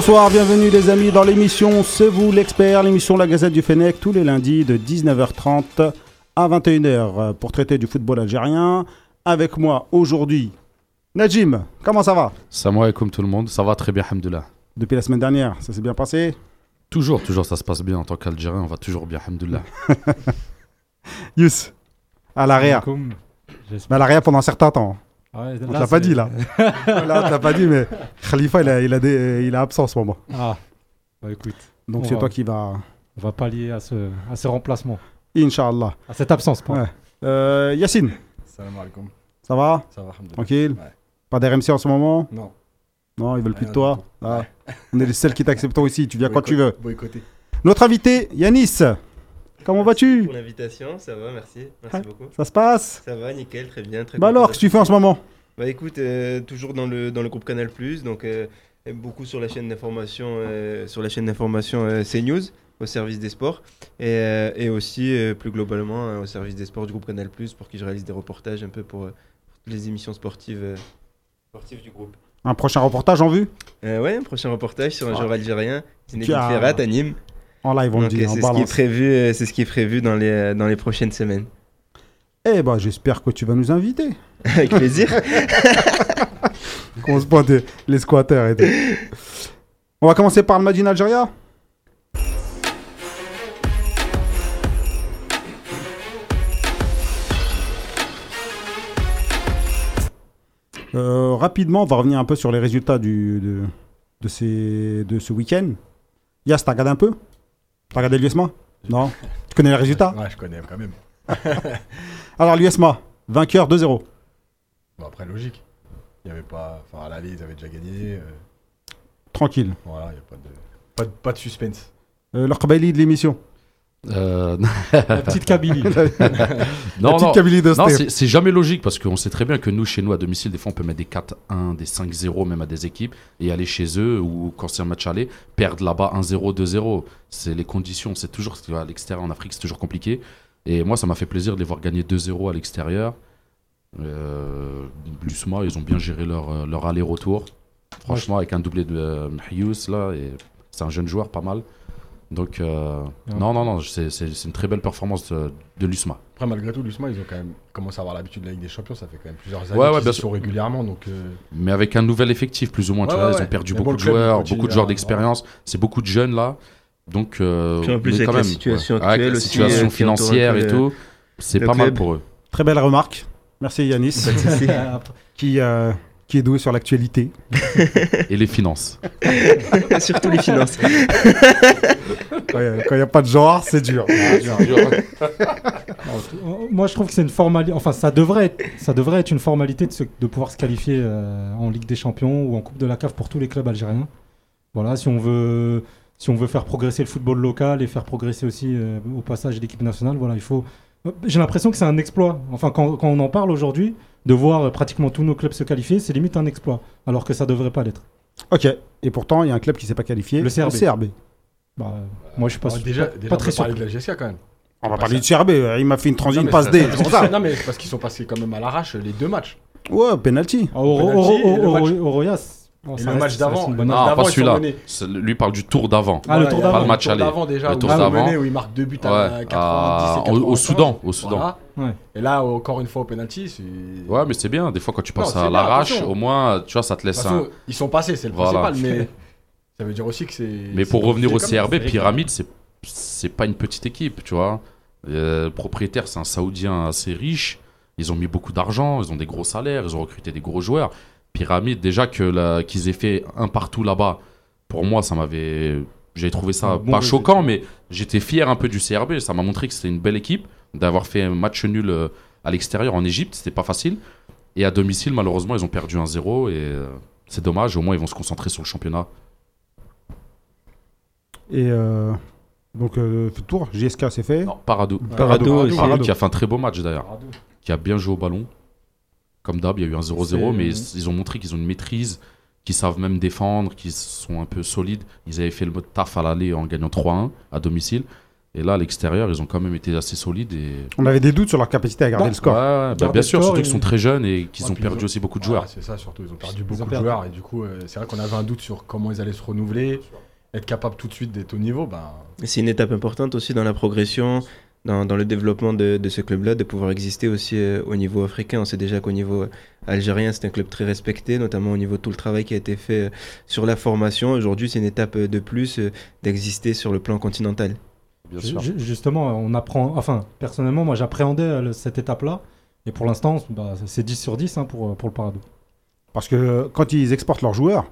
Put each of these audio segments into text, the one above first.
Bonsoir, bienvenue les amis dans l'émission C'est vous l'expert, l'émission La Gazette du Fennec tous les lundis de 19h30 à 21h pour traiter du football algérien. Avec moi aujourd'hui, Najim, comment ça va? Salam alaikum tout le monde, ça va très bien, alhamdoulilah. Depuis la semaine dernière, ça s'est bien passé? Toujours, toujours ça se passe bien en tant qu'Algérien, on va toujours bien, alhamdoulilah. Yous, à l'arrière. À l'arrière pendant un certain temps. Ouais, On là, l'a pas dit là. là, on l'a pas dit, mais Khalifa, il a, il a, des- il a absent en ce moment. Ah, bah écoute, Donc On c'est va- toi qui vas. on va pallier à ce, à ce remplacement, Inch'Allah. à cette absence. pardon. Ouais. Euh, Yacine, Salam alaikum. ça va? Ça va, alhamdoulilah. Tranquille? Ouais. Pas d'RMC en ce moment? Non. Non, ils veulent plus de toi? Ah, On est les seuls qui t'acceptons ici, tu viens quand tu veux. Boycotté. Notre invité, Yanis, comment vas-tu pour l'invitation, ça va, merci. Merci beaucoup. Ça se passe Ça va, nickel, très bien. Très Bah alors, qu'est-ce que tu fais en ce moment Bah écoute, euh, toujours dans le, dans le groupe Canal+, donc euh, beaucoup sur la chaîne d'information, euh, sur la chaîne d'information CNews, au service des sports, et, et aussi plus globalement au service des sports du groupe Canal+, pour qui je réalise des reportages un peu pour, pour les émissions sportives, sportives du groupe. Un prochain reportage en vue? Euh, ouais, un prochain reportage sur un Ah. joueur algérien, Zinedine Ferrat, à Nîmes. En live, on Donc, dit, euh, c'est ce qui est prévu, euh, c'est ce qui est prévu dans les, dans les prochaines semaines. Eh ben, j'espère que tu vas nous inviter. Avec plaisir. Qu'on se pointe les- les squatters et tout. On va commencer par le Madine Algéria Euh, rapidement, on va revenir un peu sur les résultats du, de, de, ces, de ce week-end. Yas, t'as regardé un peu? T'as regardé l'USMA Non? Tu connais les résultats? Ouais, je connais quand même. Alors, l'USMA, vainqueur 2-0. Bon, après, logique. Il y avait pas. Enfin, à l'aller, ils avaient déjà gagné. euh, Tranquille. Voilà, il n'y a pas de... pas de. Pas de suspense. Euh, le de l'émission. Euh, La petite Kabylie. non, la petite non, Kabylie de non, c'est jamais logique parce qu'on sait très bien que nous, chez nous, à domicile, des fois, on peut mettre des 4-1, des 5-0 même à des équipes et aller chez eux ou quand c'est un match aller, perdre là-bas 1-0, 2-0. C'est les conditions, c'est toujours à l'extérieur en Afrique, c'est toujours compliqué. Et moi, ça m'a fait plaisir de les voir gagner 2-0 à l'extérieur. Euh, L'USMA, ils ont bien géré leur, leur aller-retour. Franchement, avec un doublé de euh, Hughes, là, c'est un jeune joueur, pas mal. Donc, euh, Ouais. non, non, non, c'est c'est- c'est une très belle performance de, de l'USMA. Après, malgré tout, l'USMA, ils ont quand même commencé à avoir l'habitude de la Ligue des Champions. Ça fait quand même plusieurs années Ouais, ouais, qu'ils bien y sûr. sont régulièrement. Donc, euh, Mais avec un nouvel effectif, plus ou moins, tu Ouais, vois, ouais, ils ont perdu Mais beaucoup bon, de joueurs, beaucoup de joueurs d'expérience. C'est beaucoup de jeunes là. Donc, euh, Puis en plus, mais avec quand la même, situation. Avec la financière et tout, c'est pas mal pour eux. Très belle remarque. Merci Yanis, qui, euh, qui est doué sur l'actualité. Et les finances. Surtout les finances. Quand il n'y a pas de genre, c'est dur. Euh, Moi, je trouve que c'est une formalité. Enfin, ça devrait être, ça devrait être une formalité de, se- de pouvoir se qualifier euh, en Ligue des Champions ou en Coupe de la CAF pour tous les clubs algériens. Voilà, si on veut, si on veut faire progresser le football local et faire progresser aussi euh, au passage l'équipe nationale, voilà, il faut. euh, J'ai l'impression que c'est un exploit. Enfin, quand, quand on en parle aujourd'hui, de voir pratiquement tous nos clubs se qualifier, c'est limite un exploit, alors que ça devrait pas l'être. Ok. Et pourtant, il y a un club qui ne s'est pas qualifié. Le CRB. CRB. Bah, euh, moi, je suis pas, alors, su- déjà, pas, déjà pas on très peut parler de la GSK quand même. On va Bah, parler ça- de CRB. euh, Il m'a fait une transition, mais passe D. Non, mais c'est parce qu'ils sont passés quand même à l'arrache les deux matchs. Ouais, penalty. Ah, et le match- reste- reste d'avant. une bonne Non, pas celui-là. Lui parle du tour d'avant. Ah, le tour il d'avant. Pas le match tour aller. d'avant déjà. Le tour d'avant. où ils marquent deux buts à Ouais, 90 à- et au- au 95. Soudan, au Soudan. Voilà. Ouais. Et là, encore une fois, au penalty. Ouais, mais c'est bien. Des fois, quand tu passes Non, à l'arrache, au moins, tu vois, ça te laisse un. ils sont passés, c'est le Voilà. principal, mais ça veut dire aussi que c'est. Mais pour revenir au CRB, Pyramide, c'est c'est pas une petite équipe, tu vois. Euh, le propriétaire, c'est un Saoudien assez riche. Ils ont mis beaucoup d'argent, ils ont des gros salaires, ils ont recruté des gros joueurs. Pyramide, déjà que la- qu'ils aient fait un partout là-bas, pour moi, ça m'avait. J'ai trouvé ça bon pas choquant, mais j'étais fier un peu du CRB. Ça m'a montré que c'était une belle équipe, d'avoir fait un match nul euh, à l'extérieur en Égypte, c'était pas facile. Et à domicile, malheureusement, ils ont perdu 1-0 et euh, c'est dommage. Au moins, ils vont se concentrer sur le championnat. Et euh, donc, euh, tour. JSK, c'est fait. Non, Parado. Parado qui a fait un très beau match d'ailleurs. qui a bien joué au ballon. Comme d'hab, il y a eu un 0-0, C'est- mais ils, ils ont montré qu'ils ont une maîtrise, qu'ils savent même défendre, qu'ils sont un peu solides. Ils avaient fait le mode taf à l'aller en gagnant 3-1 à domicile. Et là, à l'extérieur, ils ont quand même été assez solides. Et... On avait des doutes sur leur capacité à garder Bah, le score. Ouais, bah, Garder bien sûr, score surtout et- qu'ils sont très jeunes et qu'ils Ouais, ont perdu ont- aussi beaucoup de joueurs. c'est ça, surtout. Ils ont perdu Ils beaucoup ont de joueurs et du coup, euh, c'est vrai qu'on avait un doute sur comment ils allaient se renouveler, être capable tout de suite d'être au niveau. Ben, Et C'est une étape importante aussi dans la progression, dans, dans le développement de, de ce club-là, de pouvoir exister aussi euh, au niveau africain. On sait déjà qu'au niveau euh, algérien, c'est un club très respecté, notamment au niveau de tout le travail qui a été fait euh, sur la formation. Aujourd'hui, c'est une étape de plus euh, d'exister sur le plan continental. Bien sûr. Justement, on apprend. Enfin, personnellement, moi, j'appréhendais cette étape-là. Et pour l'instant, bah, c'est 10 sur 10 hein, pour, pour le Paradou. Parce que quand ils exportent leurs joueurs,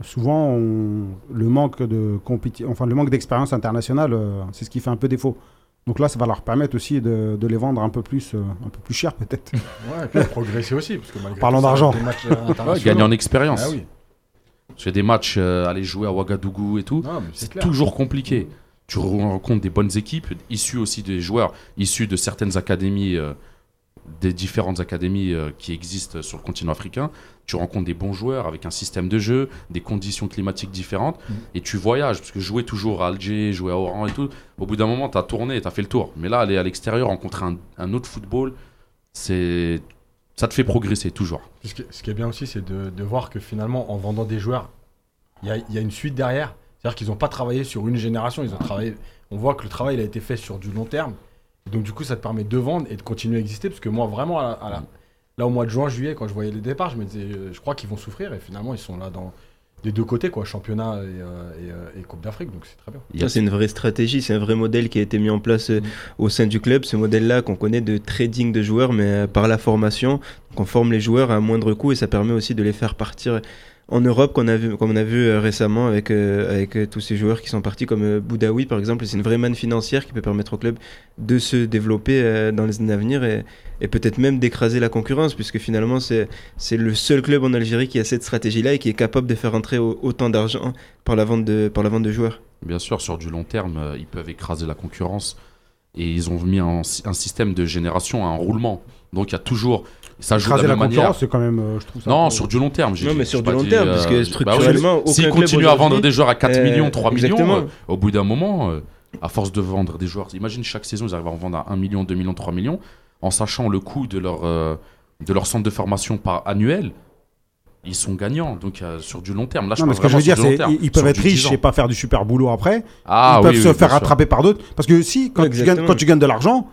souvent on- le manque de compéti- enfin le manque d'expérience internationale, c'est ce qui fait un peu défaut. Donc là, ça va leur permettre aussi de, de les vendre un peu plus, euh, un peu plus cher peut-être. ouais, et puis progresser aussi. Parce que malgré Parlons d'argent. euh, Ouais, gagner en expérience. Ah oui. J'ai des matchs, euh, aller jouer à Ouagadougou et tout. C'est toujours compliqué. Tu rencontres des bonnes équipes, issues aussi des joueurs, issus de certaines académies, euh, des différentes académies euh, qui existent sur le continent africain. Tu rencontres des bons joueurs avec un système de jeu, des conditions climatiques différentes, Mhm. et tu voyages. Parce que jouer toujours à Alger, jouer à Oran et tout, au bout d'un moment, tu as tourné, tu as fait le tour. Mais là, aller à l'extérieur, rencontrer un, un autre football, c'est ça te fait progresser toujours. Ce qui, est bien aussi, c'est de, de voir que finalement, en vendant des joueurs, il y a, il y a une suite derrière. C'est-à-dire qu'ils n'ont pas travaillé sur une génération, ils ont travaillé. On voit que le travail il a été fait sur du long terme. Donc du coup, ça te permet de vendre et de continuer à exister. Parce que moi, vraiment, à la- à la- là au mois de juin, juillet, quand je voyais les départs, je me disais, euh, je crois qu'ils vont souffrir. Et finalement, ils sont là dans des deux côtés, quoi, championnat et, euh, euh, et Coupe d'Afrique. Donc c'est très bien. C'est une vraie stratégie, c'est un vrai modèle qui a été mis en place au sein du club. Ce modèle-là qu'on connaît de trading de joueurs, mais par la formation. Donc, on forme les joueurs à moindre coût et ça permet aussi de les faire partir en Europe, comme on a vu euh, récemment avec, euh, euh, tous ces joueurs qui sont partis, comme Boudaoui par exemple. C'est une vraie manne financière qui peut permettre au club de se développer dans les années à venir et, peut-être même d'écraser la concurrence, puisque finalement, c'est le seul club en Algérie qui a cette stratégie-là et qui est capable de faire entrer au- autant d'argent par, la vente de- par la vente de joueurs. Bien sûr, sur du long terme, ils peuvent écraser la concurrence. Et ils ont mis un, un système de génération, un roulement. Donc il y a toujours. Ça joue de la manière. concurrence, c'est quand même, euh, je trouve ça. Non, peu- sur du long terme. j'ai Non, mais sur du long dit, terme, euh, parce que bah oui, structurellement, S'ils continuent à vendre des joueurs à 4 euh, millions, 3 millions, euh, au bout d'un moment, euh, à force de vendre des joueurs, imagine chaque saison, ils arrivent à en vendre à 1 million, 2 millions, 3 millions, en sachant le coût de leur, euh, de leur centre de formation par annuel. Ils sont gagnants, donc euh, sur du long terme. Là, je Non, ce que je veux dire, c'est ils, ils peuvent être du 10 riches et pas faire du super boulot après. Ah, ils peuvent oui, se oui, faire rattraper par d'autres. Parce que si, quand, tu gagnes, quand tu gagnes de l'argent,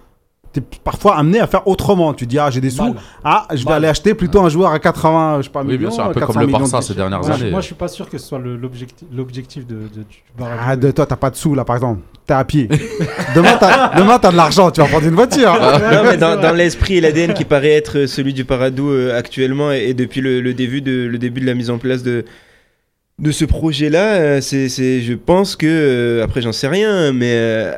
tu es parfois amené à faire autrement. Tu dis, ah, j'ai des sous, ah, je vais aller acheter plutôt un joueur à 80, je sais pas, Oui, bien sûr, un peu 400 comme le de Barça ces dernières Moi, je- années. moi, je suis pas sûr que ce soit l'objectif l'objectif de, de, du Paradou. Ah, de toi, t'as pas de sous là, par exemple. T'es à pied. demain, t'as demain, t'as de l'argent, tu vas prendre une voiture. non, mais dans, dans l'esprit et l'ADN qui paraît être celui du Paradou euh, actuellement et, et depuis le, le début de, le début de la mise en place de, de ce projet-là, euh, c'est, c'est- je pense que, euh, après j'en sais rien, mais euh,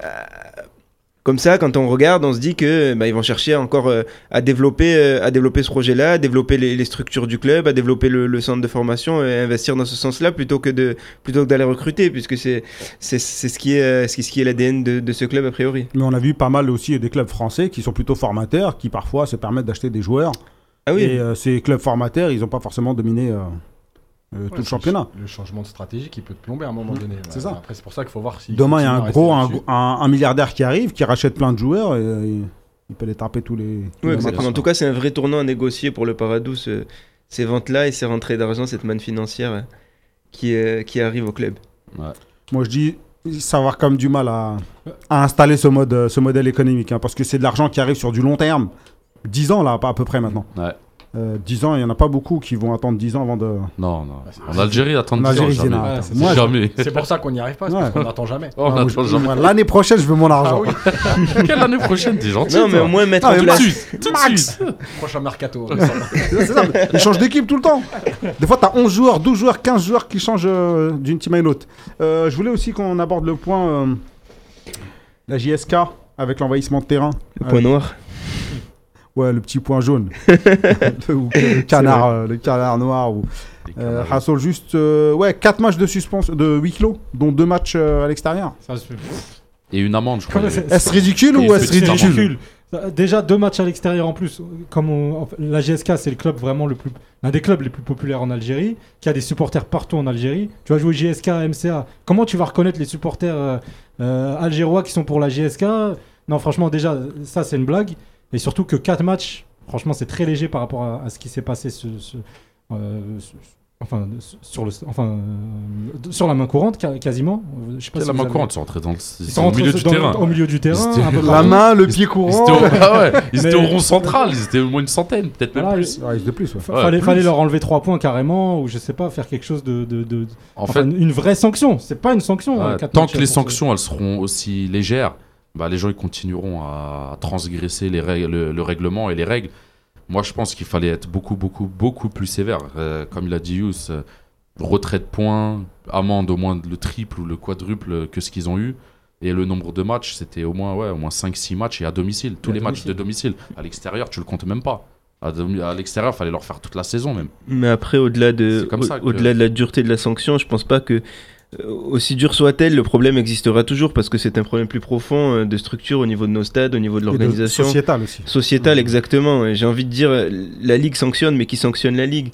comme ça, quand on regarde, on se dit que bah, ils vont chercher encore euh, à, développer, euh, à développer ce projet-là, à développer les, les structures du club, à développer le, le centre de formation et investir dans ce sens-là plutôt que, de, plutôt que d'aller recruter, puisque c'est, c'est, c'est ce qui est, euh, ce qui, ce qui est l'ADN de, de ce club a priori. Mais on a vu pas mal aussi des clubs français qui sont plutôt formateurs, qui parfois se permettent d'acheter des joueurs. Ah oui, Et euh, ces clubs formateurs, ils n'ont pas forcément dominé euh, tout Ouais, le championnat. Le changement de stratégie qui peut te plomber à un moment Mmh, donné. c'est ça. Après, c'est pour ça qu'il faut voir si. Demain, il y a un gros, un, un- un milliardaire qui arrive, qui rachète plein de joueurs, et euh, il, peut les taper tous les. tous les exactement. En tout cas, c'est un vrai tournant à négocier pour le Paradou, ce- ces ventes-là et ces rentrées d'argent, cette manne financière euh, qui, euh, qui arrive au club. Moi, je dis savoir comme du mal à, à installer ce, mode, ce modèle économique, hein, parce que c'est de l'argent qui arrive sur du long terme. 10 ans, là, pas à peu près maintenant. Ouais. Euh, 10 ans, il n'y en a pas beaucoup qui vont attendre 10 ans avant de. Non, non. C'est- En Algérie, attendre En 10 ans, jamais. Ouais, moi, jamais. C'est pour ça qu'on n'y arrive pas, c'est parce Ouais. qu'on n'attend jamais. Oh, on Ah, jamais. L'année prochaine, je veux mon argent. Ah oui, Quelle année prochaine T'es gentil. Non, mais au moins mettre Ah, en place. Tout de Max. suite. prochain mercato. Ça, ils changent d'équipe tout le temps. Des fois, tu as 11 joueurs, 12 joueurs, 15 joueurs qui changent euh, d'une team à une autre. Euh, je voulais aussi qu'on aborde le point. euh, la JSK avec l'envahissement de terrain. Le point noir. Ouais, le petit point jaune. le, ou le canard, euh, le canard noir. Ou, euh, Hassel, juste euh, ouais, 4 matchs de suspension, de huis clos, dont 2 matchs euh, à l'extérieur. Ça, Et une amende, je crois. Est-ce ridicule ou est-ce ridicule ridicule. Déjà deux matchs à l'extérieur en plus. Comme on- la GSK, c'est le club vraiment le plus, l'un des clubs les plus populaires en Algérie, qui a des supporters partout en Algérie. Tu vas jouer GSK, MCA. Comment tu vas reconnaître les supporters euh, euh, algérois qui sont pour la GSK Non, franchement, déjà, ça c'est une blague. Et surtout que quatre matchs, franchement, c'est très léger par rapport à, à ce qui s'est passé ce- ce- euh, ce- enfin, sur le, enfin, euh, sur la main courante, quasiment. Je sais pas C'est si la main avez- courante, ils sont rentrés dans le, ils sont au milieu du dans- terrain. Au milieu du terrain, étaient- un peu La main, le pied Ils courant. étaient, au... ah ouais, ils étaient au rond central, ils étaient au moins une centaine, peut-être même Voilà, plus. Ouais, de plus. ouais. Fallait, plus. fallait leur enlever 3 points carrément, ou je sais pas, faire quelque chose de. de, de- En enfin, fait, une vraie sanction. C'est pas une sanction. Ouais, hein, tant matchs que les sanctions elles seront aussi légères, bah, les gens ils continueront à transgresser les règles, le, le règlement et les règles. Moi je pense qu'il fallait être beaucoup, beaucoup, beaucoup plus sévère. Euh, comme il a dit Yous, euh, retrait de points, amende au moins le triple ou le quadruple que ce qu'ils ont eu. Et le nombre de matchs, c'était au moins, ouais, au moins 5-6 matchs et à domicile. Tous à les matchs de domicile. À l'extérieur, tu le comptes même pas. À, l'extérieur, il fallait leur faire toute la saison même. Mais après, au-delà de, que- de la dureté de la sanction, je pense pas que, aussi dur soit-elle, le problème existera toujours parce que c'est un problème plus profond euh, de structure au niveau de nos stades, au niveau de l'organisation. Sociétal aussi. Sociétal, exactement. J'ai envie de dire, euh, la Ligue sanctionne, mais qui sanctionne la Ligue?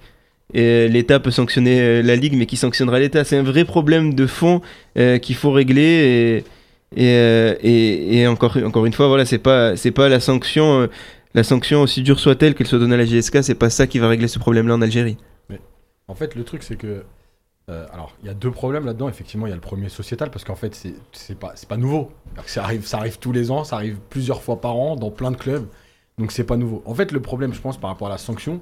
Et euh, l'État peut sanctionner euh, la Ligue, mais qui sanctionnera l'État? C'est un vrai problème de fond euh, qu'il faut régler. Et, et, euh, et, et encore, encore une fois, voilà, c'est pas, c'est pas la sanction, euh, la sanction aussi dure soit-elle qu'elle soit donnée à la GSK, c'est pas ça qui va régler ce problème-là en Algérie. En fait, le truc, c'est que. Euh, alors, il y a deux problèmes là-dedans. Effectivement, il y a le premier sociétal, parce qu'en fait, c'est c'est pas, c'est pas nouveau. Ça arrive, ça arrive tous les ans, ça arrive plusieurs fois par an dans plein de clubs. Donc, c'est pas nouveau. En fait, le problème, je pense, par rapport à la sanction,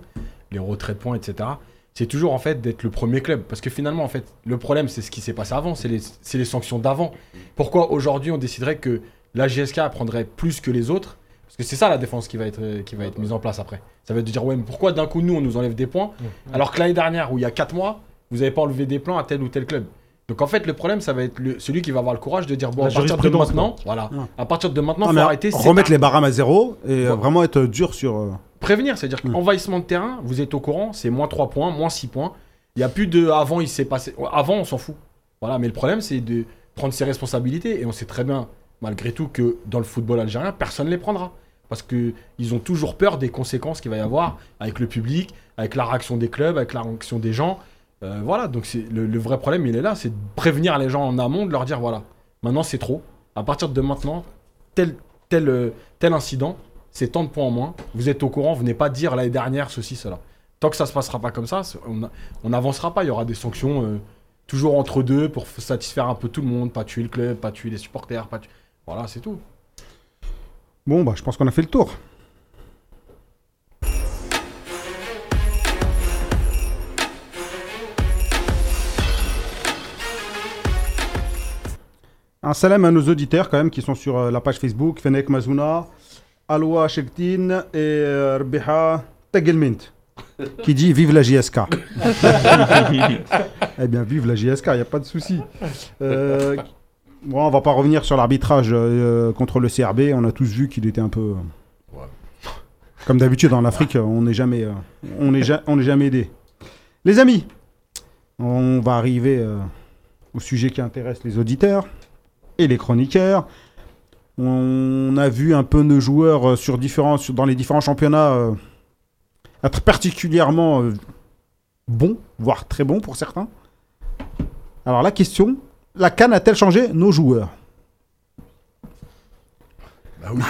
les retraits de points, etc., c'est toujours en fait d'être le premier club. Parce que finalement, en fait, le problème, c'est ce qui s'est passé avant, c'est les, c'est les sanctions d'avant. Pourquoi aujourd'hui on déciderait que la GSK prendrait plus que les autres? Parce que c'est ça la défense qui va être, qui va être mise en place après. Ça va être de dire, ouais, mais pourquoi d'un coup, nous, on nous enlève des points? Alors que l'année dernière, où il y a 4 mois, vous n'avez pas enlevé des plans à tel ou tel club. Donc en fait, le problème, ça va être le- celui qui va avoir le courage de dire bon, à partir de maintenant, voilà, Ouais. à partir de maintenant, Non, faut arrêter. remettre les barrames à zéro et euh, Ouais. vraiment être dur sur. euh, prévenir, c'est-à-dire qu'envahissement de terrain, vous êtes au courant, c'est moins 3 points, moins 6 points. Il y a plus de avant, il s'est passé. Avant, on s'en fout. Voilà, mais le problème, c'est de prendre ses responsabilités et on sait très bien, malgré tout, que dans le football algérien, personne ne les prendra. Parce qu'ils ont toujours peur des conséquences qu'il va y avoir avec le public, avec la réaction des clubs, avec la réaction des gens. Euh, voilà, donc c'est le, vrai problème, il est là, c'est de prévenir les gens en amont, de leur dire voilà, maintenant c'est trop. À partir de maintenant, tel, tel, euh, tel incident, c'est tant de points en moins. Vous êtes au courant, venez pas dire l'année dernière ceci, cela. Tant que ça se passera pas comme ça, on n'avancera pas. Il y aura des sanctions euh, toujours entre deux pour satisfaire un peu tout le monde, pas tuer le club, pas tuer les supporters, pas tuer- Voilà, c'est tout. Bon, bah, je pense qu'on a fait le tour. Un salam à nos auditeurs quand même qui sont sur euh, la page Facebook, Fenek Mazouna, Aloua Shektin et euh, Rbiha Tegelmint, qui dit Vive la JSK. eh bien, vive la JSK, il n'y a pas de souci. Euh, Bon, on va pas revenir sur l'arbitrage euh, contre le CRB. On a tous vu qu'il était un peu. Comme d'habitude en Afrique, on n'est jamais, jamais aidé. Les amis, on va arriver au sujet qui intéresse les auditeurs et les chroniqueurs. On a vu un peu nos joueurs euh, sur différents, sur- dans les différents championnats euh, être particulièrement euh, bons, voire très bons pour certains. Alors la question, la Cannes a-t-elle changé nos joueurs? Bah oui,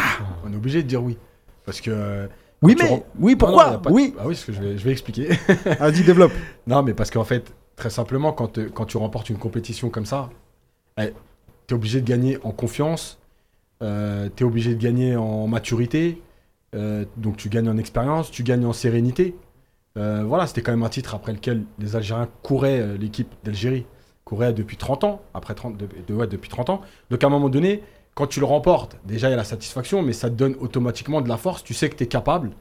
on est obligé de dire oui. Parce que. euh, Oui, Quand tu mais oui, pourquoi non, y a pas- Oui, Ah oui, parce que je vais, je vais expliquer. vas-y, développe. Non, mais parce qu'en fait, très simplement, quand, quand tu remportes une compétition comme ça, tu es obligé de gagner en confiance, tu es obligé de gagner en maturité, euh, donc tu gagnes en expérience, tu gagnes en sérénité. Euh, voilà, c'était quand même un titre après lequel les Algériens couraient, euh, l'équipe d'Algérie courait depuis 30 ans, après 30, de- ouais, depuis 30 ans. Donc à un moment donné, quand tu le remportes, déjà il y a la satisfaction, mais ça te donne automatiquement de la force, tu sais que tu es capable.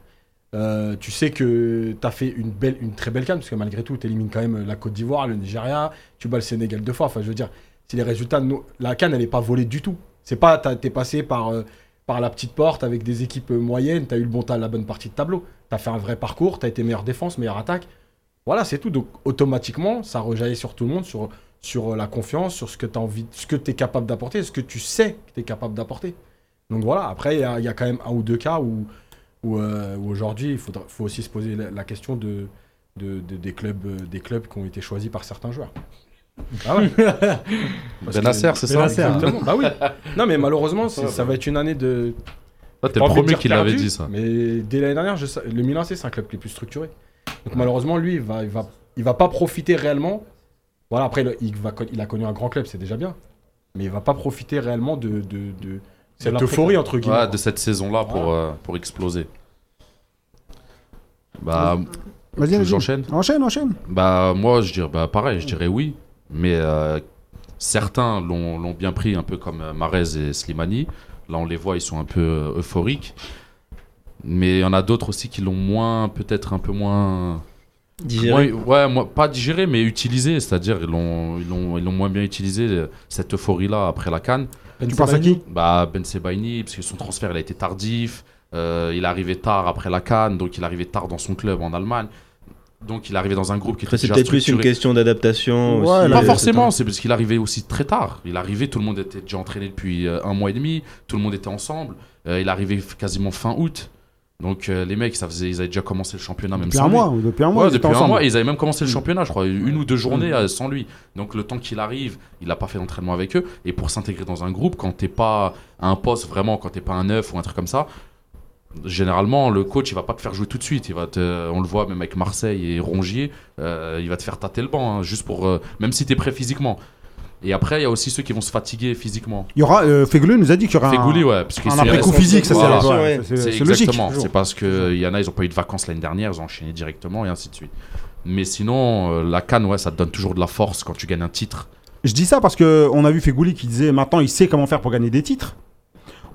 Euh, tu sais que tu as fait une, belle, une très belle canne, parce que malgré tout, tu élimines quand même la Côte d'Ivoire, le Nigeria, tu bats le Sénégal deux fois. Enfin, je veux dire, c'est les résultats. La canne, elle n'est pas volée du tout. C'est pas, t'as- t'es passé par, euh, par la petite porte avec des équipes euh, moyennes, tu as eu le bon tas, la bonne partie de tableau. Tu as fait un vrai parcours, tu as été meilleure défense, meilleure attaque. Voilà, c'est tout. Donc, automatiquement, ça rejaillit sur tout le monde, sur, sur euh, la confiance, sur ce que tu envie, ce que es capable d'apporter, ce que tu sais que tu es capable d'apporter. Donc voilà, après, il y, a- quand même un ou deux cas où, où, aujourd'hui, il faudra, faut aussi se poser la, question de, de- de- des, clubs, des clubs qui ont été choisis par certains joueurs. Ah ouais Benasser, c'est ça Benasser. Exactement, bah oui. Non, mais malheureusement, ça va être une année de. Toi, t'es pas le premier qui l'avait dit ça. Mais dès l'année dernière, je sais- le Milan AC, c'est un club qui est plus structuré. Donc malheureusement, lui, il va, il va, il va pas profiter réellement. Voilà, après, il, va, il a connu un grand club, c'est déjà bien. Mais il va pas profiter réellement de, de, de cette euphorie, entre guillemets. Ouais, de cette saison-là pour, euh, pour exploser. Bah, vas-y. j'enchaîne? Enchaîne, enchaîne. Bah, moi, je dirais bah, pareil, je dirais oui. Mais euh, certains l'ont bien pris, un peu comme euh, Marez et Slimani. Là, on les voit, ils sont un peu euh, euphoriques. Mais il y en a d'autres aussi qui l'ont moins, peut-être un peu moins. Digéré. moins- ouais, moi, pas digéré, mais utilisé. C'est-à-dire, ils l'ont ils l'ont- ils l'ont moins bien utilisé, cette euphorie-là, après la Cannes. Ben Tu penses à qui? Bah, Ben Sebaini, parce que son transfert il a été tardif. euh, il est arrivé tard après la Cannes, donc il est arrivé tard dans son club en Allemagne. Donc il est arrivé dans un groupe qui était c'est déjà peut-être plus une structuré. question d'adaptation. Ouais, aussi, là, Pas euh, forcément, c'est parce qu'il arrivait aussi très tard. Il arrivait, tout le monde était déjà entraîné depuis euh, un mois et demi, tout le monde était ensemble. Euh, il arrivait quasiment fin août. Donc euh, les mecs, ça faisait, ils avaient déjà commencé le championnat même Depuis sans un lui. mois, ou depuis un mois, Ouais, ils étaient depuis un ensemble. mois, et ils avaient même commencé le Mm. championnat, je crois, une ou deux journées euh, sans lui. Donc le temps qu'il arrive, il n'a pas fait d'entraînement avec eux. Et pour s'intégrer dans un groupe, quand t'es pas à un poste vraiment, quand t'es pas un neuf ou un truc comme ça, généralement le coach il va pas te faire jouer tout de suite. Il va te, on le voit même avec Marseille et Rongier, euh, il va te faire tâter le banc, hein, juste pour, euh, même si t'es prêt physiquement. Et après, il y a aussi ceux qui vont se fatiguer physiquement. Il y aura, euh, nous a dit qu'il y aura un- Fégouli, ouais, parce que un après-coup physique, ça Voilà. c'est ouais, Ouais. c'est- exactement. parce qu'il y en a, ils n'ont pas eu de vacances l'année dernière, ils ont enchaîné directement et ainsi de suite. Mais sinon, euh, la canne, ouais, ça te donne toujours de la force quand tu gagnes un titre. Je dis ça parce que on a vu Fegouli qui disait maintenant il sait comment faire pour gagner des titres.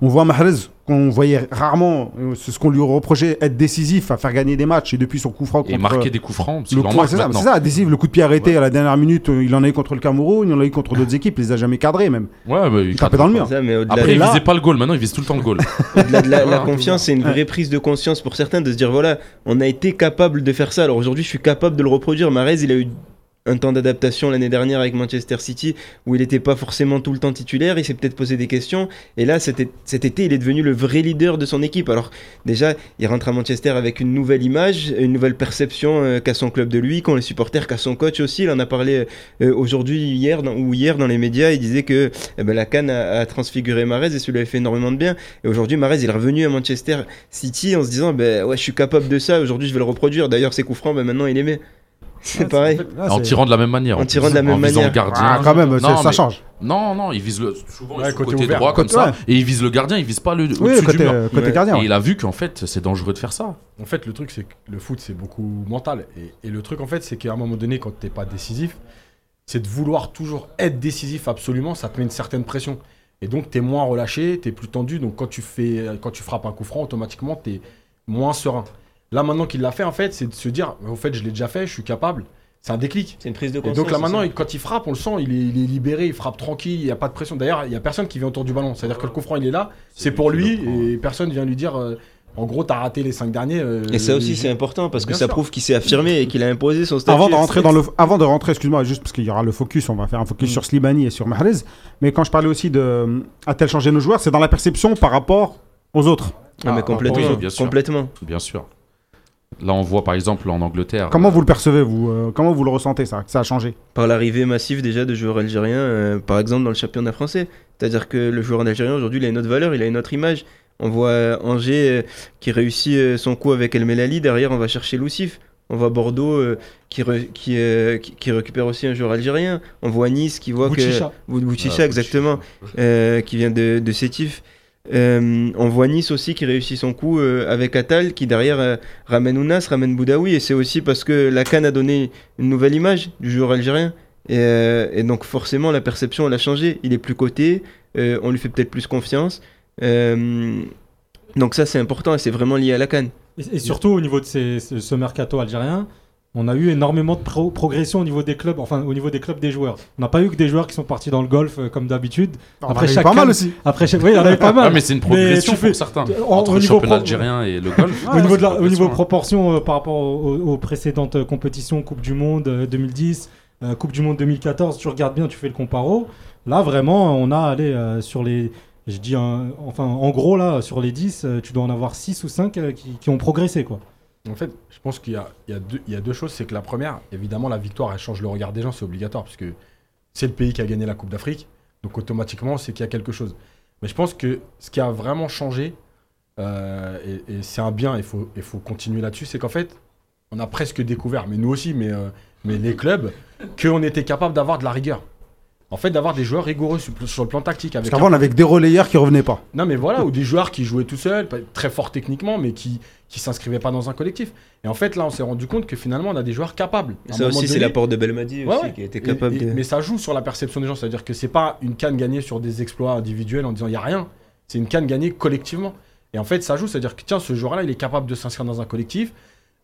On voit Mahrez qu'on voyait rarement, euh, c'est ce qu'on lui reprochait, être décisif, à faire gagner des matchs et depuis son coup franc Et marquer des coups francs, c'est ça, ça, décisif, le coup de pied arrêté à la dernière minute, euh, il en a eu contre le Cameroun, il en a eu contre d'autres équipes, il les a jamais cadrés même. Ouais, mais Il tapait dans le mur. Ça, mais au-delà Après, de, il là- visait pas le goal, maintenant il vise tout le temps le goal. au-delà de la, la confiance, c'est une vraie prise de conscience pour certains de se dire voilà, on a été capable de faire ça. Alors aujourd'hui, je suis capable de le reproduire. Marez, il a eu un temps d'adaptation l'année dernière avec Manchester City où il n'était pas forcément tout le temps titulaire. Il s'est peut-être posé des questions. Et là, cet, été, il est devenu le vrai leader de son équipe. Alors déjà, il rentre à Manchester avec une nouvelle image, une nouvelle perception euh, qu'a son club de lui, qu'ont les supporters, qu'a son coach aussi. Il en a parlé euh, aujourd'hui, hier, ou hier dans les médias. Il disait que eh ben, la Cannes a, transfiguré Marez et ça lui a fait énormément de bien. Et aujourd'hui, Marez, il est revenu à Manchester City en se disant ben ouais, je suis capable de ça. Aujourd'hui, je vais le reproduire. D'ailleurs, ses coups francs, ben, maintenant, il les. C'est pareil. En tirant de la même manière. En tirant de la même en visant manière. le gardien. Ah, quand même, Non, ça, mais- change. Non, non, il vise le. Souvent, Ouais, côté côté ouvert. droit comme Côté- ça. ouais. Et il vise le gardien, il vise pas le. Oui, au-dessus du côté, mur. côté Ouais. gardien. Et il a vu qu'en fait, c'est dangereux de faire ça. En fait, le truc, c'est que le foot, c'est beaucoup mental. Et, et le truc, en fait, c'est qu'à un moment donné, quand t'es pas décisif, c'est de vouloir toujours être décisif absolument, ça te met une certaine pression. Et donc, t'es moins relâché, t'es plus tendu. Donc, quand tu, fais, quand tu frappes un coup franc, automatiquement, t'es moins serein. Là, maintenant qu'il l'a fait, en fait, c'est de se dire, en fait, je l'ai déjà fait, je suis capable. C'est un déclic. C'est une prise de Et conscience. donc là maintenant, il- quand il frappe, on le sent, il est, il est libéré, il frappe tranquille, il n'y a pas de pression. D'ailleurs, il n'y a personne qui vient autour du ballon. C'est-à-dire que le coup franc, il est là, c'est pour lui, et personne vient lui dire, euh, en gros, t'as raté les cinq derniers. euh, Et ça aussi, les- c'est important parce que Bien ça sûr. prouve qu'il s'est affirmé et qu'il a imposé son statut. Avant de rentrer dans le, avant de rentrer, excuse-moi, juste parce qu'il y aura le focus, on va faire un focus Mm. sur Slimani et sur Mahrez. Mais quand je parlais aussi de, a-t-elle changé nos joueurs, c'est dans la perception par rapport aux autres. Non, mais Ah, complètement. oui, bien sûr. complètement. Bien sûr. Là, on voit par exemple en Angleterre. Comment euh, vous le percevez, vous euh, Comment vous le ressentez, ça Ça a changé Par l'arrivée massive déjà de joueurs algériens, euh, par exemple dans le championnat français. C'est-à-dire que le joueur algérien aujourd'hui, il a une autre valeur, il a une autre image. On voit Angers euh, qui réussit euh, son coup avec El Melali, derrière on va chercher Lucif. On voit Bordeaux euh, qui, re- qui, euh, qui, qui récupère aussi un joueur algérien. On voit Nice qui voit Bouchicha. que... Bou- Bouchicha, ah, exactement. euh, qui vient de, de Sétif. Euh, on voit Nice aussi qui réussit son coup euh, avec Atal, qui derrière euh, ramène Ounas, ramène Boudaoui, et c'est aussi parce que la Cannes a donné une nouvelle image du joueur algérien. Et, donc forcément la perception elle a changé. Il est plus coté, on lui fait peut-être plus confiance. Donc ça c'est important et c'est vraiment lié à la Cannes. Et, surtout au niveau de ce mercato algérien, on a eu énormément de pro- progression au niveau des clubs, enfin au niveau des clubs des joueurs. On n'a pas eu que des joueurs qui sont partis dans le golf euh, comme d'habitude. Après, en a eu chaque pas mal aussi. Après, chaque- oui, il y en avait pas mal. Ah, mais c'est une progression fais- pour certains. en- Entre le championnat pro- algérien et le golf. au, niveau de la- au niveau hein. proportion euh, par rapport aux, aux- aux précédentes euh, compétitions, Coupe du Monde euh, 2010, euh, Coupe du Monde 2014, tu regardes bien, tu fais le comparo. Là, vraiment, on a allé euh, sur les, je dis, un- enfin, en gros, là, sur les 10, euh, tu dois en avoir 6 ou 5 euh, qui, qui ont progressé, quoi. En fait, je pense qu'il y a, deux- choses. C'est que la première, évidemment, la victoire, elle change le regard des gens, c'est obligatoire, parce que c'est le pays qui a gagné la Coupe d'Afrique. Donc automatiquement, c'est qu'il y a quelque chose. Mais je pense que ce qui a vraiment changé, euh, et, c'est un bien, il faut, il faut continuer là-dessus, c'est qu'en fait, on a presque découvert, mais nous aussi, mais, euh, mais les clubs, qu'on était capable d'avoir de la rigueur. En fait, d'avoir des joueurs rigoureux sur, sur le plan tactique. Parce Avec qu'avant, un- on avait que des relayeurs qui revenaient pas. non, mais voilà, ou des joueurs qui jouaient tout seuls, très forts techniquement, mais qui qui s'inscrivaient pas dans un collectif. Et en fait, là, on s'est rendu compte que finalement, on a des joueurs capables. Ça aussi, c'est l'apport de Belmadi Ouais, aussi, ouais. qui a été Et- capable et- de. Mais ça joue sur la perception des gens, c'est-à-dire que c'est pas une canne gagnée sur des exploits individuels en disant il y a rien. C'est une canne gagnée collectivement. Et en fait, ça joue, c'est-à-dire que tiens, ce joueur-là, il est capable de s'inscrire dans un collectif,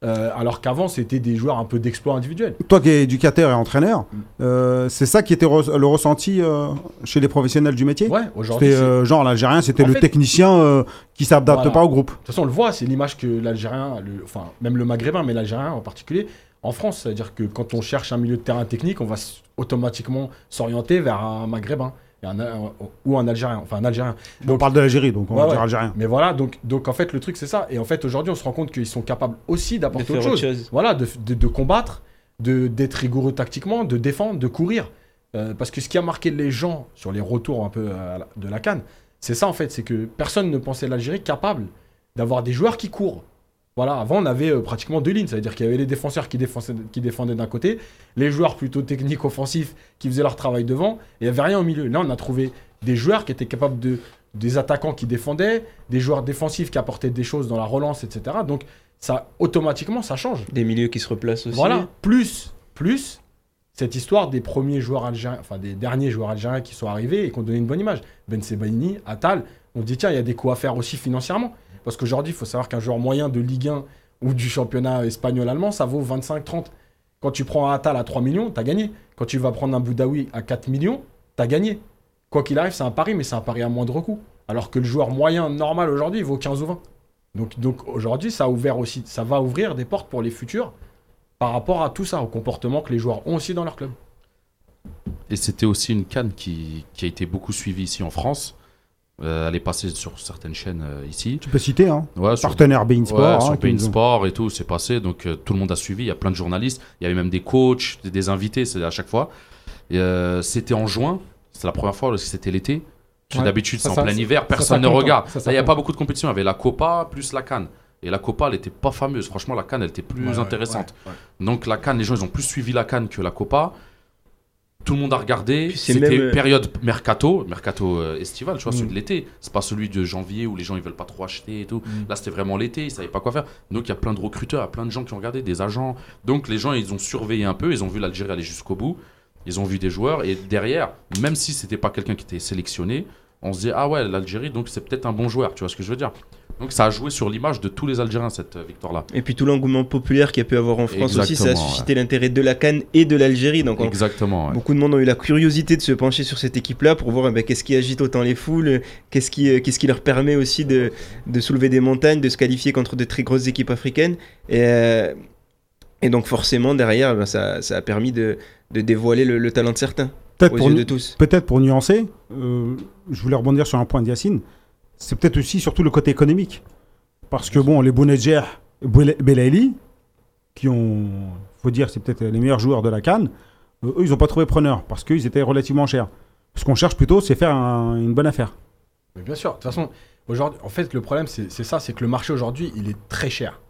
euh, alors qu'avant, c'était des joueurs un peu d'exploits individuels. Toi qui es éducateur et entraîneur, Mm. euh, c'est ça qui était re- le ressenti euh, chez les professionnels du métier? Ouais, aujourd'hui. Genre l'Algérien, c'était le fait- technicien qui s'adapte Voilà. pas au groupe. De toute façon, on le voit, c'est l'image que l'Algérien, le- enfin même le Maghrébin, mais l'Algérien en particulier, en France, c'est-à-dire que quand on cherche un milieu de terrain technique, on va automatiquement s'orienter vers un Maghrébin un- ou un Algérien, enfin un Algérien. on parle de l'Algérie, donc on Ouais, va dire Algérien. Mais voilà, donc, donc en fait le truc c'est ça. Et en fait aujourd'hui on se rend compte qu'ils sont capables aussi d'apporter autre autre chose. chose. Voilà, de, de- de combattre, de- d'être rigoureux tactiquement, de défendre, de courir. Euh, parce que ce qui a marqué les gens sur les retours un peu la- de la canne, c'est ça en fait, c'est que personne ne pensait l'Algérie capable d'avoir des joueurs qui courent. Voilà, avant on avait euh, pratiquement deux lignes, c'est-à-dire qu'il y avait les défenseurs qui défendaient, qui défendaient d'un côté, les joueurs plutôt techniques offensifs qui faisaient leur travail devant, et il n'y avait rien au milieu. Là on a trouvé des joueurs qui étaient capables de, des attaquants qui défendaient, des joueurs défensifs qui apportaient des choses dans la relance, etc. Donc ça automatiquement ça change. Des milieux qui se replacent aussi. Voilà, plus, plus cette histoire des premiers joueurs algériens, enfin des derniers joueurs algériens qui sont arrivés et qui ont donné une bonne image. Ben Sebaini, Attal, on dit tiens, il y a des coups à faire aussi financièrement. Parce qu'aujourd'hui, il faut savoir qu'un joueur moyen de Ligue 1 ou du championnat espagnol-allemand, ça vaut 25-30. Quand tu prends un Attal à 3 millions, t'as gagné. Quand tu vas prendre un Boudaoui à 4 millions, t'as gagné. Quoi qu'il arrive, c'est un pari, mais c'est un pari à moindre coût. Alors que le joueur moyen normal aujourd'hui, vaut 15 ou 20. Donc, aujourd'hui, ça va ouvrir des portes pour les futurs par rapport à tout ça, au comportement que les joueurs ont aussi dans leur club. Et c'était aussi une canne qui a été beaucoup suivie ici en France. Euh, elle est passée sur certaines chaînes euh, ici. Tu peux citer, hein. Ouais, sur, Partenaire Bein Sport. ouais, hein, sur Bein Sport et tout, c'est passé. Donc euh, tout le monde a suivi. Il y a plein de journalistes. Il y avait même des coachs, des, des invités, à chaque fois. C'était en juin. C'était la première fois parce que c'était l'été. Ouais. D'habitude, c'est en plein hiver, personne ne regarde. Ça, Là, ça il n'y a pas beaucoup de compétition. Il y avait la Copa plus la Cannes. Et la Copa, elle était pas fameuse. Franchement, la Cannes, elle était plus intéressante. Donc la Cannes, les gens, ils ont plus suivi la Cannes que la Copa. Tout le monde a regardé. C'était même, euh, période mercato, mercato euh, estival, tu vois, Mm. celui de l'été. C'est pas celui de janvier où les gens ils veulent pas trop acheter et tout. Mm. Là, c'était vraiment l'été, ils savaient pas quoi faire. Donc il y a plein de recruteurs, il y a plein de gens qui ont regardé, des agents. Donc les gens, ils ont surveillé un peu, ils ont vu l'Algérie aller jusqu'au bout. Ils ont vu des joueurs et derrière, même si c'était pas quelqu'un qui était sélectionné, on se dit ah ouais, l'Algérie, donc c'est peut-être un bon joueur, tu vois ce que je veux dire. Donc ça a joué sur l'image de tous les Algériens cette euh, victoire-là. Et puis tout l'engouement populaire qu'il y a pu avoir en France aussi, ça a suscité l'intérêt de la Cannes et de l'Algérie. Donc on- Exactement. ouais. beaucoup de monde ont eu la curiosité de se pencher sur cette équipe-là pour voir eh ben, qu'est-ce qui agite autant les foules, qu'est-ce qui, euh, qu'est-ce qui leur permet aussi de, de soulever des montagnes, de se qualifier contre de très grosses équipes africaines. Et, euh, et donc forcément derrière, ben, ça, ça a permis de, de dévoiler le, le talent de certains Peut-être aux pour, yeux nu- de tous. peut-être pour nuancer, euh, je voulais rebondir sur un point de Yacine. C'est peut-être aussi surtout le côté économique. Parce que bon, les Boule- Belaïli, qui ont, faut dire, c'est peut-être les meilleurs joueurs de la Cannes, euh, eux, ils n'ont pas trouvé preneur parce qu'ils étaient relativement chers. Ce qu'on cherche plutôt, c'est faire un- une bonne affaire. Mais bien sûr, de toute façon, aujourd'hui, en fait, le problème, c'est ça, c'est que le marché aujourd'hui, il est très cher.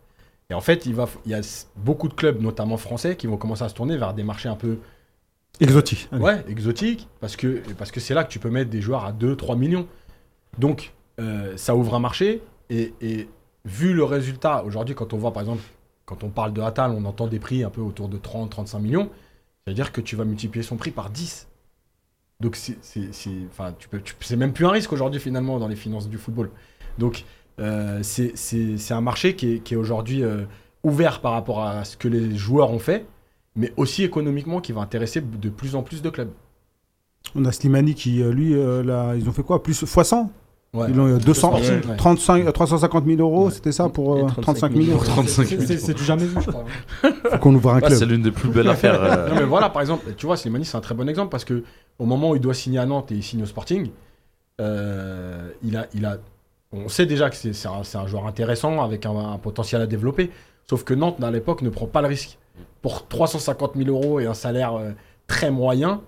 Et en fait, il, va, il y a beaucoup de clubs, notamment français, qui vont commencer à se tourner vers des marchés un peu Exotique. Allez. ouais, exotiques, parce que parce que c'est là que tu peux mettre des joueurs à 2-3 millions. Donc, euh, ça ouvre un marché, et, vu le résultat, aujourd'hui, quand on voit, par exemple, quand on parle de Atal, on entend des prix un peu autour de 30-35 millions, c'est-à-dire que tu vas multiplier son prix par 10. Donc, c'est, même plus un risque aujourd'hui, finalement, dans les finances du football. Donc, euh, c'est, un marché qui est, qui est aujourd'hui euh, ouvert par rapport à ce que les joueurs ont fait, mais aussi économiquement qui va intéresser de plus en plus de clubs. On a Slimani qui, lui, ils ont fait quoi? Plus fois 100 Ouais. Ils ont eu 200, Ouais. Ouais. 35, 350 000 euros, Ouais. c'était ça pour Et euh, 35 35 millions. millions. 35 C'est- du jamais vu, je crois. Faut qu'on ouvre un Ouais, club. c'est l'une des plus belles affaires. euh, Non mais voilà, par exemple, tu vois, Slimani, c'est un très bon exemple parce que au moment où il doit signer à Nantes et il signe au Sporting, euh, il a, il a, on sait déjà que c'est un, joueur intéressant avec un, un potentiel à développer. Sauf que Nantes, à l'époque, ne prend pas le risque. Pour 350 000 euros et un salaire euh, très moyen,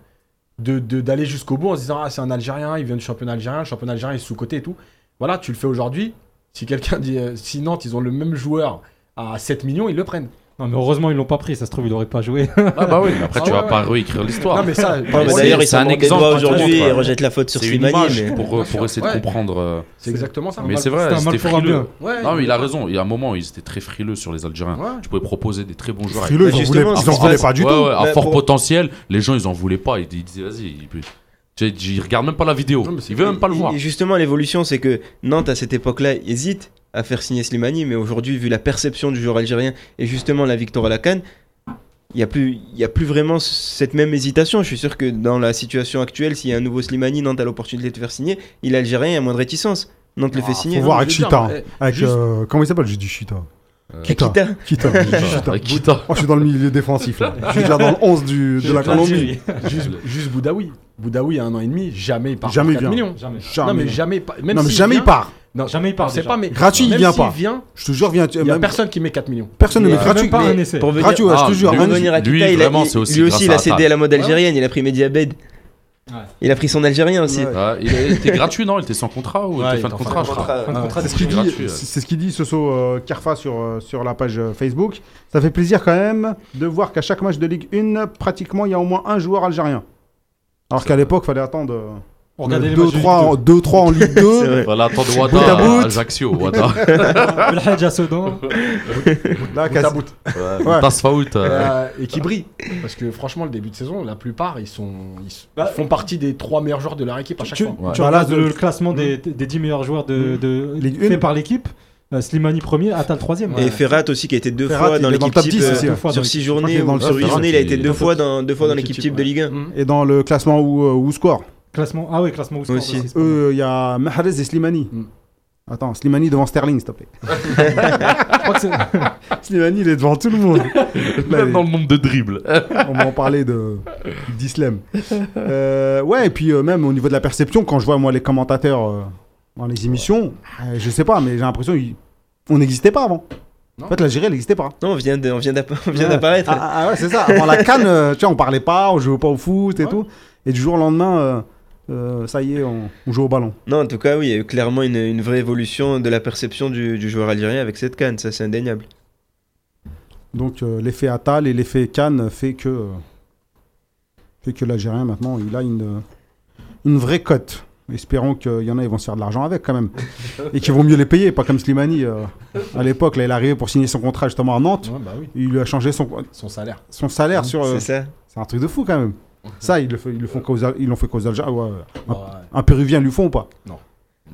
de- de- d'aller jusqu'au bout en se disant Ah, c'est un Algérien, il vient du championnat algérien, le championnat algérien est sous-côté et tout. Voilà, tu le fais aujourd'hui. Si quelqu'un dit, euh, si Nantes, ils ont le même joueur à 7 millions, ils le prennent. Non, mais heureusement, ils l'ont pas pris. Ça se trouve, il aurait pas joué. Ah bah oui, mais après Ah tu vas ouais. pas réécrire l'histoire. Non, mais ça, bah, c'est- D'ailleurs, c'est un exemple, aujourd'hui et euh, rejettent la faute sur Slimani. mais- pour, sûr, essayer ouais. de comprendre. euh, c'est exactement ça. Mais c'est vrai, c'était frileux. Non, mais il a raison. Il y a un moment, ils étaient très frileux sur les Algériens. Ouais. Tu pouvais proposer des très bons joueurs. Frileux, ils en voulaient, pas du tout. à fort potentiel, les gens, ils en voulaient pas. Ils disaient, vas-y. il regardent même pas la vidéo. Non, Ils veulent même pas le voir. Et justement, l'évolution, c'est que Nantes, à cette époque-là, hésite à faire signer Slimani, mais aujourd'hui, vu la perception du joueur algérien et justement la victoire à la Cannes, il n'y a, plus- il y a plus vraiment cette même hésitation. Je suis sûr que dans la situation actuelle, s'il y a un nouveau Slimani, Nantes a l'opportunité de le faire signer, il est algérien, il y a moins de réticence. Nantes le Ah, fait Faut signer. voir avec veux dire, Chita. hein. eh, Avec, juste- euh, comment il s'appelle? J'ai dit Chita. Euh, Kita. Kita. Kita. Chita. Avec Kita. Moi, je suis dans le milieu défensif. Là. Je suis déjà dans le 11 du, de la Colombie. Juste, juste Boudaoui. Boudaoui, à un an et demi, jamais il part Jamais pour il 4 vient. millions. Jamais. Jamais. Non, mais jamais. pas- Même non, mais jamais vient- il part. Non, Jamais il part, déjà. pas, mais. Gratuit, il vient pas. vient, Je te jure, viens. il y a même- personne qui met 4 millions. Personne ne Il met gratuit. même pas un essai. Pour venir, Gratuit, ouais, je te Ah, jure. lui, à lui, Kita, il a- vraiment, c'est aussi lui aussi, il a cédé à la mode algérienne, il a pris Mediabed. Ouais. Il a pris son algérien aussi. Ouais. Ouais, il était gratuit, non? Il était sans contrat ou il était fin de contrat, Ah, C'est ce qu'il dit, c'est c'est ce qu'il dit Soso euh, Carfa sur, euh, sur la page euh, Facebook. Ça fait plaisir quand même de voir qu'à chaque match de Ligue 1, pratiquement, il y a au moins un joueur algérien. Alors qu'à l'époque, il fallait attendre euh, 2-3 matchs de en, Ligue 2. 2-3 en Ligue 2. C'est vrai. Voilà, à Wada Ajaccio. Wada. Belhadj à Sedan. Là, Bout quasi- à bout. Ouais. Tasfaout. Et, euh, et qui brille. Parce que franchement, le début de saison, la plupart, ils, sont, ils, ils font partie des 3 meilleurs joueurs de leur équipe à chaque Tu, fois. Ouais. tu Bah là, regardes de- le classement des, des 10 meilleurs joueurs de, de, Ligue fait par l'équipe. Euh, Slimani premier, Atal troisième. Et Ferrat aussi qui a été deux Ferrat, fois dans l'équipe type 10 euh, aussi, deux ouais. fois sur dans 6 Je crois qu'il est journées sur top 8 dix. journées, il a été deux fois dans deux fois dans Dans l'équipe type de Ligue 1. Mhm. Et dans le classement où, euh, où score? Classement, ah oui, classement score Aussi. Eux, il y a Mahrez et Slimani. Mm. Attends, Slimani devant Sterling, s'il te plaît. Je crois que c'est- Slimani, il est devant tout le monde. Là, Même dans le nombre de dribbles. on va en parler de d'Islam. Euh, ouais, et puis euh, même au niveau de la perception, quand je vois moi les commentateurs euh, dans les émissions, euh, je sais pas, mais j'ai l'impression qu'on n'existait pas avant. Non. En fait, l'Algérie, elle n'existait pas. Non, on vient de- on vient d'app- on vient Ouais. d'apparaître. Ah, ah, ouais, c'est ça. Avant la canne, euh, tu vois, on parlait pas, on jouait pas au foot et Ouais. tout. Et du jour au lendemain, euh, ça y est, on, on joue au ballon. Non, en tout cas, oui, il y a eu clairement une, une vraie évolution de la perception du, du joueur algérien avec cette canne, ça c'est indéniable. Donc euh, l'effet Atal et l'effet Cannes fait que euh, fait que l'Algérien maintenant il a une une vraie cote. Espérons qu'il y en a ils vont se faire de l'argent avec quand même et qu'ils vont mieux les payer, pas comme Slimani euh, à l'époque là il est arrivé pour signer son contrat justement à Nantes, Ouais, bah oui. il lui a changé son Son salaire. son salaire sur euh, C'est ça. c'est un truc de fou quand même. Ça ils le font ils le font qu'aux ils l'ont fait qu'aux Algériens. Ouais, Ouais. un Péruvien lui font ou pas? Non,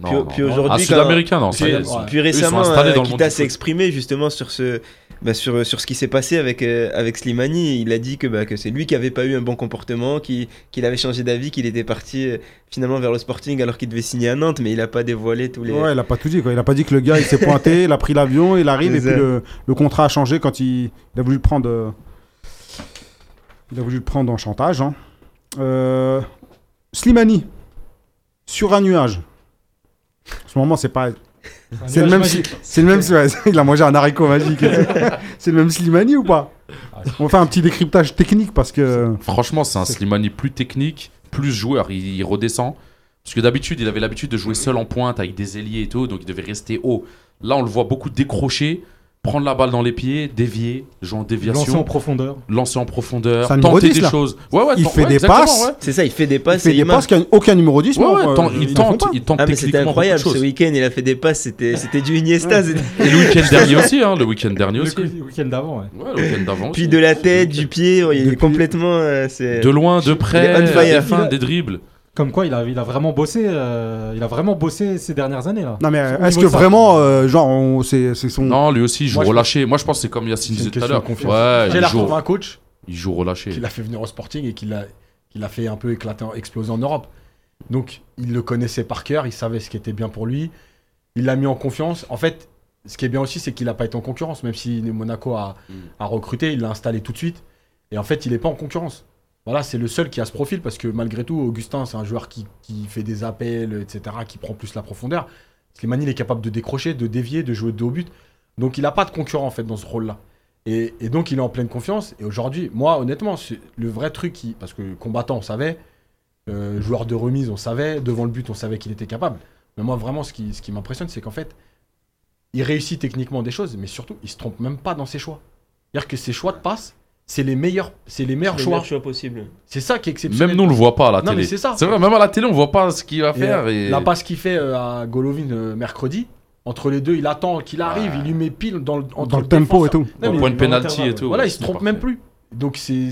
Puis- non, puis non. aujourd'hui, Un quand- Sud-Américain, non. Puis, puis récemment, euh, le Kita s'est exprimé justement sur ce, bah, sur, sur ce qui s'est passé avec, euh, avec Slimani. Il a dit que, bah, que c'est lui qui avait pas eu un bon comportement, qui- qu'il avait changé d'avis, qu'il était parti euh, finalement vers le Sporting alors qu'il devait signer à Nantes, mais il a pas dévoilé tous les. Ouais, il a pas tout dit quoi. Il a pas dit que le gars il s'est pointé, il a pris l'avion, il arrive et puis le, le contrat a changé quand il, il a voulu le prendre. Il a voulu le prendre en chantage. hein. Euh, Slimani sur un nuage. En ce moment c'est pas. C'est le même. C'est le même. ouais, il a mangé un haricot magique. c'est le même Slimani ou pas? On fait un petit décryptage technique parce que. Franchement, c'est un Slimani plus technique, plus joueur. Il, il redescend. Parce que d'habitude, il avait l'habitude de jouer seul en pointe avec des ailiers et tout, donc il devait rester haut. Là, on le voit beaucoup décrocher, prendre la balle dans les pieds, dévier, jouer en Lancer en déviation, profondeur. lancer en profondeur, numéro tenter 10, des là. choses. Ouais, ouais, Il fait ouais, des passes. ouais. C'est ça, il fait des Il passes fait et des il passes qu'aucun aucun numéro 10. Ouais, ouais, euh, tant- ils il en tente, il tente Ah, mais c'était incroyable ce week-end, il a fait des passes, c'était c'était du Iniesta. Et le week-end dernier aussi, hein, le week-end dernier aussi. le week-end d'avant, ouais. Ouais, le week-end d'avant Puis aussi. de la tête, du pied, il est complètement. euh, c'est- De loin, de près, Il est on fire. des fins, Il a- des dribbles. Comme quoi, il a, il a vraiment bossé. euh, il a vraiment bossé ces dernières années là. Non mais Au est-ce que vraiment, euh, genre, on- c'est c'est son. Non, lui aussi, il joue Moi, je relâché. Moi, je pense que c'est comme Yacine disait tout à l'heure. Ouais, J'ai il la joue, un coach il joue relâché. qui l'a fait venir au Sporting et qui l'a qui l'a fait un peu éclater, exploser en Europe. Donc, il le connaissait par cœur, il savait ce qui était bien pour lui. Il l'a mis en confiance. En fait, ce qui est bien aussi, c'est qu'il n'a pas été en concurrence. Même si Monaco a, Mm. a recruté, il l'a installé tout de suite. Et en fait, il n'est pas en concurrence. Voilà, c'est le seul qui a ce profil parce que malgré tout, Augustin, c'est un joueur qui, qui fait des appels, etc., qui prend plus la profondeur. Slimani, il est capable de décrocher, de dévier, de jouer de haut but. Donc, il n'a pas de concurrent en fait dans ce rôle-là. Et, donc, il est en pleine confiance. Et aujourd'hui, moi, honnêtement, le vrai truc qui. Parce que combattant, on savait. euh, joueur de remise, on savait. Devant le but, on savait qu'il était capable. Mais moi, vraiment, ce qui, ce qui m'impressionne, c'est qu'en fait, il réussit techniquement des choses, mais surtout, il se trompe même pas dans ses choix. C'est-à-dire que ses choix de passe, c'est les meilleurs, c'est les meilleurs Le choix. meilleur choix possible. C'est ça qui est exceptionnel. Même nous, on le voit pas à la Non, télé. c'est ça. C'est vrai, même à la télé, on voit pas ce qu'il va Et, faire. euh, Et... La passe qu'il fait euh, à Golovin euh, mercredi, entre les deux, il attend qu'il arrive, il lui met pile dans le, entre Dans le le tempo et tout. Non, Au mais point de dans pénalty l'intervalle, et tout. Voilà, ouais, il se trompe parfait. même plus. Donc c'est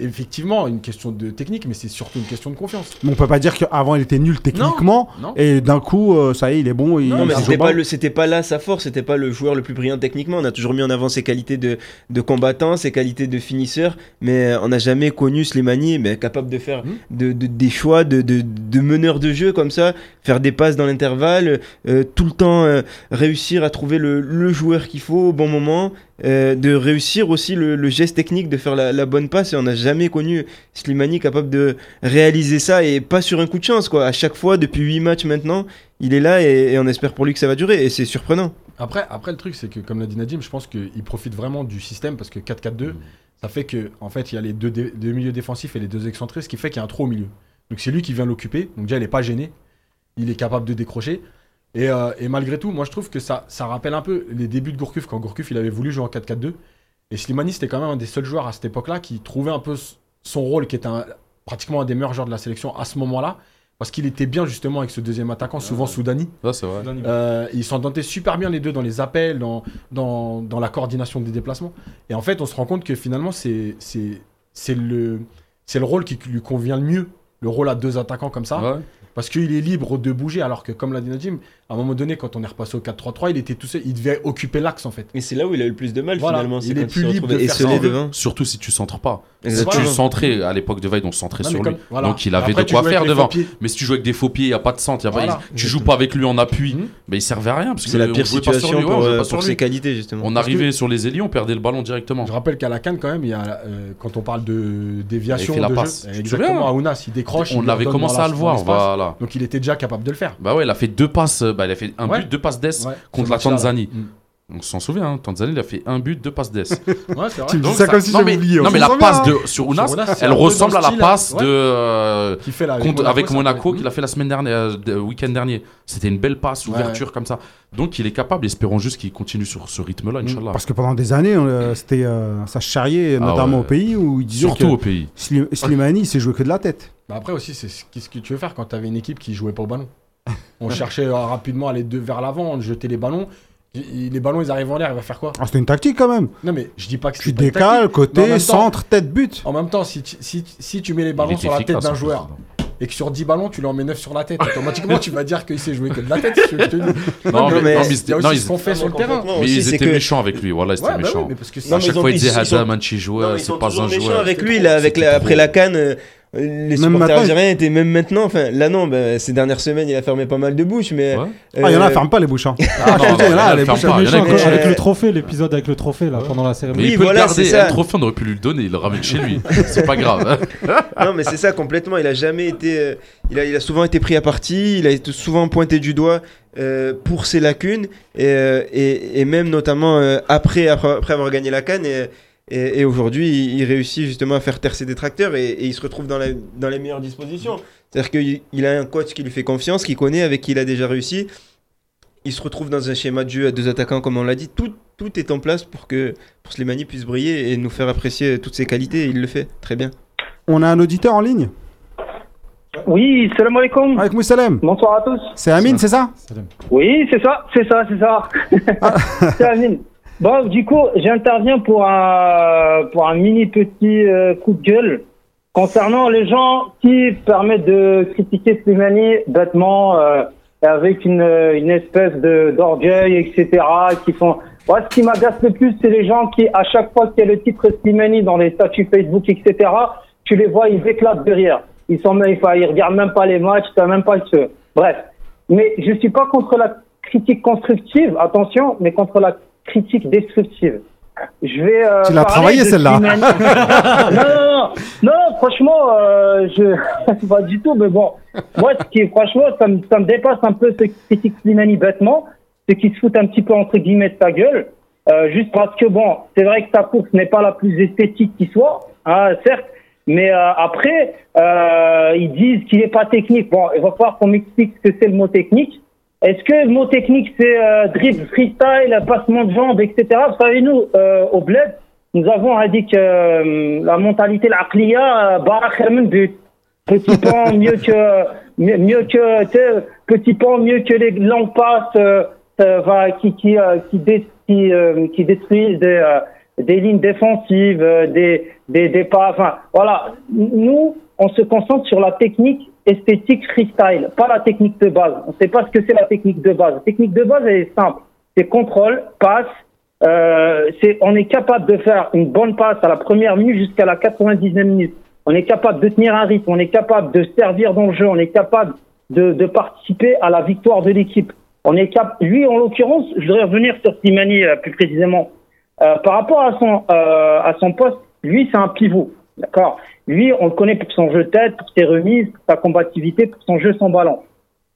effectivement une question de technique, mais c'est surtout une question de confiance. Mais on peut pas dire qu'avant il était nul techniquement Non. et d'un coup euh, ça y est il est bon. Il, Non, mais c'était pas, le, c'était pas là sa force, c'était pas le joueur le plus brillant techniquement. On a toujours mis en avant ses qualités de, de combattant, ses qualités de finisseur, mais on n'a jamais connu Slimani mais capable de faire Mhm. de, de- des choix de, de, de meneur de jeu comme ça, faire des passes dans l'intervalle, euh, tout le temps euh, réussir à trouver le, le joueur qu'il faut au bon moment, de réussir aussi le, le geste technique de faire la, la bonne passe. Et on n'a jamais connu Slimani capable de réaliser ça et pas sur un coup de chance quoi. À chaque fois, depuis 8 matchs maintenant, il est là et, et on espère pour lui que ça va durer et c'est surprenant. Après, après le truc, c'est que comme l'a dit Nadim, je pense qu'il profite vraiment du système parce que 4-4-2, ça fait que en fait il y a les deux, dé- deux milieux défensifs et les deux excentrés, ce qui fait qu'il y a un trou au milieu. Donc c'est lui qui vient l'occuper. Donc déjà il est pas gêné, il est capable de décrocher. Et, euh, et malgré tout, moi je trouve que ça, ça rappelle un peu les débuts de Gourcuff quand Gourcuff il avait voulu jouer en 4-4-2. Et Slimani c'était quand même un des seuls joueurs à cette époque-là qui trouvait un peu son rôle, qui était un- pratiquement un des meilleurs joueurs de la sélection à ce moment-là, parce qu'il était bien justement avec ce deuxième attaquant, souvent Soudani. Ouais, c'est vrai. Euh, ils s'entendaient super bien les deux dans les appels, dans, dans, dans la coordination des déplacements. Et en fait, on se rend compte que finalement, c'est c'est- c'est le, c'est le rôle qui lui convient le mieux. Le rôle à deux attaquants comme ça. Ouais. Parce qu'il est libre de bouger. Alors que, comme l'a dit Nadim, à un moment donné, quand on est repassé au 4-3-3, il était tout seul. Il devait occuper l'axe en fait. Et c'est là où il a eu le plus de mal Voilà, finalement. il est plus libre de faire esselé ça. devant. Surtout si tu centres pas. Si tu centrais, à l'époque de Veil, on centrait Non, sur mais lui. voilà. Donc il avait Après, de quoi faire devant. Mais si tu joues avec des faux pieds, il n'y a pas de centre. y a pas- tu joues pas avec lui en appui, Mhm. mais il servait à rien. parce C'est la on pire situation lui, pour, euh, pour ses qualités justement. On Parce que- arrivait sur les ailiers, on perdait le ballon directement. Je rappelle qu'à la canne, quand même, il y a, euh, quand on parle de déviation Il fait la de passe. exactement, souviens Aounas, il décroche. On avait commencé à le voir, voilà. Donc il était déjà capable de le faire. Bah ouais, il a fait deux passes, bah, il a fait un Ouais. but, deux passes d'ess Ouais, contre la là. Tanzanie. Mm. On s'en souvient, hein, Tanzanie, il a fait un but, deux passes d'ess. Ouais, c'est Tu me vrai. dis ça comme si non, j'avais mais, oublié, on non, mais la passe de, sur Ounas, elle ressemble à le la passe ouais. de. euh, Qui fait la contre- avec ça Monaco qu'il a fait la semaine dernière, euh, de- week-end dernier. C'était une belle passe, Ouais. ouverture comme ça. Donc il est capable, espérons juste qu'il continue sur ce rythme-là, Inch'Allah. Parce que pendant des années, euh, c'était euh, ça charriait, Ah notamment ouais. au pays où il disait Surtout que au pays. Slim- Slimani, il s'est joué que de la tête. Bah après aussi, c'est ce qu'est-ce que tu veux faire quand tu avais une équipe qui jouait pas au ballon. On cherchait euh, rapidement à aller de vers l'avant, on jetait les ballons. Les ballons, ils arrivent en l'air, il va faire quoi? Ah, c'était une tactique quand même. Non mais je dis pas que Tu c'est pas une décales, tactique, mais en côté, même temps- centre, tête, but. En même temps, si tu, si, si tu mets les ballons sur la tête d'un joueur et que sur 10 ballons, tu lui en mets 9 sur la tête, automatiquement tu vas dire qu'il sait jouer que de la tête. si tu veux que je te dise. Non, Non, mais, mais non, mais Il y c'était- a non, aussi ils, ce qu'on fait sur le terrain. mais aussi, ils étaient que- méchants avec lui. Voilà, ils étaient Ouais, bah oui, méchants. mais parce que Non, à mais chaque ils ont- fois, ils ils- disaient ils Non, joueur, ils sont c'est pas toujours un méchants joueur. avec lui là, avec la, après la canne. Euh, les Même supporters maintenant, algériens étaient même maintenant. Enfin, là non, bah, ces dernières semaines, il a fermé pas mal de bouches, mais. Ouais. Ah, il y en a, euh, ferme pas les bouches. hein. Ah, non, non, a, les ferme bouches, avec euh, le trophée, l'épisode avec le trophée là pendant la cérémonie. Oui, il peut voilà, le garder. c'est ça. Le trophée, on aurait pu lui le donner. Il le ramène chez lui. C'est pas grave. Non, mais c'est ça complètement. Il a jamais été. euh, il, a, il a souvent été pris à partie. Il a été souvent pointé du doigt euh, pour ses lacunes. Et, euh, et, et même notamment euh, après, après, après avoir gagné la canne. Et, et, et aujourd'hui, il, réussit justement à faire taire ses détracteurs. Et, et il se retrouve dans, la, dans les meilleures dispositions. C'est-à-dire qu'il il a un coach qui lui fait confiance, qui connaît, avec qui il a déjà réussi. Il se retrouve dans un schéma de jeu à deux attaquants, comme on l'a dit. Tout, tout est en place pour que pour Slimani puisse briller et nous faire apprécier toutes ses qualités. Et il le fait très bien. On a un auditeur en ligne. Oui, salam alaikum. Avec Moussalem. Bonsoir à tous. C'est Amine, c'est ça? Salam. Oui, c'est ça, c'est ça, c'est ça. c'est Amine. Bon, du coup, j'interviens pour un, pour un mini petit euh, coup de gueule concernant les gens qui permettent de critiquer Slimani bêtement, euh, avec une, une espèce de d'orgueil, etc., qui font... Moi, ce qui m'agace le plus, c'est les gens qui, à chaque fois qu'il y a le titre Slimani dans les statuts Facebook, etc., tu les vois, ils éclatent de rire. Ils sont même, ils regardent même pas les matchs, t'as même pas ce. Bref. Mais je suis pas contre la critique constructive, attention, mais contre la critique destructive. je vais. euh, Tu l'as travaillé, celle-là. Non, non, non, non, franchement, euh, je pas du tout, mais bon, moi, ce qui est, franchement, ça me, ça me dépasse un peu ce qui critique Slimani bêtement, c'est qu'il se fout un petit peu entre guillemets de sa gueule, euh, juste parce que bon, c'est vrai que sa course n'est pas la plus esthétique qui soit, hein, certes, mais euh, après, ils disent qu'il n'est pas technique. Bon, il va falloir qu'on m'explique ce que c'est le mot technique. Est-ce que le mot technique, c'est euh, dribble, freestyle, passement de jambes, etc. Vous savez, nous, euh, au Bled, nous avons dit que euh, la mentalité, l'aqliya, euh, but. Petit pan mieux que, mieux, mieux que, petit pan mieux que les longues passes, euh, euh, va, qui, qui, euh, qui, dé- qui, qui détruisent des, euh, des lignes défensives, euh, des, des, des pas, enfin, voilà. Nous, on se concentre sur la technique esthétique freestyle, pas la technique de base. On ne sait pas ce que c'est la technique de base. La technique de base, elle est simple. C'est contrôle, passe, euh, c'est, on est capable de faire une bonne passe à la première minute jusqu'à la 99 minute. On est capable de tenir un rythme, on est capable de servir dans le jeu, on est capable de, participer à la victoire de l'équipe. On est cap lui, en l'occurrence, je voudrais revenir sur Slimani euh, plus précisément. Euh, par rapport à son, à son poste, lui, c'est un pivot. D'accord? Lui, on le connaît pour son jeu de tête, pour ses remises, pour sa combativité, pour son jeu sans ballon.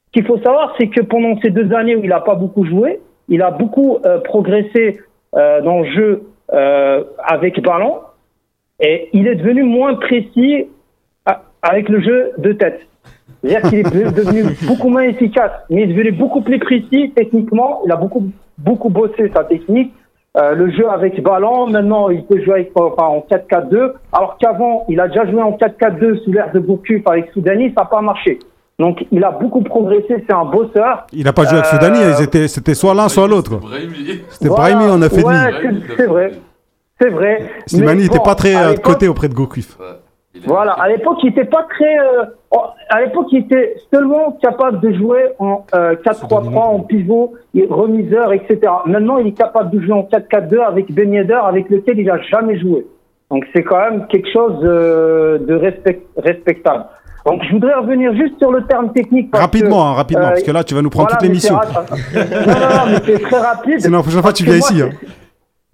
Ce qu'il faut savoir, c'est que pendant ces deux années où il n'a pas beaucoup joué, il a beaucoup euh, progressé euh, dans le jeu euh, avec ballon et il est devenu moins précis avec le jeu de tête. C'est-à-dire qu'il est de- devenu beaucoup moins efficace, mais il est devenu beaucoup plus précis techniquement. Il a beaucoup, beaucoup bossé sa technique. Euh, le jeu avec ballon, maintenant il peut jouer avec, enfin, en 4-4-2, alors qu'avant il a déjà joué en 4-4-2 sous l'ère de Bourcuf avec Soudani, ça n'a pas marché. Donc il a beaucoup progressé, c'est un bosseur. Il n'a pas joué avec Euh, Soudani, ils étaient- c'était soit l'un, soit l'autre. Brahimi. C'était Voilà. Brahimi 9 et demi. Ouais, c'est- c'est vrai. C'est vrai. Slimani n'était bon, pas très à euh, de l'époque- côté auprès de. Ouais. Voilà, à l'époque, il était pas très. euh, oh, à l'époque, il était seulement capable de jouer en euh, 4-3-3, en pivot, et remiseur, etc. Maintenant, il est capable de jouer en 4-4-2 avec Ben Yedder, avec lequel il a jamais joué. Donc, c'est quand même quelque chose euh, de respect- respectable. Donc, je voudrais revenir juste sur le terme technique. parce Rapidement, que, hein, rapidement, euh, parce que là, tu vas nous prendre voilà, toute c'est l'émission. ra- non, non, non, mais c'est très rapide. Sinon, la prochaine fois, tu Parce viens que ici.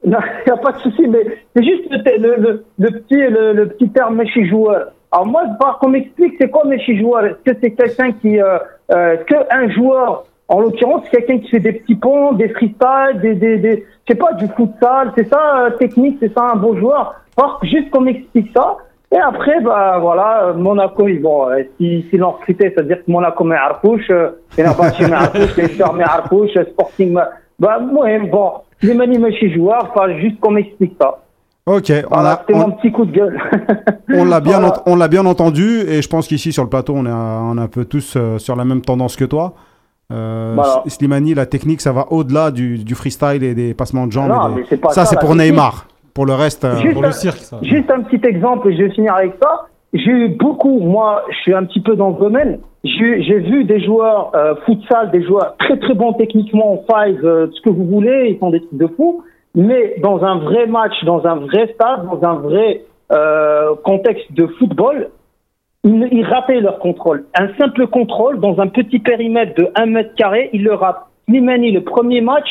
Non, il n'y a pas de souci, mais c'est juste le, le, le, petit, le, le petit terme méchi joueur. Alors moi, je veux qu'on m'explique c'est quoi méchi joueur. Est-ce que c'est quelqu'un qui, euh, euh, est-ce qu'un joueur, en l'occurrence, c'est quelqu'un qui fait des petits ponts, des freestyles, des, des, des, je sais pas, du futsal, c'est ça euh, technique, c'est ça un bon joueur. Alors juste qu'on m'explique ça. Et après, bah voilà, euh, Monaco, ils vont, euh, si, si l'ont recruté, c'est-à-dire que Monaco met Arfouche, euh, Fenerbahçe met Arfouche, Leicester met Arfouche, Sporting, bah, moi, bon, les mani méchi joueurs, enfin, juste qu'on m'explique ça. Ok, on Voilà, a- c'était on- mon petit coup de gueule. on l'a bien, Voilà. ent- on l'a bien entendu, et je pense qu'ici sur le plateau, on est, un- on est un peu tous euh, sur la même tendance que toi. Euh, Voilà. S- Slimani, la technique, ça va au-delà du, du freestyle et des passements de jambes. Non, et des- mais c'est pas ça, ça, c'est pour technique. Neymar. Pour le reste, euh, Juste Pour le cirque, ça. Juste un petit exemple, et je vais finir avec ça. J'ai eu beaucoup, moi, je suis un petit peu dans le domaine. J'ai vu des joueurs euh, futsal, des joueurs très très bons techniquement en five, euh, ce que vous voulez, ils font des trucs de fou. Mais dans un vrai match, dans un vrai stade, dans un vrai euh, contexte de football, ils, ils rataient leur contrôle. Un simple contrôle dans un petit périmètre de 1 mètre carré, ils le ratent. Slimani, le premier match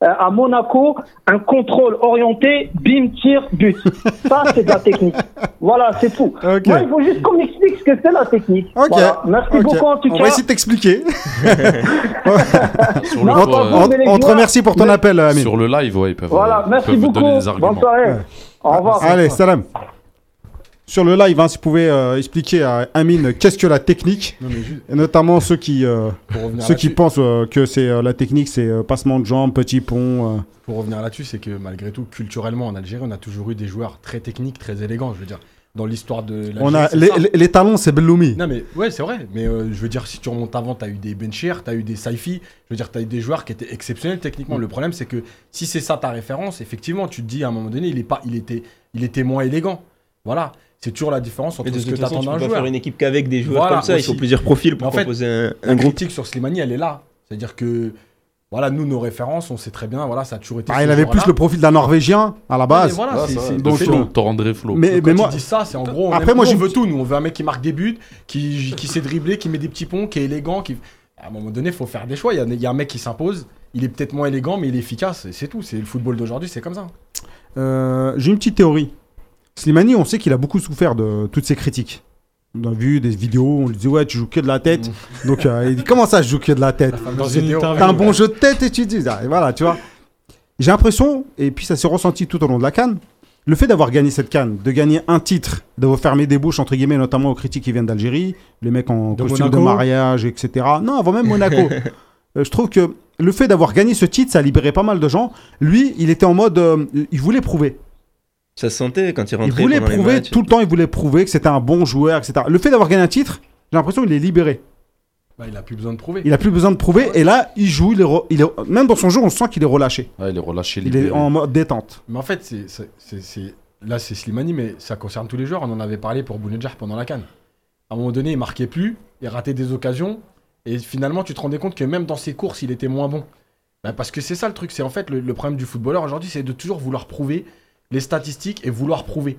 à Monaco, un contrôle orienté, bim, tir, but. Ça, c'est de la technique. Voilà, c'est tout. Moi, il faut juste qu'on m'explique ce que c'est la technique. Ok. Voilà. Merci beaucoup en tout On cas. va essayer de t'expliquer. Non, le, on, euh, on te remercie pour ton Mais- appel, Amine. sur le live, ouais, ils peuvent, Voilà, euh, ils merci peuvent beaucoup. donner des arguments. Bonne soirée. Au revoir. Allez, salam. Sur le live, hein, si vous pouvez euh, expliquer à Amine qu'est-ce que la technique, Non, mais juste et notamment ceux qui, euh, ceux qui pensent euh, que c'est la technique, c'est passement de jambes, petit pont. Pour revenir là-dessus, c'est que malgré tout, culturellement, en Algérie, on a toujours eu des joueurs très techniques, très élégants. Je veux dire, dans l'histoire de l'Algérie, On a les, les- les talons, c'est Belloumi. Non, mais ouais, c'est vrai. Mais je veux dire, si tu remontes avant, tu as eu des Benchir, tu as eu des Saifi. Je veux dire, tu as eu des joueurs qui étaient exceptionnels techniquement. Le problème, c'est que si c'est ça ta référence, effectivement, tu te dis à un moment donné, il, est pas, il, était, il était moins élégant. Voilà. C'est toujours la différence entre de ce que tu attends d'un joueur. faire une équipe qu'avec des joueurs Voilà, comme ça. Il faut aussi. plusieurs profils pour en fait, composer un, La un groupe. critique sur Slimani, elle est là. C'est-à-dire que, voilà, nous, nos références, on sait très bien, voilà, ça a toujours été. Ah, il avait plus le profil d'un Norvégien à la Ouais, mais base. voilà, c'est- donc, c'est Flo. Mais, mais moi, disent ça, c'est en gros. On Après, aime- moi, on veut tout. Nous, on veut un mec qui marque des buts, qui, qui sait dribbler, qui met des petits ponts, qui est élégant. Qui... À un moment donné, il faut faire des choix. Il y, a, il y a un mec qui s'impose. Il est peut-être moins élégant, mais il est efficace. C'est tout. C'est le football d'aujourd'hui, c'est comme ça. Euh, J'ai une petite théorie. Slimani, on sait qu'il a beaucoup souffert de toutes ces critiques. On a vu des vidéos, on lui dit ouais tu joues que de la tête. Donc euh, il dit comment ça je joue que de la tête? Dans une vidéo. interview. T'as un bon jeu de tête et tu dis ah, et voilà tu vois. J'ai l'impression et puis ça s'est ressenti tout au long de la canne. Le fait d'avoir gagné cette canne, de gagner un titre, de fermer des bouches entre guillemets, notamment aux critiques qui viennent d'Algérie, les mecs en De costume de mariage, etc. Non, avant même Monaco. Euh, je trouve que le fait d'avoir gagné ce titre, ça a libéré pas mal de gens. Lui, il était en mode, euh, il voulait prouver. Ça se sentait quand il Il rentrait voulait pendant les prouver, matchs. tout le temps, il voulait prouver que c'était un bon joueur, etc. Le fait d'avoir gagné un titre, j'ai l'impression qu'il est libéré. Bah, il a plus besoin de prouver. Il a plus besoin de prouver. Et là, il joue, il est, re- il est- même dans son jeu, on sent qu'il est relâché. Ouais, il est relâché, Il est libéré. en mode détente. Mais en fait, c'est, c'est- c'est- c'est- là, c'est Slimani, mais ça concerne tous les joueurs. On en avait parlé pour Bounedjah pendant la canne. À un moment donné, il marquait plus, il ratait des occasions. Et finalement, tu te rendais compte que même dans ses courses, il était moins bon. Bah, parce que c'est ça le truc. C'est en fait le, le problème du footballeur aujourd'hui, c'est de toujours vouloir prouver les statistiques et vouloir prouver.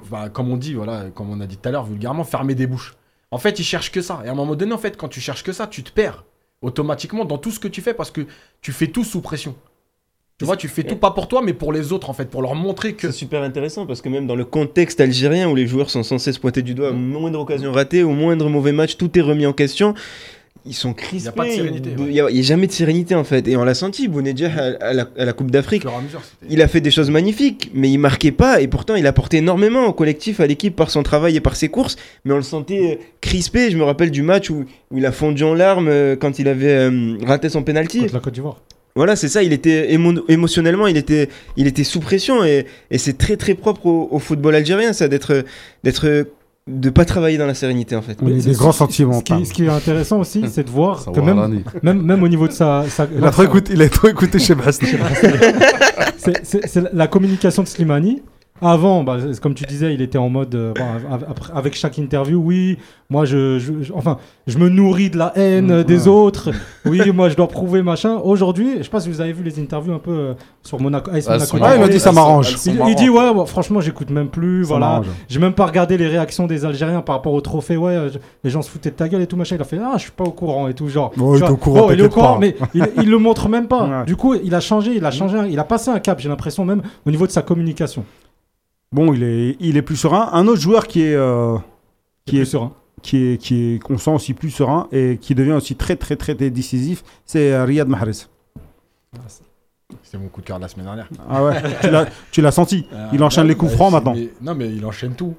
Enfin, comme on dit, voilà, comme on a dit tout à l'heure, vulgairement, fermer des bouches. En fait, il cherche que ça. Et à un moment donné, en fait, quand tu cherches que ça, tu te perds automatiquement dans tout ce que tu fais parce que tu fais tout sous pression. Tu vois, tu fais tout pas pour toi, mais pour les autres, en fait, pour leur montrer que C'est super intéressant parce que même dans le contexte algérien où les joueurs sont censés se pointer du doigt, moindre occasion ratée, au moindre mauvais match, tout est remis en question. Ils sont crispés. Y a pas de sérénité, Il ouais. n'y a, il y a jamais de sérénité en fait. Et on l'a senti, Bounedjah à, à la, à la Coupe au d'Afrique. Il a fait des choses magnifiques, mais il marquait pas. Et pourtant, il apportait énormément au collectif, à l'équipe par son travail et par ses courses. Mais on le sentait euh, crispé. Je me rappelle du match où, où il a fondu en larmes euh, quand il avait euh, raté son penalty. Contre la Côte d'Ivoire. Voilà, c'est ça, il était émo- émotionnellement, il était, il était sous pression et, et c'est très très propre au, au football algérien, ça, d'être, de pas travailler dans la sérénité en fait. C'est- des grands Ce sentiments. qui, ce qui est intéressant aussi, c'est de voir Ça que même, même, même au niveau de sa. sa- Il a trop écouté, il a trop écouté chez Bast. c'est- c'est c'est la communication de Slimani. Avant, bah, comme tu disais, il était en mode. euh, avec chaque interview, oui, moi, je, je- je- enfin, je me nourris de la haine euh, des autres. Oui, moi, je dois prouver, machin. Aujourd'hui, je sais pas si vous avez vu les interviews un peu euh, sur Monaco. AS Ah, Monaco. sont Ouais, il a dit ça m'arrange. Il, dit ouais, franchement j'écoute même plus, Ça voilà. m'arrange. J'ai même pas regardé les réactions des Algériens par rapport au trophée, ouais, euh, je- les gens se foutaient de ta gueule et tout machin. Il a fait ah je suis pas au courant et tout genre. Oh, il Tu est vois, au courant, oh, il est au t'inquiète courant, pas. mais il, il le montre même pas. Ouais. Du coup il a changé, il a changé, il a passé un cap. J'ai l'impression même au niveau de sa communication. Bon, il est, il est plus serein. Un autre joueur qui est, euh, qui est est, serein. qui est, qui est, qu'on sent aussi plus serein et qui devient aussi très, très, très décisif, c'est euh, Riyad Mahrez. C'était mon coup de cœur de la semaine dernière. Ah ouais, tu l'as- tu l'as senti. Il Euh, enchaîne ouais, les coups bah, francs c'est- maintenant. mais- non, mais il enchaîne tout.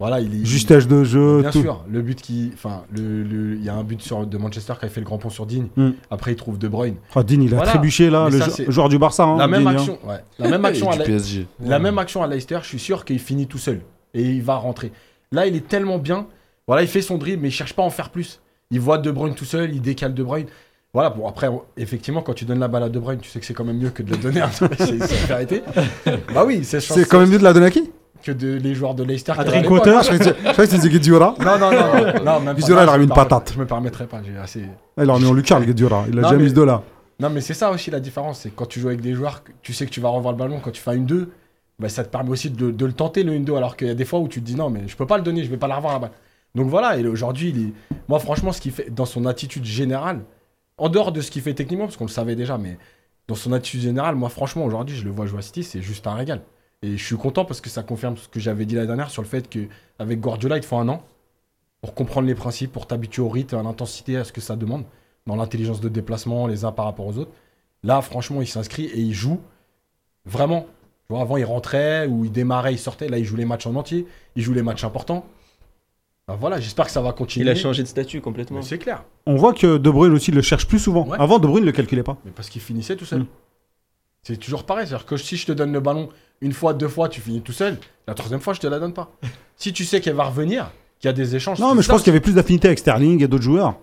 Voilà, il est. Justesse de jeu, Bien tout. sûr, le but qui. Enfin, il y a un but sur, de Manchester qui a fait le grand pont sur Digne. Mm. Après, il trouve De Bruyne. Oh, Dean, il a Voilà. trébuché là, Mais le ça, joueur du Barça. hein, la, même hein. action, ouais. la même action, à la, PSG. la même action à Leicester, je suis sûr qu'il finit tout seul. Et il va rentrer. Là, il est tellement bien. Voilà, il fait son dribble, mais il cherche pas à en faire plus. Il voit De Bruyne tout seul, il décale De Bruyne. Voilà, bon, après, effectivement, quand tu donnes la balle à De Bruyne, tu sais que c'est quand même mieux que de le donner à la vérité. Bah oui, C'est quand même mieux de la donner à qui? Que de, les joueurs de Leicester. qui À Drinkwater. Je croyais que c'était Guedjura. Non, non, non, non, non. Visuela, il a mis une patate. Je me permettrais pas, j'ai assez. Ah, Il a remis en lucarne, Guedjura. Il a déjà mis ce deux-là. Non, mais c'est ça aussi la différence, c'est que quand tu joues avec des joueurs, tu sais que tu vas revoir le ballon, quand tu fais un 1-2, bah, ça te permet aussi de, de le tenter le 1-2, alors qu'il y a des fois où tu te dis non, mais je peux pas le donner, je vais pas la revoir la balle. Donc voilà, et aujourd'hui, il est... moi franchement, ce qu'il fait dans son attitude générale, en dehors de ce qu'il fait techniquement, parce qu'on le savait déjà, mais dans son attitude générale, moi franchement, aujourd'hui, je le vois jouer à City, c'est juste un régal. Et je suis content parce que ça confirme ce que j'avais dit la dernière sur le fait qu'avec Guardiola, il te faut un an pour comprendre les principes, pour t'habituer au rythme, à l'intensité, à ce que ça demande, dans l'intelligence de déplacement, les uns par rapport aux autres. Là, franchement, il s'inscrit et il joue vraiment. Tu vois, avant, il rentrait ou il démarrait, il sortait. Là, il joue les matchs en entier. Il joue les matchs importants. Bah voilà, j'espère que ça va continuer. Il a changé de statut complètement. C'est clair. On voit que De Bruyne aussi le cherche plus souvent. Ouais. Avant, De Bruyne ne le calculait pas. Mais parce qu'il finissait tout seul. Mm. C'est toujours pareil. C'est-à-dire que si je te donne le ballon une fois, deux fois, tu finis tout seul. La troisième fois, je te la donne pas. si tu sais qu'elle va revenir, qu'il y a des échanges. Non, mais je pense qu'il y avait plus d'affinité avec Sterling et d'autres joueurs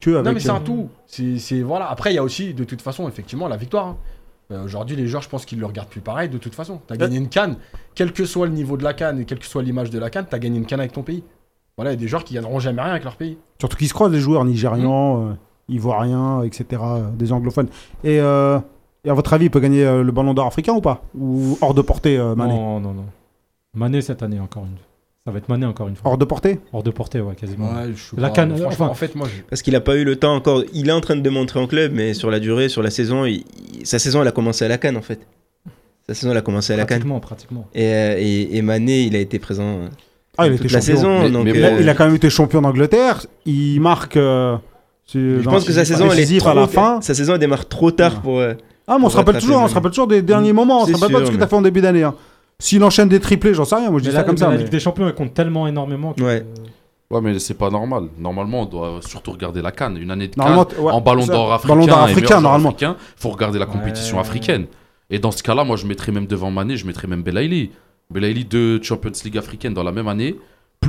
que avec. Non, mais c'est euh, un tout. C'est, c'est- voilà. Après, il y a aussi, de toute façon, effectivement, la victoire. hein. Euh, aujourd'hui, les joueurs, je pense qu'ils le regardent plus pareil. De toute façon, tu as gagné une canne. Quel que soit le niveau de la canne et quelle que soit l'image de la canne, tu as gagné une canne avec ton pays. Voilà, il y a des joueurs qui gagneront jamais rien avec leur pays. Surtout qu'ils se croisent, les joueurs nigérians, Mm. euh, ivoiriens, etc., euh, des anglophones. Et, euh, et à votre avis, il peut gagner euh, le ballon d'or africain ou pas? Ou hors de portée, euh, Mané? Non, non, non. Mané cette année encore une. Ça va être Mané encore une fois. Hors de portée? Hors de portée, ouais, quasiment. Ouais, je suis La pas- canne, franchement, enfin- en fait, moi, je- Parce qu'il n'a pas eu le temps encore. Il est en train de démontrer en club, mais sur la durée, sur la saison, il- il- sa saison, elle a commencé à la canne en fait. Sa saison, elle a commencé à la Cannes. Pratiquement, pratiquement. Et, euh, et, et Mané, il a été présent euh, Ah, il toute était la champion. saison. Mais- donc, mais Bon, euh, il a quand même été champion d'Angleterre. Il marque. euh, je dans- pense que sa saison, elle est décisif trop, à la fin. Sa saison, elle démarre trop tard Ouais. pour. euh, Ah, mais on se rappelle toujours, on Mané. se rappelle toujours des derniers moments. On se rappelle pas de ce que t'as fait en début d'année. hein. S'il enchaîne des triplés, j'en sais rien. Moi, je dis ça comme ça. la mais- Ligue des Champions, elle compte tellement énormément. que- Ouais. Ouais, mais c'est pas normal. Normalement, on doit surtout regarder la Cannes. Une année de Normalement, Cannes, t- ouais, en ballon ça, d'or africain. Ballon d'or et africain, joueur normalement. africain, faut regarder la compétition Ouais. africaine. Et dans ce cas-là, moi, je mettrais même devant Mané, je mettrais même Belaïli. Belaïli, deux Champions League africaines dans la même année,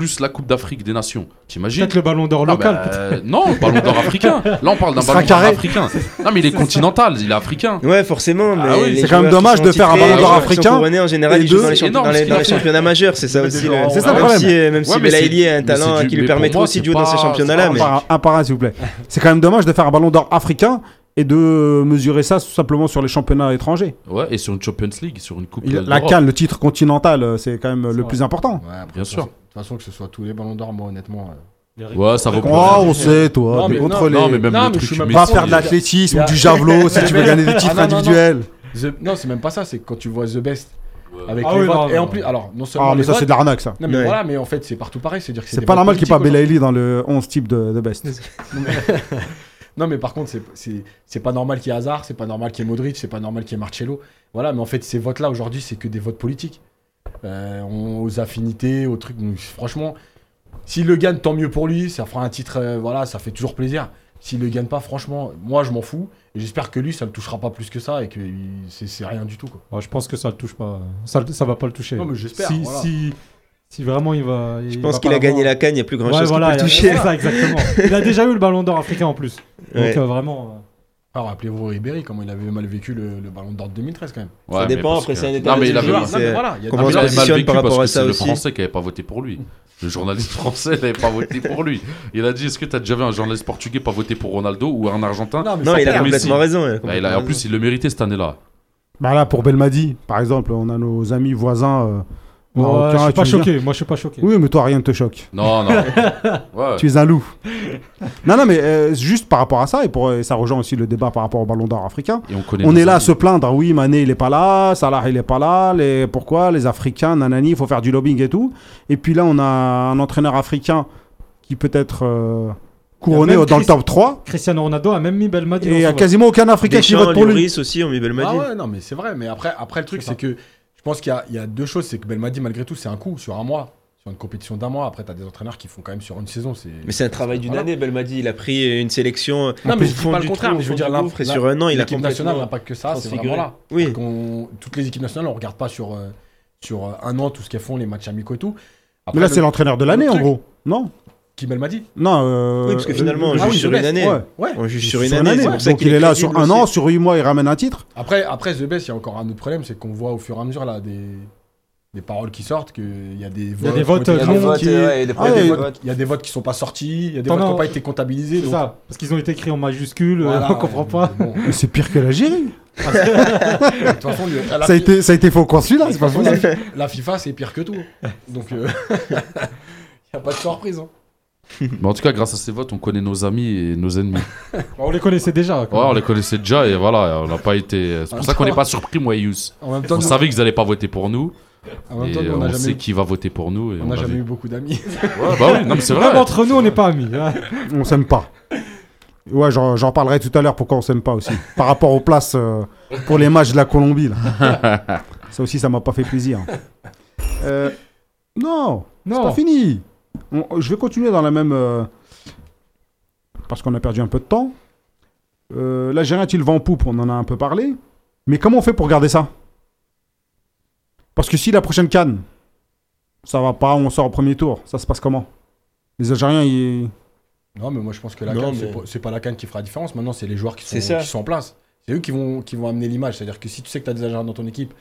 plus la Coupe d'Afrique des Nations. T'imagines Peut-être le ballon d'or Ah, local. bah, peut-être. euh, non, ballon d'or africain. Là, on parle d'un Il ballon d'or africain. Non, mais il est continental, il est africain. Ouais, forcément. Mais Ah oui, c'est quand même dommage de faire un ballon d'or africain en général, jouent deux- dans les, dans dans championnats majeurs. C'est ça aussi. le- C'est ça le problème. si, même si Belaïli a un talent qui lui moi, aussi de jouer dans ces championnats-là. un par un, s'il vous plaît. C'est quand même dommage de faire un ballon d'or africain et de mesurer ça simplement sur les championnats étrangers. Ouais, et sur une Champions League, sur une Coupe la Cannes, le titre continental, euh, c'est quand même le vrai. plus important. Ouais, Bien sûr. De toute façon, que ce soit tous les ballons d'or, moi, honnêtement. euh, Ouais, ça vaut Oh, plus rien on sait, toi. Non, mais contre non, les. Non, mais même Non, le mais je truc suis même Va pas faire de a- l'athlétisme ou du javelot si tu veux gagner des Ah, titres non. individuels. The- Non, c'est même pas ça. C'est quand tu vois The Best avec Ah les oui, votes. non, Et en plus, alors, non seulement. Ah, mais les ça, c'est de l'arnaque, ça. Non, mais Ouais. voilà, mais en fait, c'est partout pareil. C'est-à-dire que C'est pas normal qu'il n'y ait pas Belaïli dans le 11 type de, de best. Non, mais- par contre, c'est- pas normal qu'il y ait Hazard, c'est pas normal qu'il y ait Modric, c'est pas normal qu'il y ait Marcello. Voilà, mais en fait, ces votes-là, aujourd'hui, c'est que des votes politiques. Euh, on- aux affinités, aux trucs. Donc, franchement, s'il le gagne, tant mieux pour lui. Ça fera un titre, euh, voilà, ça fait toujours plaisir. S'il le gagne pas, franchement, moi, je m'en fous. Et j'espère que lui, ça le touchera pas plus que ça et que c'est c'est rien du tout, quoi. Ouais, je pense que ça le touche pas. Ça, ça va pas le toucher. Non, mais j'espère, Si, voilà. si, si vraiment il va. Je pense qu'il a gagné la canne, il n'y a plus grand Ouais, chose voilà, qui peut le toucher. c'est ça, exactement. Il a déjà eu le ballon d'or africain en plus. Donc Ouais. euh, vraiment. euh, Alors, rappelez-vous Ribéry, comment il avait mal vécu le, le ballon d'or de 2013 quand même. Ouais, Ça dépend, après, que- c'est un état a comment il avait mal vécu par parce rapport que à ça c'est le. Français qui n'avait pas voté pour lui. Le journaliste français n'avait pas voté pour lui. Il a dit Est-ce que tu as déjà vu un journaliste portugais pas voter pour Ronaldo ou un Argentin? Non, mais Non, sans il a complètement raison. il a Bah, il complètement a- En plus, il le méritait cette année-là. Bah là, pour Belmadi, par exemple, on a nos amis voisins. euh, ouais, je suis pas choqué. Moi, je suis pas choqué. Oui, mais toi, rien ne te choque. Non, non. Ouais. Tu es un loup. non, non, mais euh, juste par rapport à ça, et, pour, et ça rejoint aussi le débat par rapport au ballon d'or africain. Et on connaît On nos est là à se plaindre, oui, Mané il est pas là, Salah il est pas là, les... pourquoi les Africains, nanani, il faut faire du lobbying et tout. Et puis là, on a un entraîneur africain qui peut être euh, couronné dans le top 3, Cristiano Ronaldo a même mis Belmadi. et il n'y a quasiment aucun Africain qui vote pour lui. Aussi, on met Belmadi. Ah ouais, non, mais c'est vrai. Mais après, après le truc, c'est que je pense qu'il y a, il y a deux choses. C'est que Belmadi, malgré tout, c'est un coup sur un mois. Sur une compétition d'un mois. Après, tu as des entraîneurs qui font quand même sur une saison. C'est Mais c'est un travail d'une année, Belmadi. Il a pris une sélection. Non, mais je dis pas le contraire, mais je veux dire, sur un an, il a l'équipe nationale n'a pas que ça, c'est vraiment là. Oui. Toutes les équipes nationales, on regarde pas sur, euh, sur euh, un an tout ce qu'elles font, les matchs amicaux et tout. Après, Mais là, le- c'est l'entraîneur de l'année, le en gros. Non? Qui Belmadi Non. euh, Oui, parce que finalement, on euh, juge Ah oui, sur une année. Ouais. Ouais. On juge sur sur une année. Donc il est là sur un an, sur 8 mois, il ramène un titre. Après, après The Best, il y a encore un autre problème, c'est qu'on voit au fur et à mesure là des, des paroles qui sortent, qu'il y a des votes. y a des votes, qui ont été euh, non, convoqués, qui- il y a ouais, des Ah, votes- il y a des votes qui sont pas sortis, il y a des votes qui non. n'ont pas été comptabilisés. C'est donc- ça. Parce qu'ils ont été écrits en majuscule, Voilà, on comprend ouais, pas. bon. Mais c'est pire que l'Algérie. De toute façon, le- la, Ça a été, ça a été faux là, c'est pas de toute façon, possible. la- la FIFA, c'est pire que tout. Donc, il n'y a pas de surprise. hein. Mais en tout cas, grâce à ces votes, on connaît nos amis et nos ennemis. On les connaissait déjà. Ouais, quoi. on les connaissait déjà et voilà, on n'a pas été. C'est pour ça qu'on n'est pas surpris, moi et Yous. En même temps, On nous- savait qu'ils n'allaient pas voter pour nous. en même Et temps, nous, on, on n'a sait qui va voter pour nous. Et on n'a l'a jamais vu. eu beaucoup d'amis. Ouais, bah oui, non, mais c'est Même vrai. entre nous, on n'est pas amis. hein. On s'aime pas. Ouais, j'en j'en parlerai tout à l'heure pourquoi on s'aime pas aussi. Par rapport aux places euh, pour les matchs de la Colombie. là. ça aussi, ça m'a pas fait plaisir. Euh, non, c'est Non. pas fini. On- je vais continuer dans la même. euh, parce qu'on a perdu un peu de temps. Euh, L'Algérien est-il vent en poupe On en a un peu parlé. Mais comment on fait pour garder ça? Parce que si la prochaine canne, ça va pas, on sort au premier tour, ça se passe comment? Les Algériens, ils. Non, mais moi, je pense que la Non, canne, mais- c'est pas, c'est pas la canne qui fera la différence. Maintenant, c'est les joueurs qui sont, C'est ça. qui sont en place. C'est eux qui vont, qui vont amener l'image. C'est-à-dire que si tu sais que tu as des agents dans ton équipe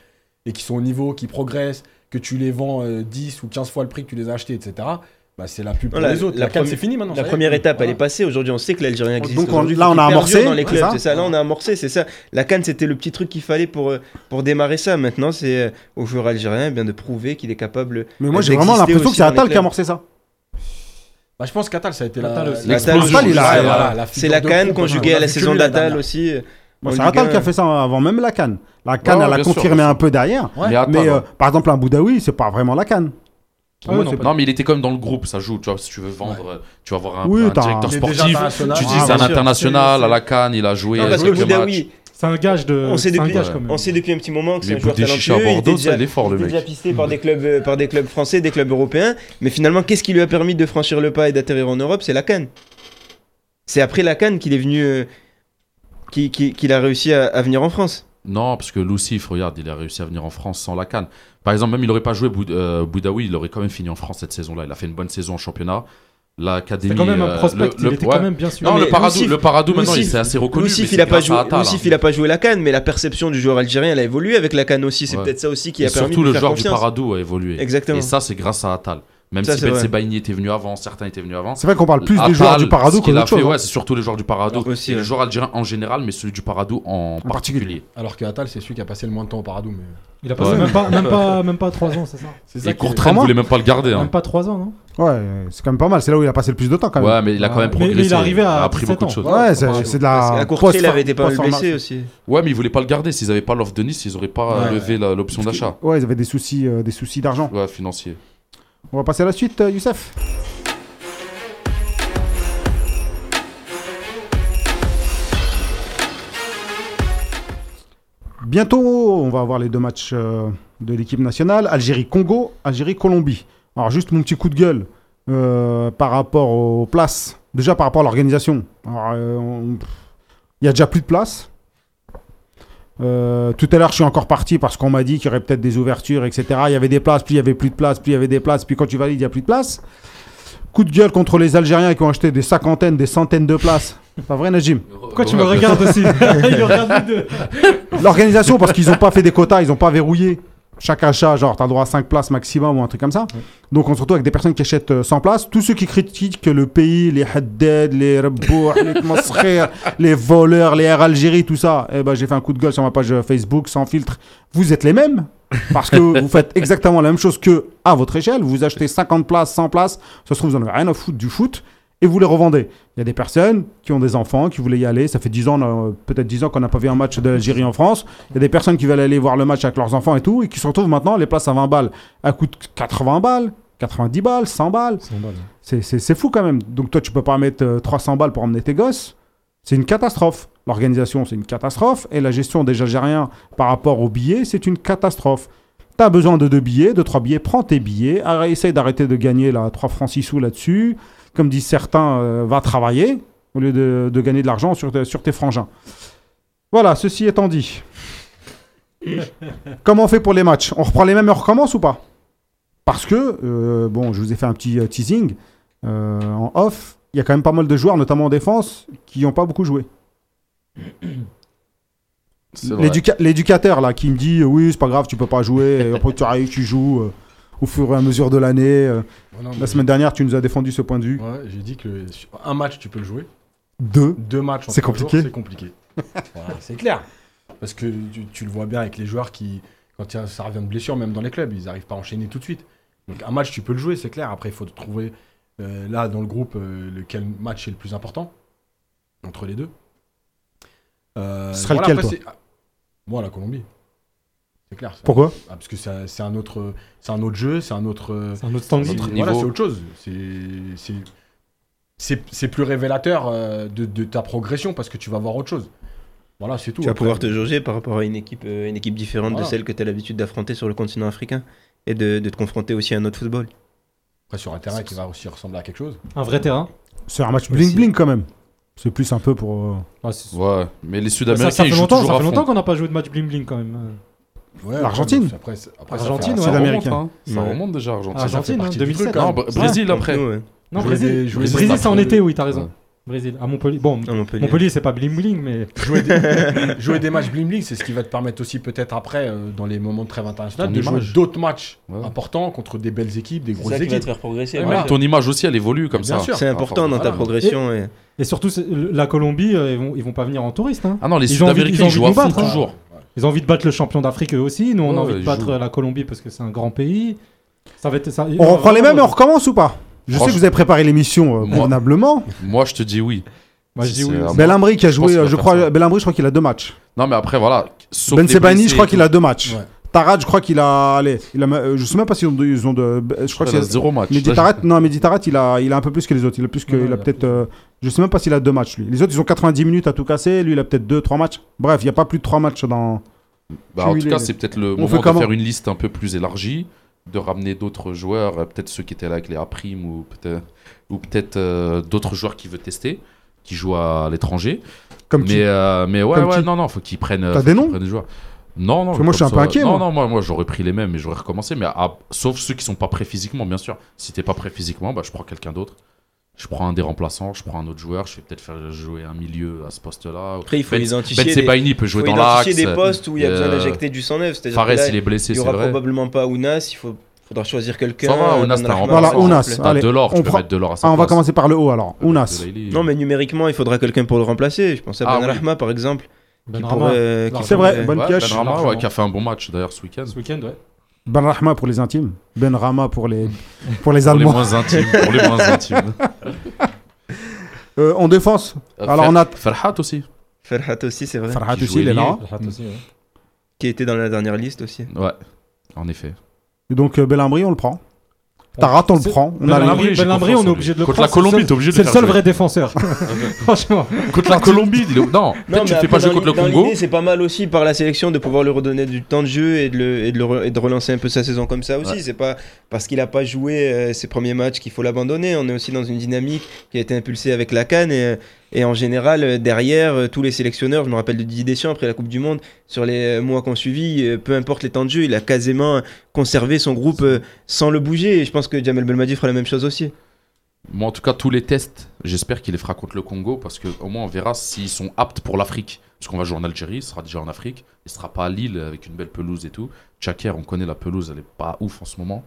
et qui sont au niveau, qui progressent, que tu les vends euh, 10 ou 15 fois le prix que tu les as achetés, etc., bah, c'est la pub pour les autres. la La, c'est fini maintenant. La première étape, elle est passée. Aujourd'hui, on sait que l'Algérien existe. Donc, on- là, on a amorcé, perdure dans les c'est clubs. ça C'est ça. Là, on a amorcé. C'est ça. La canne, c'était le petit truc qu'il fallait pour euh, pour démarrer ça. Maintenant, c'est euh, aux joueurs algériens eh bien de prouver qu'il est capable. Mais moi, euh, j'ai vraiment l'impression que c'est Attal qui a amorcé ça. Bah, je pense qu'Atal, ça a été Attal la, C'est la de canne proue, conjuguée on à la saison dernière. aussi. Bon, En c'est 1. qui a fait ça avant même la Cannes. La Cannes, elle a confirmé un peu derrière. Mais euh, par exemple, un Boudaoui, c'est pas vraiment la Cannes. Ah ouais, non, mais il était quand même dans le groupe, ça joue. Tu vois, si tu veux vendre, tu vas avoir un, Oui, un un- directeur Il sportif. Tu dis Ah, c'est un international à la Cannes, il a joué C'est un gage de. on sait un depuis, même. on sait depuis un petit moment que c'est un joueur talentueux. il Bordeaux, était ça, déjà- il est fort, le était mec. déjà pisté par des clubs, euh, par des clubs français, des clubs européens. Mais finalement, qu'est-ce qui lui a permis de franchir le pas et d'atterrir en Europe? C'est la Cannes. C'est après la Cannes qu'il est venu, euh, qu'il a réussi à, à venir en France. Non, parce que Lucif, regarde, il a réussi à venir en France sans la canne. Par exemple, même il n'aurait pas joué Boud- euh, Boudaoui, il aurait quand même fini en France cette saison-là. Il a fait une bonne saison en championnat. L'académie. Quand même un euh, prospect, le- il le- était ouais. quand même bien sûr. Non, le Paradou, Lucif- le Paradou maintenant, il c'est assez reconnu. Lucif, c'est il a pas joué. Lucif, hein. il a pas joué la Cannes, mais la perception du joueur algérien, elle a évolué avec la Cannes aussi. C'est Ouais. peut-être ça aussi qui Et a permis surtout de le lui faire joueur du. Paradou a évolué. Exactement. Et ça, c'est grâce à Attal. Même Ça, si Ben. Sebaini était venu avant, certains étaient venus avant. C'est vrai qu'on parle plus des joueurs du Paradou ce que qu'il a d'autres choses. hein. ouais, c'est surtout les joueurs du Paradou. Aussi, et les ouais. joueurs algériens en général, mais celui du Paradou en, particulier. particulier. Alors que Attal, c'est celui qui a passé le moins de temps au Paradou. Mais... Il a passé Ouais. même pas, même pas, même pas 3 ans, c'est ça C'est Et ne Vraiment voulait même pas le garder. hein. Même pas 3 ans, non Ouais, c'est quand même pas mal. C'est là où il a passé le plus de temps quand même. Ouais, mais il a quand même Mais- mais il progressé. est arrivé à il a appris 17 beaucoup de choses. Ouais, c'est de Parce la. qu'à Courtrai, il avait été pas blessé aussi. Ouais, mais ils voulaient pas le garder. S'ils avaient pas l'offre de Nice, ils auraient pas levé la- l'option d'achat. Ouais, ils avaient des soucis, euh, des soucis d'argent. Ouais, financier. On va passer à la suite, euh, Youssef. Bientôt, on va avoir les deux matchs euh, de l'équipe nationale Algérie-Congo, Algérie-Colombie. Alors, juste mon petit coup de gueule euh, par rapport aux places. Déjà, par rapport à l'organisation. Alors, euh, on- Il y a déjà plus de places. Euh, tout à l'heure, je suis encore parti parce qu'on m'a dit qu'il y aurait peut-être des ouvertures, etc. Il y avait des places, puis il y avait plus de places, puis il y avait des places, puis quand tu valides, il n'y a plus de places. Coup de gueule contre les Algériens qui ont acheté des cinquantaines, des centaines de places. C'est pas vrai, Najim? Pourquoi tu me regardes aussi? L'organisation, parce qu'ils n'ont pas fait des quotas, ils n'ont pas verrouillé. Chaque achat, genre, tu as droit à 5 places maximum ou un truc comme ça. Donc, on se retrouve avec des personnes qui achètent euh, 100 places. Tous ceux qui critiquent le pays, les Haddad, les les les voleurs, les Air Algérie, tout ça, eh ben, j'ai fait un coup de gueule sur ma page euh, Facebook, sans filtre. Vous êtes les mêmes. Parce que vous faites exactement la même chose que à votre échelle. Vous achetez 50 places, 100 places. Ça se trouve, vous n'en avez rien à foutre du foot. Et vous les revendez. Il y a des personnes qui ont des enfants, qui voulaient y aller. Ça fait 10 ans, euh, peut-être 10 ans qu'on n'a pas vu un match de l'Algérie en France. Il y a des personnes qui veulent aller voir le match avec leurs enfants et tout, et qui se retrouvent maintenant, les places à 20 balles, à coût de 80 balles, 90 balles, 100 balles. C'est- C'est c'est fou quand même. Donc toi, tu peux pas mettre euh, 300 balles pour emmener tes gosses. C'est une catastrophe. L'organisation, c'est une catastrophe. Et la gestion des Algériens par rapport aux billets, c'est une catastrophe. Tu as besoin de deux billets, de trois billets, prends tes billets. Essaye d'arrêter de gagner là, 3 francs 6 sous là-dessus. Comme disent certains, euh, va travailler au lieu de, de gagner de l'argent sur, tes- sur tes frangins. Voilà, ceci étant dit. Comment on fait pour les matchs? On reprend les mêmes et on recommence ou pas? Parce que, euh, bon, je vous ai fait un petit euh, teasing euh, en off. Il y a quand même pas mal de joueurs, notamment en défense, qui n'ont pas beaucoup joué. L'éducateur là qui me dit oui c'est pas grave tu peux pas jouer et après tu arrives tu joues au fur et à mesure de l'année. euh. Non, mais- La semaine dernière tu nous as défendu ce point de vue. Ouais, j'ai dit que un match, tu peux le jouer. Deux. Deux matchs C'est compliqué. C'est compliqué. Voilà, c'est clair. Parce que tu, tu le vois bien avec les joueurs qui, quand a- ça revient de blessure, même dans les clubs, ils n'arrivent pas à enchaîner tout de suite. Donc un match, tu peux le jouer, c'est clair. Après, il faut trouver euh, là dans le groupe euh, lequel match est le plus important entre les deux. Euh, Ce serait lequel, après, toi? ah, Moi, la Colombie. C'est clair. ça. Pourquoi Ah, Parce que c'est un- autre, c'est un autre jeu, c'est un autre. C'est un autre standing. Autre voilà, c'est autre chose. C'est- C'est c'est c'est plus révélateur euh, de, de ta progression parce que tu vas voir autre chose. Voilà, c'est tout. Tu vas Après, pouvoir te jauger par rapport à une équipe, euh, une équipe différente Voilà. de celle que tu as l'habitude d'affronter sur le continent africain et de, de te confronter aussi à un autre football. après, sur un terrain qui va aussi ressembler à quelque chose. Un vrai terrain. C'est un match Aussi. bling bling quand même. C'est plus un peu pour. euh, Ah, Ouais, mais les ça, Sud-Américains, ça fait longtemps, ça à fait longtemps qu'on n'a pas joué de match bling bling quand même. Ouais, L'Argentine. Après, c'est- après, ça Argentine, fait- ouais. Ça remonte, hein. Ça Ouais. remonte déjà, Argentine. fait Argentine, hein, partie du 2007. truc, Non, hein. Br- Brésil Donc, après. Non, Jouer Brésil. des- jouer des Brésil, c'est en été, oui, t'as raison. Ouais. Brésil. À Montpellier. Bon, à Montpellier. Montpellier, c'est pas bling bling, mais Jouer des, jouer des matchs bling bling, c'est ce qui va te permettre aussi peut-être après, euh, dans les moments de trêve internationale, de jouer d'autres matchs Ouais. importants contre des belles équipes, des grosses ça qui va équipes. te faire progresser. Ouais, voilà. Ouais, Ton image aussi, elle évolue comme Bien ça. C'est important dans ta Voilà. progression. Et... Et surtout, la Colombie, euh, ils, vont, ils vont pas venir en touriste. Hein. Ah non, les Sud-Américains, ils jouent à fond hein. toujours. Ils ont envie de battre le champion d'Afrique eux aussi. Nous, on Ouais, a envie de battre jouent. la Colombie parce que c'est un grand pays. Ça va être ça. On reprend les mêmes et on recommence ou pas? Je sais que vous avez préparé l'émission euh, Moi- convenablement. Moi, je te dis oui. Moi, je dis oui. Belhamri qui a Je joué, euh, je faire crois, ça. Belhamri, je crois qu'il a deux matchs. Non, mais après, voilà. Ben Sebani, je crois qu'il a deux matchs. Ouais. Tarad, je crois qu'il a. Allez, il a, euh, je sais même pas s'ils ont, de- ils ont de. Je crois que Il a c'est. zéro match. Mehdi Tarat, non, Mehdi Tarat, il a, il a un peu plus que les autres. Il a plus que, Ouais, il a peut-être. euh, je sais même pas s'il a deux matchs lui. Les autres, ils ont 90 minutes à tout casser. Lui, il a peut-être deux, trois matchs. Bref, il y a pas plus de trois matchs dans. Bah, en tout cas, c'est peut-être le On moment de faire une liste un peu plus élargie, de ramener d'autres joueurs, euh, peut-être ceux qui étaient là avec les A-Prime ou peut-être ou peut-être euh, d'autres joueurs qui veut tester, qui jouent à l'étranger. Comme Mais, qui euh, mais ouais, Comme ouais, qui non, non, faut qu'ils prennent. T'as des noms prennent joueurs. Non, non. Parce que moi, je suis un peu inquiet, Non, moi. non, moi, moi j'aurais pris les mêmes et j'aurais recommencé. Mais à- sauf ceux qui sont pas prêts physiquement, bien sûr. Si t'es pas prêt physiquement, bah, je prends quelqu'un d'autre. Je prends un des remplaçants, je prends un autre joueur, je vais peut-être faire jouer un milieu à ce poste-là. Après, il faut Ben- identifier, Ben des, Sebaini peut jouer faut dans l'axe. identifier des postes où il y a besoin euh, d'injecter du 109. C'est-à-dire que Fares, là, il est blessé, il y c'est aura vrai. probablement pas Ounas. Il faut, faudra choisir quelqu'un. Ça va, Ounas, t'as Voilà. Ounas. T'as Allez, Delors, on tu peux prend- mettre Delors à sa Ah, on va commencer par le haut alors. Ounas. Non, mais numériquement, il faudra quelqu'un pour le remplacer. Je pense à Ah, Ben oui. Rahma, par exemple. Qui Benrahma, pourrait- euh. C'est vrai, bonne Ouais, pioche. Ben Rama, ouais, qui a fait un bon match d'ailleurs ce week-end. Ce week-end, ouais. Ben Rahma pour les intimes. Ben Rama pour les, pour les Pour les Allemands. moins intimes. Pour les moins intimes. Euh, en défense, Euh, Alors, Fer- on a- Ferhat aussi. Ferhat aussi, c'est vrai. Farhat Qui aussi, il est là. Ferhat aussi, ouais. Qui était dans la dernière liste aussi. Ouais, en effet. Et donc, euh, Belhamri, on le prend. Tarat, on le C'est- prend. On Belhamri, confiance on est obligé de le Contre prendre. la Colombie, c'est le t'es obligé de C'est le seul vrai défenseur. Franchement. Contre la Colombie, non, Non, peut-être tu fais pas jouer contre le Congo. C'est pas mal aussi par la sélection de pouvoir lui redonner du temps de jeu et de, le- et de, le et de relancer un peu sa saison comme ça aussi. Ouais. C'est pas parce qu'il a pas joué euh, ses premiers matchs qu'il faut l'abandonner. On est aussi dans une dynamique qui a été impulsée avec la Cannes et, et en général euh, derrière euh, tous les sélectionneurs. Je me rappelle de Didier Deschamps après la Coupe du Monde sur les euh, mois qu'on suivi. euh, Peu importe les temps de jeu, il a quasiment conservé son groupe sans le bouger. Et je pense que Jamel Belmadi fera la même chose aussi. Moi, en tout cas, tous les tests, j'espère qu'il les fera contre le Congo parce qu'au moins on verra s'ils sont aptes pour l'Afrique. Parce qu'on va jouer en Algérie, il sera déjà en Afrique. Il sera pas à Lille avec une belle pelouse et tout. Tchaker, on connaît la pelouse, elle est pas ouf en ce moment.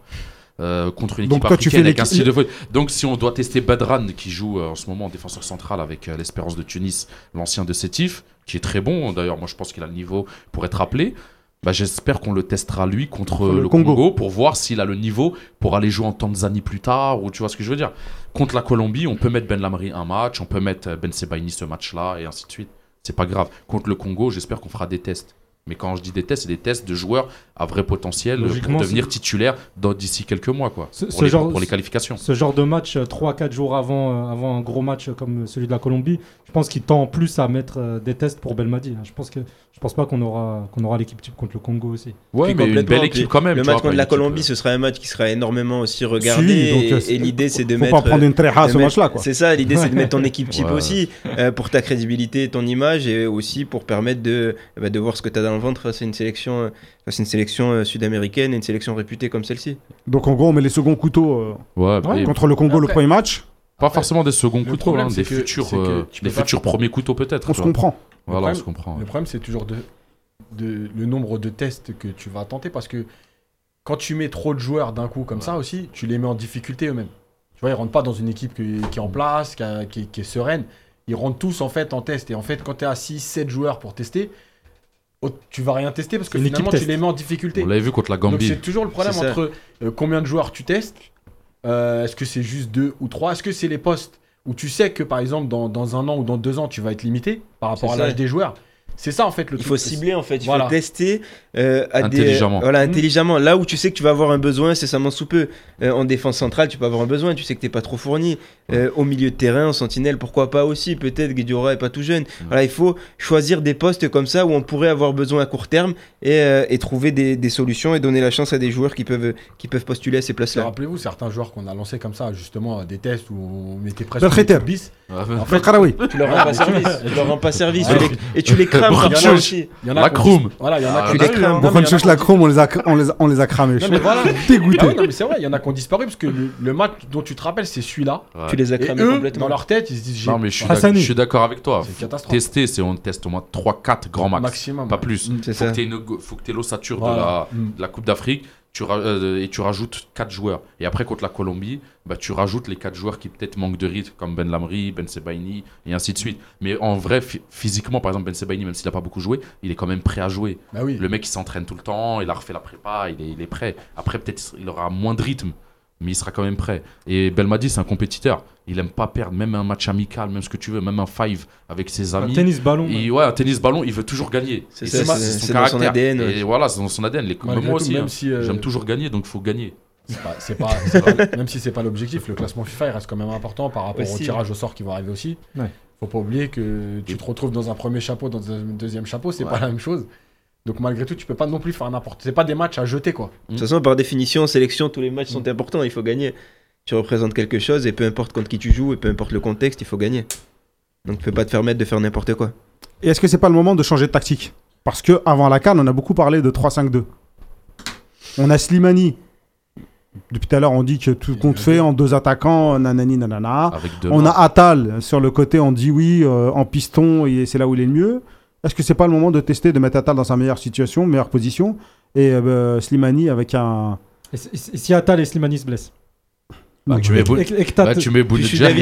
Euh, contre une équipe africaine avec un style de foot. Donc si on doit tester Badran qui joue euh, en ce moment en défenseur central avec euh, l'Espérance de Tunis, l'ancien de Sétif, qui est très bon. D'ailleurs, moi je pense qu'il a le niveau pour être appelé. Bah, J'espère qu'on le testera lui contre, le le, Congo. Congo. pour voir s'il a le niveau pour aller jouer en Tanzanie plus tard ou tu vois ce que je veux dire. Contre la Colombie, on peut mettre Ben Lamri un match, on peut mettre Ben Sebaini ce match-là et ainsi de suite. C'est pas grave. Contre le Congo, j'espère qu'on fera des tests. Mais quand je dis des tests, c'est des tests de joueurs à vrai potentiel euh, Logiquement, pour devenir c'est- titulaire d'ici quelques mois quoi. Ce- pour, ce les, genre- pour les qualifications. Ce genre de match, 3-4 jours avant, euh, avant un gros match comme celui de la Colombie, je pense qu'il tend plus à mettre euh, des tests pour Belmadi. hein. Je pense que je pense pas qu'on aura, qu'on aura l'équipe type contre le Congo aussi. Ouais, Puis mais une belle équipe quand même. Le match vois, contre la Colombie, euh, ce sera un match qui sera énormément aussi regardé. Si, donc, et- euh, et l'idée, c'est de Faut mettre. pas prendre une très à de ce match-là. C'est ça, l'idée c'est de mettre ton équipe type Ouais. aussi euh, pour ta crédibilité et ton image et aussi pour permettre de, bah, de voir ce que tu as dans le ventre face à une sélection, euh, face à une sélection euh, sud-américaine et une sélection réputée comme celle-ci. Donc, en gros, on met les seconds couteaux euh, Ouais, Ouais, et contre le Congo le premier match. pas forcément des seconds couteaux, problème, hein, c'est des que- futurs, euh, des futurs premiers couteaux peut-être. On se comprend. Voilà, on Le se comprend. Le problème, c'est toujours de, de- le nombre de tests que tu vas tenter parce que quand tu mets trop de joueurs d'un coup comme ça aussi, tu les mets en difficulté eux-mêmes. Tu vois, ils rentrent pas dans une équipe qui, qui est en place, qui, a- qui est- qui est sereine. Ils rentrent tous en fait en test. Et en fait, quand tu es à 6, 7 joueurs pour tester, oh, tu vas rien tester parce que Une finalement, tu les mets en difficulté. On l'avait vu contre la Donc Gambie. c'est toujours le problème entre euh, combien de joueurs tu testes. euh, Est-ce que c'est juste deux ou trois Est-ce que c'est les postes où tu sais que par exemple dans, dans un an ou dans deux ans tu vas être limité par rapport à l'âge des joueurs C'est ça en fait le Il truc. faut cibler en fait, il Voilà. faut tester euh, à des- Intelligemment. voilà, Mm. intelligemment. Là où tu sais que tu vas avoir un besoin, c'est ça sous peu. Euh, en défense centrale, tu peux avoir un besoin, tu sais que t'es pas trop fourni. Euh, au milieu de terrain, en sentinelle, pourquoi pas aussi Peut-être Guediora est pas tout jeune. Voilà, il faut choisir des postes comme ça où on pourrait avoir besoin à court terme et, euh, et trouver des, des solutions et donner la chance à des joueurs qui peuvent, qui peuvent postuler à ces places-là. Rappelez-vous certains joueurs qu'on a lancés comme ça, justement, à des tests où on mettait presque équipe bis. En fait. Tu leur rends pas service. Tu leur rends pas service. Les- et tu les crames A La Kroom. Voilà, il y en a Ah, qui tu les crames. Non, mais Pour il y en a Funchouch qui- la Chrome, on les a, on les on les a cramés. Non, mais voilà. Dégoûté. Ah non, mais c'est vrai, il y en a qui ont disparu parce que le, le match dont tu te rappelles, c'est celui-là. Ouais. Tu les as cramés eux, complètement. dans leur tête, ils se disent j'ai Non, mais je suis d'accord avec toi. Tester, c'est on teste au moins 3-4 grands max. maximum. Pas plus. C'est Faut que tu aies, l'ossature Mm. de la Coupe d'Afrique tu euh, et tu rajoutes 4 joueurs. Et après, contre la Colombie, bah, tu rajoutes les 4 joueurs qui peut-être manquent de rythme, comme Ben Lamri, Ben Sebaini, et ainsi de suite. Mais en vrai, phy- physiquement, par exemple, Ben Sebaini, même s'il n'a pas beaucoup joué, il est quand même prêt à jouer. Bah oui. Le mec, il s'entraîne tout le temps, il a refait la prépa, il est, il est prêt. Après, peut-être il aura moins de rythme. Mais il sera quand même prêt. Et Belmadi, c'est un compétiteur. Il aime pas perdre, même un match amical, même ce que tu veux, même un five avec ses Un amis. tennis ballon. Il- ouais, un tennis ballon, il veut toujours gagner. C'est son son caractère. ADN. Et voilà, c'est dans son ADN. Les, moi tout, aussi, même hein. si, euh, j'aime toujours gagner, donc il faut gagner. C'est pas, même si c'est pas l'objectif, le classement FIFA il reste quand même important par rapport au tirage au sort qui va arriver aussi. Ouais. Faut pas oublier que tu te retrouves dans un premier chapeau, dans un deuxième chapeau, c'est Ouais. pas la même chose. Donc malgré tout, tu peux pas non plus faire n'importe. C'est pas des matchs à jeter quoi. De toute façon, par définition, en sélection, tous les matchs sont importants, il faut gagner. Tu représentes quelque chose et peu importe contre qui tu joues et peu importe le contexte, il faut gagner. Donc, tu peux pas te permettre de faire n'importe quoi. Et est-ce que c'est pas le moment de changer de tactique? Parce que avant la CAN, on a beaucoup parlé de 3-5-2. On a Slimani. Depuis tout à l'heure, on dit que tout compte fait en deux attaquants, nanani nanana. Avec deux On a. Atal sur le côté, on dit oui, euh, en piston, et c'est là où il est le mieux. Est-ce que c'est pas le moment de tester, de mettre Atal dans sa meilleure situation, meilleure position, et euh, Slimani avec un. Et si- Atal et Slimani se blessent Bah, tu mets bah, tu mets bah, Ah, d'avis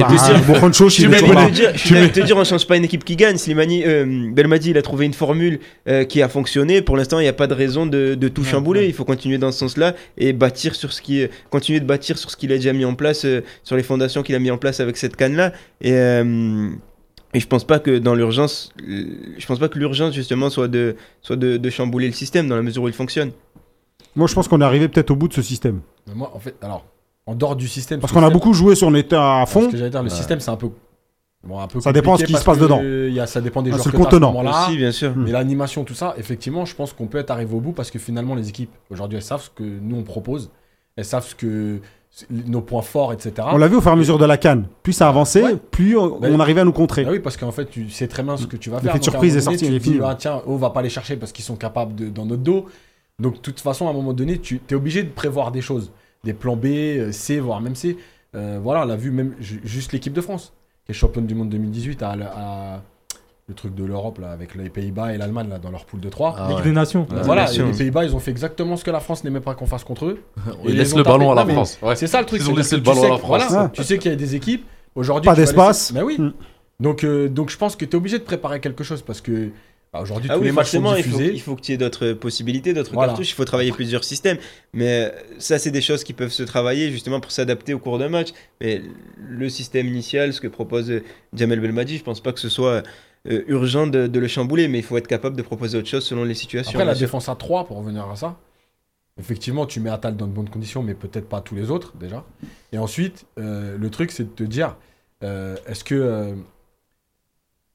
de te dire, on change pas une équipe qui gagne. Slimani, euh, Belmadi, il a trouvé une formule euh, qui a fonctionné. Pour l'instant, il n'y a pas de raison de, de tout Ouais, chambouler. ouais. Il faut continuer dans ce sens-là et bâtir sur ce qui, continuer de bâtir sur ce qu'il a déjà mis en place, euh, sur les fondations qu'il a mis en place avec cette canne-là. Et, euh, et je pense pas que dans l'urgence, euh, je pense pas que l'urgence justement soit de, soit de, de chambouler le système dans la mesure où il fonctionne. Moi, je pense qu'on est arrivé peut-être au bout de ce système. Mais moi, en fait, alors, en dehors du système. Parce ce qu'on a beaucoup joué sur l'état à fond. que j'allais dire, le Ouais. système, c'est un peu. Bon, un peu Ça dépend compliqué ce qui se passe que, dedans. il y a, ça dépend des Ah, joueurs c'est que le t'as à ce contenant. Aussi, bien sûr. Mais l'animation, tout ça, effectivement, je pense qu'on peut être arrivé au bout parce que finalement, les équipes, aujourd'hui, elles savent ce que nous, on propose. Elles savent ce que nos points forts, etc. On l'a vu au fur et à mesure de la canne. Plus ça avançait, Ouais. plus on, Bah, on arrivait à nous contrer. Ah oui, parce qu'en fait, tu sais très bien ce que tu vas L'effet faire. un surprise est sorti, tu dis, ah, tiens, on va pas les chercher parce qu'ils sont capables de, dans notre dos. Donc, de toute façon, à un moment donné, tu es obligé de prévoir des choses. Des plans B, euh, C, voire même C. Euh, voilà, on l'a vu même ju- juste l'équipe de France, qui est championne du monde 2018 à, à- le truc de l'Europe, là, avec les Pays-Bas et l'Allemagne, là, dans leur poule de 3. Ah Ligue ouais. des Nations. Voilà, les Pays-Bas, ils ont fait exactement ce que la France n'aimait pas qu'on fasse contre eux. Ils ils laissent le ballon à la Non, France. Ouais. C'est ça le truc. Ils ont laissé le ballon sais à la voilà, France. Tu sais qu'il y a des équipes. Aujourd'hui, Pas d'espace. laisser- Mais oui. Mm. Donc, euh, donc je pense que tu es obligé de préparer quelque chose parce que bah, aujourd'hui, Ah tous oui, les matchs sont forcément, il faut, diffusés. il faut que tu aies d'autres possibilités, d'autres Voilà. cartouches, il faut travailler plusieurs systèmes. Mais euh, ça, c'est des choses qui peuvent se travailler justement pour s'adapter au cours d'un match. Mais le système initial, ce que propose euh, Jamel Belmadi, je pense pas que ce soit euh, urgent de, de le chambouler, mais il faut être capable de proposer autre chose selon les situations. Après, la sûr. défense à 3, pour revenir à ça, effectivement, tu mets Atal dans de bonnes conditions, mais peut-être pas tous les autres, déjà. Et ensuite, euh, le truc, c'est de te dire, euh, est-ce que...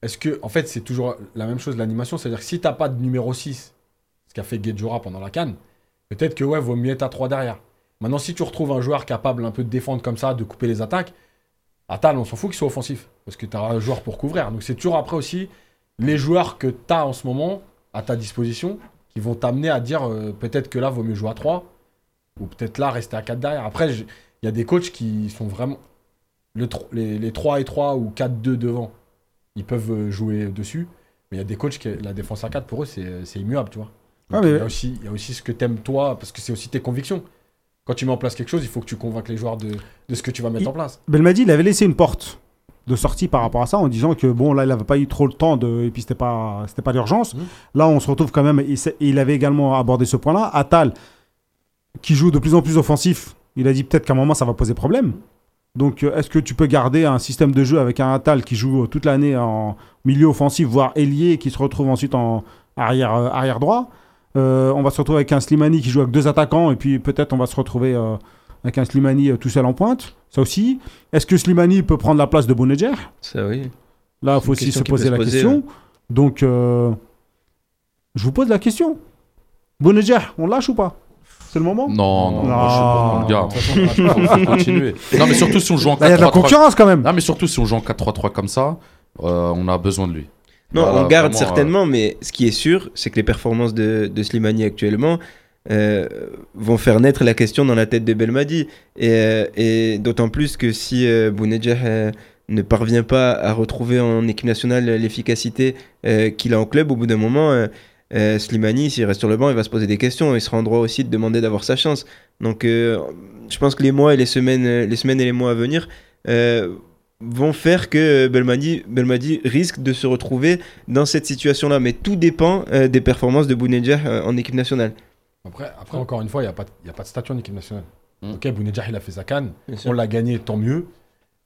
est-ce que, en fait, c'est toujours la même chose, l'animation, c'est-à-dire que si t'as pas de numéro 6, ce qu'a fait Guedjura pendant la canne, peut-être que, ouais, vaut mieux être à 3 derrière. Maintenant, si tu retrouves un joueur capable un peu de défendre comme ça, de couper les attaques, Atal, on s'en fout qu'il soit offensif, parce que tu as un joueur pour couvrir. Donc c'est toujours après aussi les joueurs que tu as en ce moment à ta disposition qui vont t'amener à dire euh, peut-être que là, vaut mieux jouer à 3, ou peut-être là, rester à 4 derrière. Après, il y a des coachs qui sont vraiment... Le les, les 3 et 3 ou 4-2 devant, ils peuvent euh, jouer dessus. Mais il y a des coachs qui, la défense à 4, pour eux, c'est c'est immuable, tu vois. Ah, mais- il, y a aussi, il y a aussi ce que t'aimes toi, parce que c'est aussi tes convictions. Quand tu mets en place quelque chose, il faut que tu convainques les joueurs de, de ce que tu vas mettre Il- en place. Belmadi, il avait laissé une porte de sortie par rapport à ça en disant que bon là il n'avait pas eu trop le temps de et puis c'était pas c'était pas l'urgence. Mhm. Là on se retrouve quand même il avait également abordé ce point-là. Atal qui joue de plus en plus offensif, il a dit peut-être qu'à un moment ça va poser problème. Donc euh, est-ce que tu peux garder un système de jeu avec un Atal qui joue euh, toute l'année en milieu offensif voire ailier qui se retrouve ensuite en arrière euh, arrière droit? Euh, On va se retrouver avec un Slimani qui joue avec deux attaquants et puis peut-être on va se retrouver euh, avec un Slimani euh, tout seul en pointe. Ça aussi. Est-ce que Slimani peut prendre la place de Bounedjah Ça, oui. Là, il faut aussi se poser se la poser, question. Donc, euh, je vous pose la question. Bounedjah, on lâche ou pas? C'est le moment? Non, non, Non. moi, je suis pas mon gars. Faut continuer. Non, mais surtout si on joue en 4-3-3. Là, il y a de la concurrence quand même. Non, mais surtout si on joue en 4-3-3 comme ça, euh, on a besoin de lui. Non, Voilà, on garde vraiment, certainement, mais ce qui est sûr, c'est que les performances de, de Slimani actuellement euh, vont faire naître la question dans la tête de Belmadi. Et, euh, et d'autant plus que si euh, Bounedjah euh, ne parvient pas à retrouver en équipe nationale l'efficacité euh, qu'il a en club, au bout d'un moment, euh, euh, Slimani, s'il reste sur le banc, il va se poser des questions. Il sera en droit aussi de demander d'avoir sa chance. Donc, euh, je pense que les mois et les semaines, euh, les semaines et les mois à venir euh, vont faire que Belmadi, Belmadi risque de se retrouver dans cette situation-là. Mais tout dépend euh, des performances de Bounedjah euh, en équipe nationale. Après, après, encore une fois, il n'y a, pas de- il y a pas de statut en équipe nationale. Mm. Ok, Bounedjah, il a fait sa canne. On l'a gagné, tant mieux.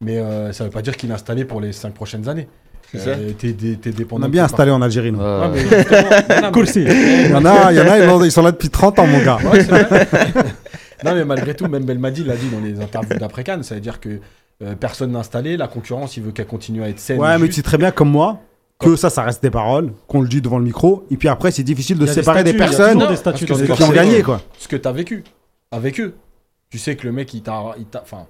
Mais euh, ça veut pas dire qu'il est installé pour les 5 prochaines années. C'est ça. Euh, T'es t'es- t'es On dépendant. a bien installé en Algérie. nous. Ouais. Ouais, mais justement- Non, non, Cool, si. Il y en a, il y en a ils, ont- ils sont là depuis 30 ans, mon gars. Ouais, non, mais malgré tout, même Belmadi l'a dit dans les interviews d'après-Cannes, ça veut dire que euh, personne n'a installé, la concurrence, il veut qu'elle continue à être saine. Ouais, mais tu sais très bien comme moi que ça, ça reste des paroles, qu'on le dit devant le micro, et puis après, c'est difficile de des séparer des, personnes des statuts qui ont gagné, quoi. ce que tu as vécu avec eux. Tu sais que le mec, il t'a il t'a- enfin,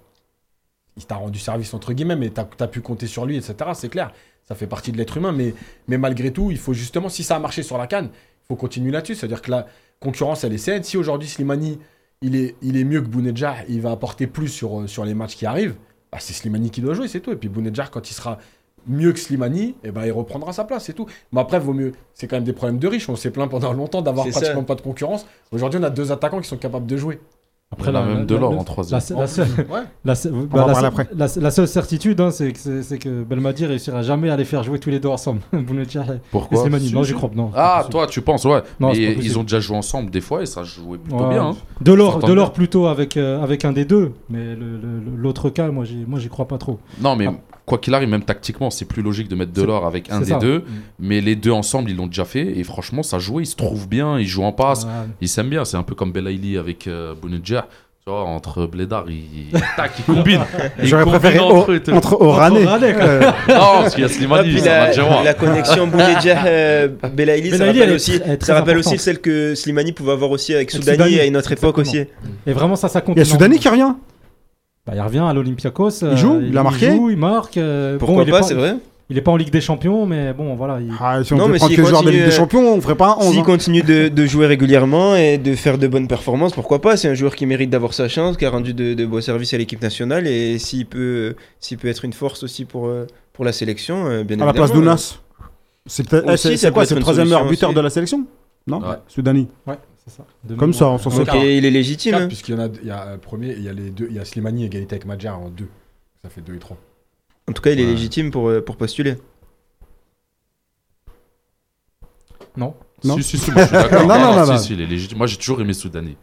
il t'a rendu service, entre guillemets, mais tu as, pu compter sur lui, etc. C'est clair. Ça fait partie de l'être humain, mais, mais malgré tout, il faut justement, si ça a marché sur la canne, il faut continuer là-dessus. C'est-à-dire que la concurrence, elle est saine. Si aujourd'hui Slimani, il est, il est mieux que Bounedjah, il va apporter plus sur, euh, sur les matchs qui arrivent, bah, c'est Slimani qui doit jouer, c'est tout. Et puis Bounedjah, quand il sera mieux que Slimani, eh ben, il reprendra sa place, c'est tout. Mais après, vaut mieux. C'est quand même des problèmes de riches. On s'est plaint pendant longtemps d'avoir pratiquement ça. pas de concurrence. Aujourd'hui, on a deux attaquants qui sont capables de jouer. Après, la, même de l'or en troisième. La, seule, certitude, hein, c'est que, c'est- c'est que Belmadi réussira jamais à les faire jouer tous les deux ensemble. Pourquoi Non, j'y crois. Non, Ah, toi, tu penses, ouais. Non, mais ils ont déjà joué ensemble des fois et ça jouait plutôt Ouais. bien. hein. Delors bien. plutôt avec, euh, avec un des deux, mais le- le- l'autre cas, moi, j'y moi, j'y crois pas trop. Non, mais Ah. Quoi qu'il arrive, même tactiquement, c'est plus logique de mettre Delors avec un des ça. deux. Mm. Mais les deux ensemble, ils l'ont déjà fait. Et franchement, ça jouait. Ils se trouvent bien. Ils jouent en passe. Ah, Ils s'aiment bien. C'est un peu comme Belaïli avec euh, Bounedjah. Tu vois, entre Blédard, ils, tac, ils combinent. J'aurais préféré entre eux Orané. Euh, Non, parce qu'il y a Slimani, la, la connexion Bounedjah euh, Belaïli, ça Belaïli, rappelle aussi, elle ça rappelle aussi celle que Slimani pouvait avoir aussi avec Avec Soudani, Soudani, à une autre époque exactement. aussi. Et vraiment, ça, ça compte. Il y a Soudani qui revient. Bah, il revient à l'Olympiakos. euh, joue Il a marqué Il joue, il marque. euh, bon, Pourquoi il pas, c'est vrai Il est pas en Ligue des Champions, mais bon, voilà. il- Ah, Si on Non, mais prendre s'il que le joueur de Ligue des euh, Champions, on ferait pas un 11. S'il hein. continue de, de jouer régulièrement et de faire de bonnes performances, pourquoi pas C'est un joueur qui mérite d'avoir sa chance, qui a rendu de, de beaux services à l'équipe nationale et s'il peut, s'il peut être une force aussi pour, euh, pour la sélection, euh, bien À la place évidemment, d'Ounas. C'est peut-être- Aussi, eh, c'est- ça c'est quoi C'est le troisième meilleur buteur aussi. de la sélection? Non? Ouais. Soudani. Ouais, ça. De Comme mémoire. ça, on s'en euh, sort. Il est, légitime. Hein. puisqu'il y en a, il y a un premier, il y a les deux, il y a Slimani égalité avec Madjar en deux. Ça fait 2 et 3. En tout cas, il est Ouais. légitime pour, euh, pour postuler. Non. Non. Si, si, si, moi je suis d'accord. Non, non, non, si, non. si, il est légitime. Moi j'ai toujours aimé Soudani.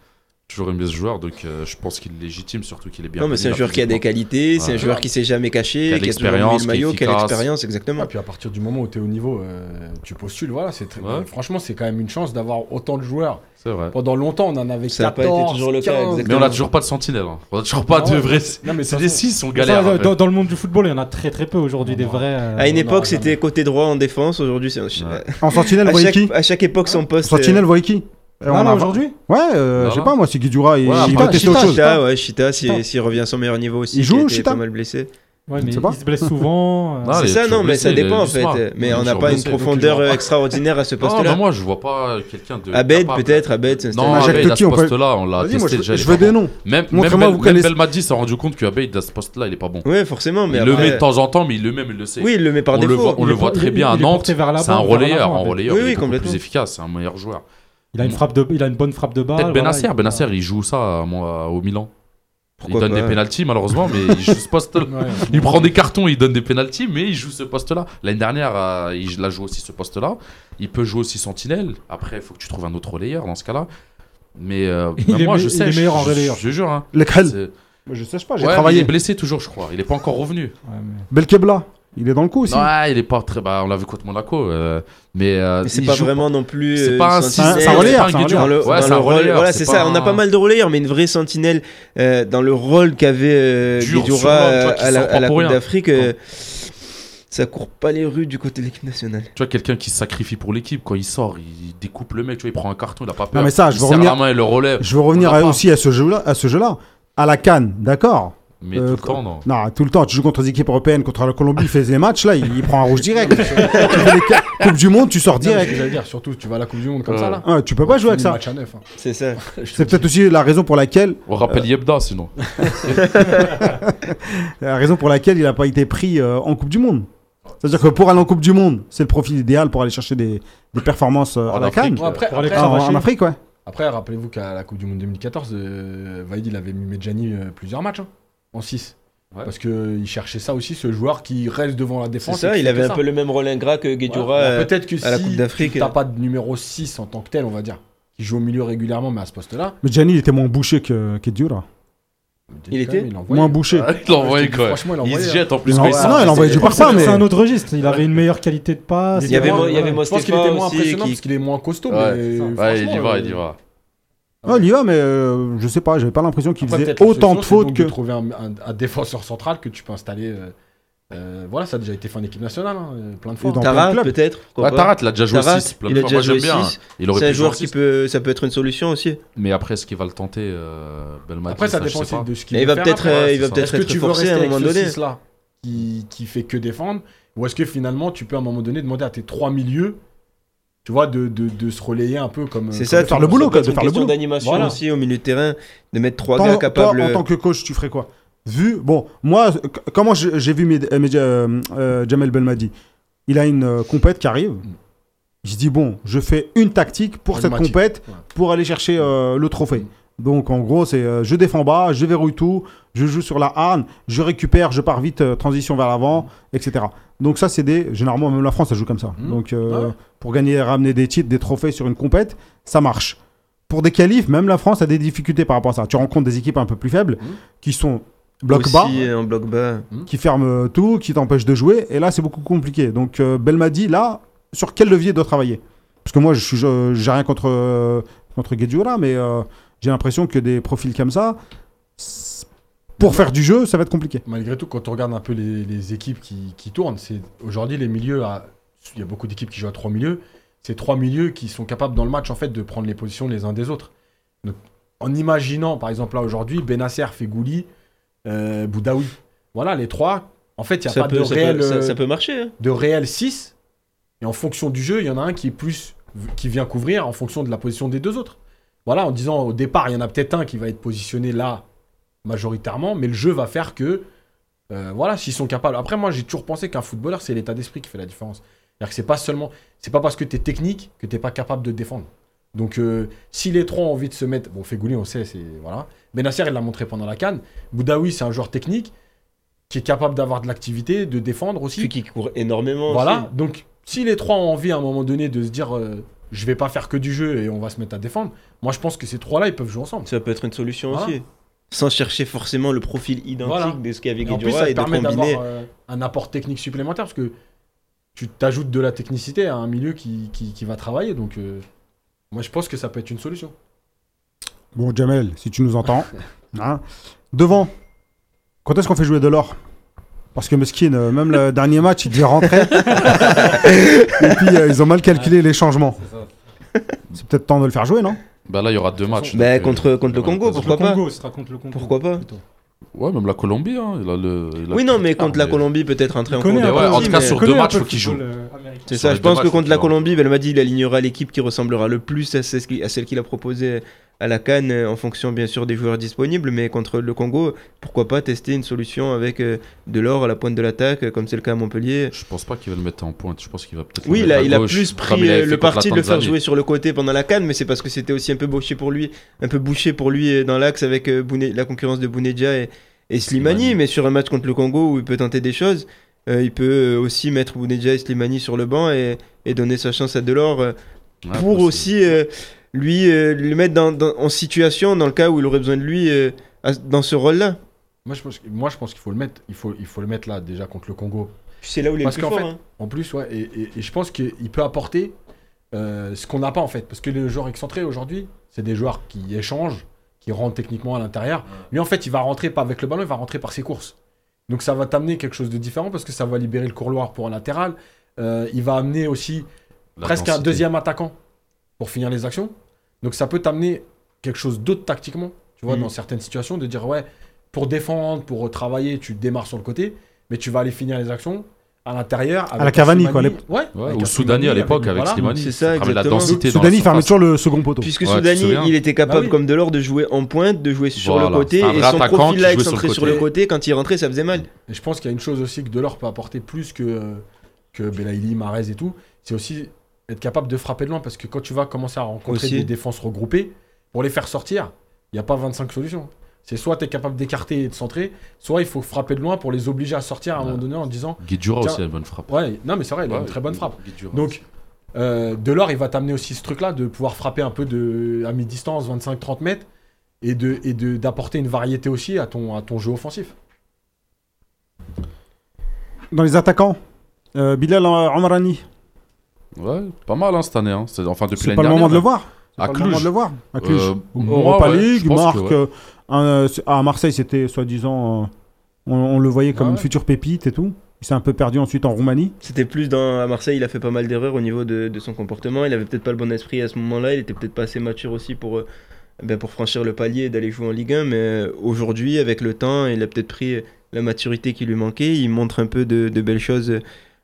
Toujours aimé ce joueur, donc euh, je pense qu'il est légitime, surtout qu'il est bien. non, mais c'est un joueur qui a des qualités, c'est un joueur qui s'est jamais caché, Qui a l'expérience, le maillot, qui a l'expérience, exactement. Et puis à partir du moment où tu es au niveau, euh, tu postules, voilà, c'est très- Ouais. franchement c'est quand même une chance d'avoir autant de joueurs. C'est vrai. Pendant longtemps, on en avait Ça a 14, pas été toujours le cas, 15. exactement. Mais on a toujours pas de sentinelle. hein. On a toujours pas Non, de vrais. Non, mais C'est de des toute façon- 6, on galère. dans, dans le monde du football, il y en a très très peu aujourd'hui, des Non. vrais. euh, À une époque, a- c'était côté droit en défense. Aujourd'hui, c'est. Ouais. En sentinelle, À vous voyez chaque, qui à chaque époque, son poste. Sentinelle, vous voyez qui On non, a- aujourd'hui Ouais, euh, je sais pas, moi, c'est Guidura. Il Ouais, il après, va tester Chita, autre chose. Chita. Chita, ouais, Chita, s'il s'il revient à son meilleur niveau aussi. Il joue, qui pas mal blessé. Ouais, mais sais pas. il se blesse souvent. euh, c'est est ça, non, mais ça dépend en fait. Mais on n'a pas une profondeur extraordinaire à ce Non, non, poste-là. moi je vois pas quelqu'un de. Abed, peut-être, Abed, c'est un Non, Abed, à ce poste-là, on l'a testé je déjà. je veux des noms. Même, Belmadi s'est rendu compte qu'Abed, à ce poste-là, il est pas bon. Ouais, forcément, mais il le met de temps en temps, mais il le met, mais il le sait. Oui, il le met par défaut. on le voit très bien à Nantes. C'est un relayeur, un Abed. relayeur. Oui, complètement. plus efficace, c'est un meilleur joueur. Il a une frappe de, il a une bonne frappe de balle. Peut-être voilà, Benasser, il- Benasser, il joue ça moi, au Milan. Il donne pas des pénalties malheureusement, mais il joue ce poste-là. Ouais, Il prend des cartons, il donne des pénalties, mais il joue ce poste-là. L'année dernière, euh, il a joué aussi ce poste-là. Il peut jouer aussi sentinelle. Après, il faut que tu trouves un autre relayeur dans ce cas-là. Mais euh, Il moi, je il sais. est meilleur en relayeur. Je, je jure. Hein. Lekhel. C'est- Je sais pas, j'ai Ouais, il travaillé. est blessé toujours, je crois. Il est pas encore revenu. Ouais, mais- Belkebla, il est dans le coup aussi. Ouais, il est pas très. Bah, on l'a vu contre Monaco. euh, mais euh, Mais c'est il pas joue vraiment non plus. C'est euh, pas un six- c'est un sentinelle. relayeur, c'est un un Guédure. Dans le, Ouais, dans c'est le un rôle, relayeur, voilà, c'est pas On a pas un- mal de relayeurs, mais une vraie sentinelle euh, dans le rôle qu'avait euh, Dur euh, qui à la, sort pas à la pour Coupe rien. d'Afrique. euh, ça court pas les rues du côté de l'équipe nationale. Tu vois, quelqu'un qui se sacrifie pour l'équipe, quand il sort, il découpe le mec, tu vois, il prend un carton, il a pas peur. Non, mais ça, je il veux serre revenir- la main et le relève. Je veux revenir On l'a à- pas. aussi à ce jeu-là. À ce jeu-là. À la Cannes, d'accord? Mais Euh, tout le temps, non. Non, tout le temps, tu joues contre des équipes européennes, contre la Colombie, il fait les matchs, là, il, il prend un rouge direct. Coupe du Monde, tu sors Non, direct. que j'allais dire, surtout, tu vas à la Coupe du Monde comme Ouais. ça là. Ouais, tu peux pas jouer avec ça. match à neuf, hein. C'est ça. C'est peut-être aussi la raison pour laquelle, On rappelle Yebda, sinon. la raison pour laquelle il n'a pas été pris euh, en Coupe du Monde. C'est-à-dire que pour aller en Coupe du Monde, c'est le profil idéal pour aller chercher des, des performances euh, En à la Afrique. Cannes. Bon, après, Pour aller après, Ah, en, Afrique, ouais. après, rappelez-vous qu'à la Coupe du Monde 2014, euh, Vaïd, il avait mis Medjani euh, plusieurs matchs hein, en 6. Ouais. Parce qu'il cherchait ça aussi, ce joueur qui reste devant la C'est défense. et ça, il avait un ça. peu le même rôle ingrat que Guedioura. Ouais. euh, Alors, Peut-être que à la si Coupe d'Afrique. tu n'as pas de numéro 6 en tant que tel, on va dire, qui joue au milieu régulièrement, mais à ce poste-là, Mais Gianni, il était moins bouché que, que Diura. Il était il envoyait. Moins bouché. Ah, il dis, quoi? franchement, il Il se hein. jette en plus. Non, il non, il envoyait du C'est- parfum, mais- C'est un autre registre. Il avait une meilleure qualité de passe. Il y avait il y avait Je pense qu'il était moins impressionnant qui- parce qu'il est moins costaud. Ouais, mais c'est. Ouais, il y va, euh, il y va. Ouais, il y va, mais euh, je sais pas, j'avais pas l'impression qu'il faisait la autant de fautes que. de trouver un, un- un défenseur central que tu peux installer. euh, euh, voilà, ça a déjà été fait en équipe nationale, hein, euh, plein de fois. Tarat, peut-être. Ouais, pas. Tarat, il a déjà joué Tarat, 6 plein il a déjà Moi, joué j'aime bien. 6. Il aurait C'est un joueur qui peut, ça peut être une solution aussi. Mais après, est-ce qu'il va le tenter euh, Belmadi? Après, ça dépend de ce qu'il va faire peut-être, ouais, il va peut-être Est-ce que être forcé à un moment donné. 6 là qui, qui fait que défendre? Ou est-ce que finalement tu peux à un moment donné demander à tes trois milieux, tu vois, de, de, de se relayer un peu comme. C'est ça, de faire le boulot, quoi, de une faire le question boulot. d'animation Voilà. aussi au milieu de terrain, de mettre trois gars toi, capables. en tant que coach, tu ferais quoi? Vu, bon, moi, comment j'ai vu Med- euh, euh, euh, Jamel Belmadi Il a une euh, compète qui arrive. Je dis, bon, je fais une tactique pour cette compète Ouais. pour aller chercher euh, le trophée. Donc, en gros, c'est euh, je défends bas, je verrouille tout, je joue sur la harne, je récupère, je pars vite, euh, transition vers l'avant, etc. Donc, ça, c'est des. Généralement, même la France, ça joue comme ça. Mm. Donc, euh, Ah ouais. pour gagner ramener des titres, des trophées sur une compète, ça marche. Pour des qualifs, même la France a des difficultés par rapport à ça. Tu rencontres des équipes un peu plus faibles Mm. qui sont bloc aussi bas, en bloc bas. qui ferment euh, tout, qui t'empêchent de jouer. Et là, c'est beaucoup compliqué. Donc, euh, Belmadi, là, sur quel levier doit travailler? Parce que moi, je suis, j'ai rien contre, euh, contre Guedioura, mais euh, j'ai l'impression que des profils comme ça, pour faire du jeu, ça va être compliqué. Malgré tout, quand on regarde un peu les, les équipes qui, qui tournent, c'est aujourd'hui les milieux, à- il y a beaucoup d'équipes qui jouent à trois milieux. C'est trois milieux qui sont capables dans le match en fait de prendre les positions les uns des autres. Donc, en imaginant, par exemple là aujourd'hui, Benasser, Fegouli, euh, Boudaoui. Voilà, les trois. En fait, il n'y a Ça pas peut, de ça, réel, peut, ça- euh, ça peut marcher. hein. de réel 6. Et en fonction du jeu, il y en a un qui est plus qui vient couvrir en fonction de la position des deux autres. Voilà, en disant au départ, il y en a peut-être un qui va être positionné là majoritairement, mais le jeu va faire que euh, voilà, s'ils sont capables. Après, moi, j'ai toujours pensé qu'un footballeur, c'est l'état d'esprit qui fait la différence. C'est-à-dire que c'est pas seulement, c'est pas parce que tu es technique que tu pas capable de défendre. Donc, euh, si les trois ont envie de se mettre, bon, Fegouli, on sait, c'est voilà. Benasser, il l'a montré pendant la canne. Boudaoui, c'est un joueur technique qui est capable d'avoir de l'activité, de défendre aussi. Celui qui court énormément. Voilà, aussi. donc si les trois ont envie à un moment donné de se dire euh, je vais pas faire que du jeu et on va se mettre à défendre, moi je pense que ces trois-là ils peuvent jouer ensemble. Ça peut être une solution Voilà. aussi. Sans chercher forcément le profil identique Voilà. de ce qu'il y avait Et en plus Guedioura ça et, te de permet combiner. d'avoir euh, un apport technique supplémentaire parce que tu t'ajoutes de la technicité à un milieu qui, qui, qui va travailler donc euh, moi je pense que ça peut être une solution. Bon, Jamel, si tu nous entends. hein. Devant, quand est-ce qu'on fait jouer Delors? Parce que Meskin, euh, même le dernier match, il devait rentrer. Et puis, euh, ils ont mal calculé les changements. C'est peut-être temps de le faire jouer, non? Bah là, il y aura deux matchs. Bah, donc, contre- euh, contre le Congo, pourquoi le pas Congo, contre le Congo. Pourquoi pas. Ouais, même la Colombie. hein, il a le, il a Oui, non, mais contre la mais- Colombie, peut-être rentrer en cours un ouais, en tout cas, sur deux un matchs, faut qu'il joue. euh. C'est ça, je pense que contre la. Colombie, Belmadi, il alignera l'équipe qui ressemblera le plus à celle qui- à celle qu'il a proposée à la Cannes, euh, en fonction bien sûr des joueurs disponibles, mais contre le Congo, pourquoi pas tester une solution avec euh, Delors à la pointe de l'attaque, euh, comme c'est le cas à Montpellier. Je pense pas qu'il va le mettre en pointe. Je pense qu'il va peut-être. Oui, le il a, plus pris il le parti de le faire jouer sur le côté pendant la Cannes, mais c'est parce que c'était aussi un peu bouché pour lui, un peu bouché pour lui dans l'axe avec la concurrence de Bounedja et, et Slimani, Slimani. mais sur un match contre le Congo où il peut tenter des choses, euh, il peut aussi mettre Bounedja et Slimani sur le banc et, et donner sa chance à Delors euh, pour possible. aussi euh, lui euh, le mettre dans- dans- en situation dans le cas où il aurait besoin de lui euh, à- dans ce rôle-là. Moi je pense, que- moi, je pense qu'il faut le mettre, il faut, il faut le mettre là déjà contre le Congo. C'est là où il est Parce le plus qu'en fort. fait, hein. En plus, ouais, et, et- et je pense qu'il peut apporter euh, ce qu'on n'a pas en fait. Parce que les joueurs excentrés aujourd'hui, c'est des joueurs qui échangent, qui rentrent techniquement à l'intérieur. Lui, en fait, il va rentrer pas avec le ballon, il va rentrer par ses courses. Donc ça va t'amener quelque chose de différent parce que ça va libérer le couloir pour un latéral. Euh, il va amener aussi La presque un deuxième attaquant pour finir les actions. Donc ça peut t'amener quelque chose d'autre tactiquement, tu vois, Mhm. dans certaines situations, de dire ouais, pour défendre, pour travailler, tu démarres sur le côté, mais tu vas aller finir les actions à l'intérieur. avec la Cavani, quoi, Slimani. Ouais, Ouais, ou Soudani à l'époque avec voilà. Slimani. C'est ça, de la exactement. densité dans Soudani surface. toujours le second poteau. Puisque Ouais, Soudani, il était capable Bah oui. comme Delors de jouer en pointe, de jouer sur Voilà. le côté, et son profil là jouait sur le excentré sur le côté. côté, quand il rentrait, ça faisait mal. Et je pense qu'il y a une chose aussi que Delors peut apporter plus que, que Belaïli, Marez et tout, c'est aussi être capable de frapper de loin parce que quand tu vas commencer à rencontrer Aussi. des défenses regroupées, pour les faire sortir, il n'y a pas 25 solutions. C'est soit tu es capable d'écarter et de centrer, soit il faut frapper de loin pour les obliger à sortir à un Ouais. moment donné en disant Tiens. aussi a une bonne frappe. Ouais, non mais c'est vrai, il a une très bonne frappe. Guedjura Donc, euh, Delors, il va t'amener aussi ce truc-là de pouvoir frapper un peu de, à mi-distance, 25-30 mètres, et de et de d'apporter une variété aussi à ton à ton jeu offensif. Dans les attaquants, euh, Bilal Omrani, Ouais, pas mal hein, cette année. Hein. C'est- Enfin, depuis pas le moment de le voir. À pas le moment Cluj. de le voir. À Cluj. Euh, Europa ouais, League, que ouais. euh, un, euh, à Marseille, c'était soi-disant. euh, on, on le voyait comme Ah une future pépite et tout. Il s'est un peu perdu ensuite en Roumanie. C'était plus dans à Marseille, il a fait pas mal d'erreurs au niveau de, de son comportement. Il avait peut-être pas le bon esprit à ce moment-là. Il était peut-être pas assez mature aussi pour, euh, ben, pour franchir le palier et d'aller jouer en Ligue 1. Mais euh, aujourd'hui, avec le temps, il a peut-être pris la maturité qui lui manquait. Il montre un peu de, de belles choses euh,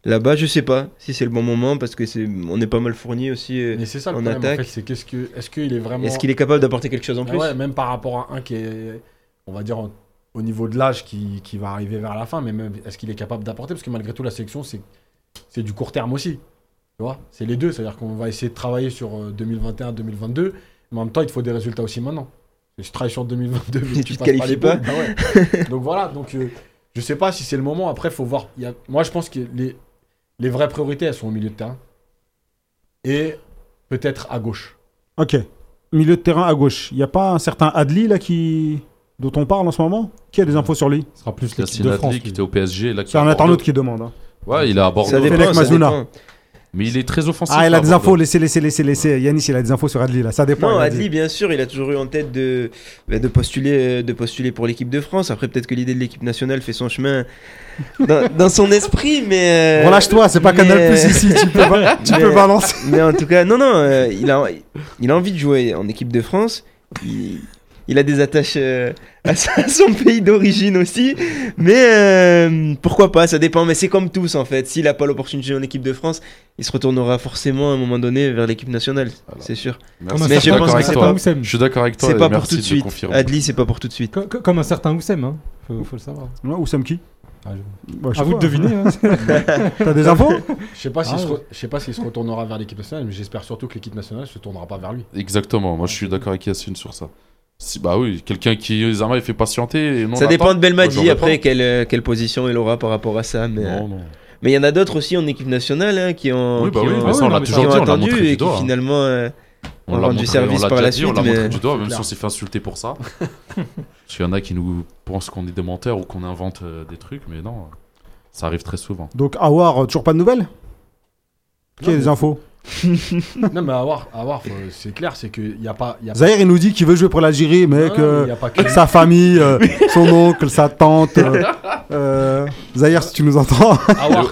là-bas. Je sais pas si c'est le bon moment parce que c'est on est pas mal fourni aussi. euh, Mais c'est ça le En problème. attaque. En fait, c'est qu'est-ce que est-ce qu'il est vraiment Est-ce qu'il est capable d'apporter quelque chose en Ah plus ouais, même par rapport à un qui est, on va dire, en- au niveau de l'âge qui, qui va arriver vers la fin, mais même est-ce qu'il est capable d'apporter? Parce que malgré tout, la sélection, c'est, c'est du court terme aussi. Tu vois? C'est les deux. C'est-à-dire qu'on va essayer de travailler sur euh, 2021-2022, mais en même temps, il te faut des résultats aussi maintenant. Tu travailles sur 2022, mais Et tu tu te qualifies pas. bah ouais. Donc voilà, donc euh, je sais pas si c'est le moment. Après, faut voir. Il y a- Moi, je pense que les, les vraies priorités, elles sont au milieu de terrain. Et peut-être à gauche. Ok. Milieu de terrain à gauche. Il n'y a pas un certain Adli là qui dont on parle en ce moment? Qui a des infos sur lui? Ce sera plus l'équipe de Adli qui était au PSG. C'est est un internaute qui demande. hein. Ouais, il à Bordeaux. Ça dépend. Mais il est très offensif. Ah, il a des Bordeaux. infos. Laissez, laissez, laissez, laissez. Yanis, il a des infos sur Adli là. Ça dépend. Non, il a dit. Adli, bien sûr, il a toujours eu en tête de, bah, de, postuler, de postuler pour l'équipe de France. Après, peut-être que l'idée de l'équipe nationale fait son chemin dans, dans son esprit, mais. euh, Relâche-toi, c'est pas mais- Canal Plus ici. Tu peux, tu Mais- peux balancer. Mais en tout cas, non, non, euh, il, a, il a envie de jouer en équipe de France. Il, il a des attaches euh, à, sa- à son pays d'origine aussi. Mais euh, pourquoi pas, ça dépend. Mais c'est comme tous en fait. S'il n'a pas l'opportunité de jouer en équipe de France, il se retournera forcément à un moment donné vers l'équipe nationale. Voilà. C'est sûr. Merci. Comme un Mais je certain- pense que c'est pas- Oussem. Je suis d'accord avec toi. C'est pas pour tout de suite. Adli, c'est pas pour tout de suite. Co- co- Comme un certain Oussem, hein. Faut, faut le savoir. Ouais, Ou Sam qui? Ah, je- Bah, je À vous pas. de deviner. hein. T'as des infos? Je sais pas s'il Ah se, re- je sais pas s'il se retournera vers l'équipe nationale, mais j'espère surtout que l'équipe nationale se tournera pas vers lui. Exactement. Moi, je suis d'accord avec Yacine sur ça. Si, bah oui, quelqu'un qui Zama il fait patienter. Et non, Ça dépend de Belmadi après quelle, euh, quelle position il aura par rapport à ça. Mais euh, Non, non. mais il y en a d'autres aussi en équipe nationale hein, qui ont, Oui, bah qui oui, ont- mais ça, on l'a toujours dit, on l'a et qui hein. finalement euh, On ont l'a rendu montré- service on l'a par la dit, suite. On l'a montré mais- du doigt, même si on s'est fait insulter pour ça. Parce qu'il y en a qui nous pensent qu'on est des menteurs ou qu'on invente euh, des trucs, mais non, ça arrive très souvent. Donc, Awar, euh, toujours pas de nouvelles? Qui a Non, des mais- infos? Non, mais à voir, à voir, faut- c'est clair, c'est qu'il n'y a pas. y a pas- Zahir, il nous dit qu'il veut jouer pour l'Algérie, mais que sa famille, euh, son oncle, sa tante. euh, euh, Zahir, si tu nous entends.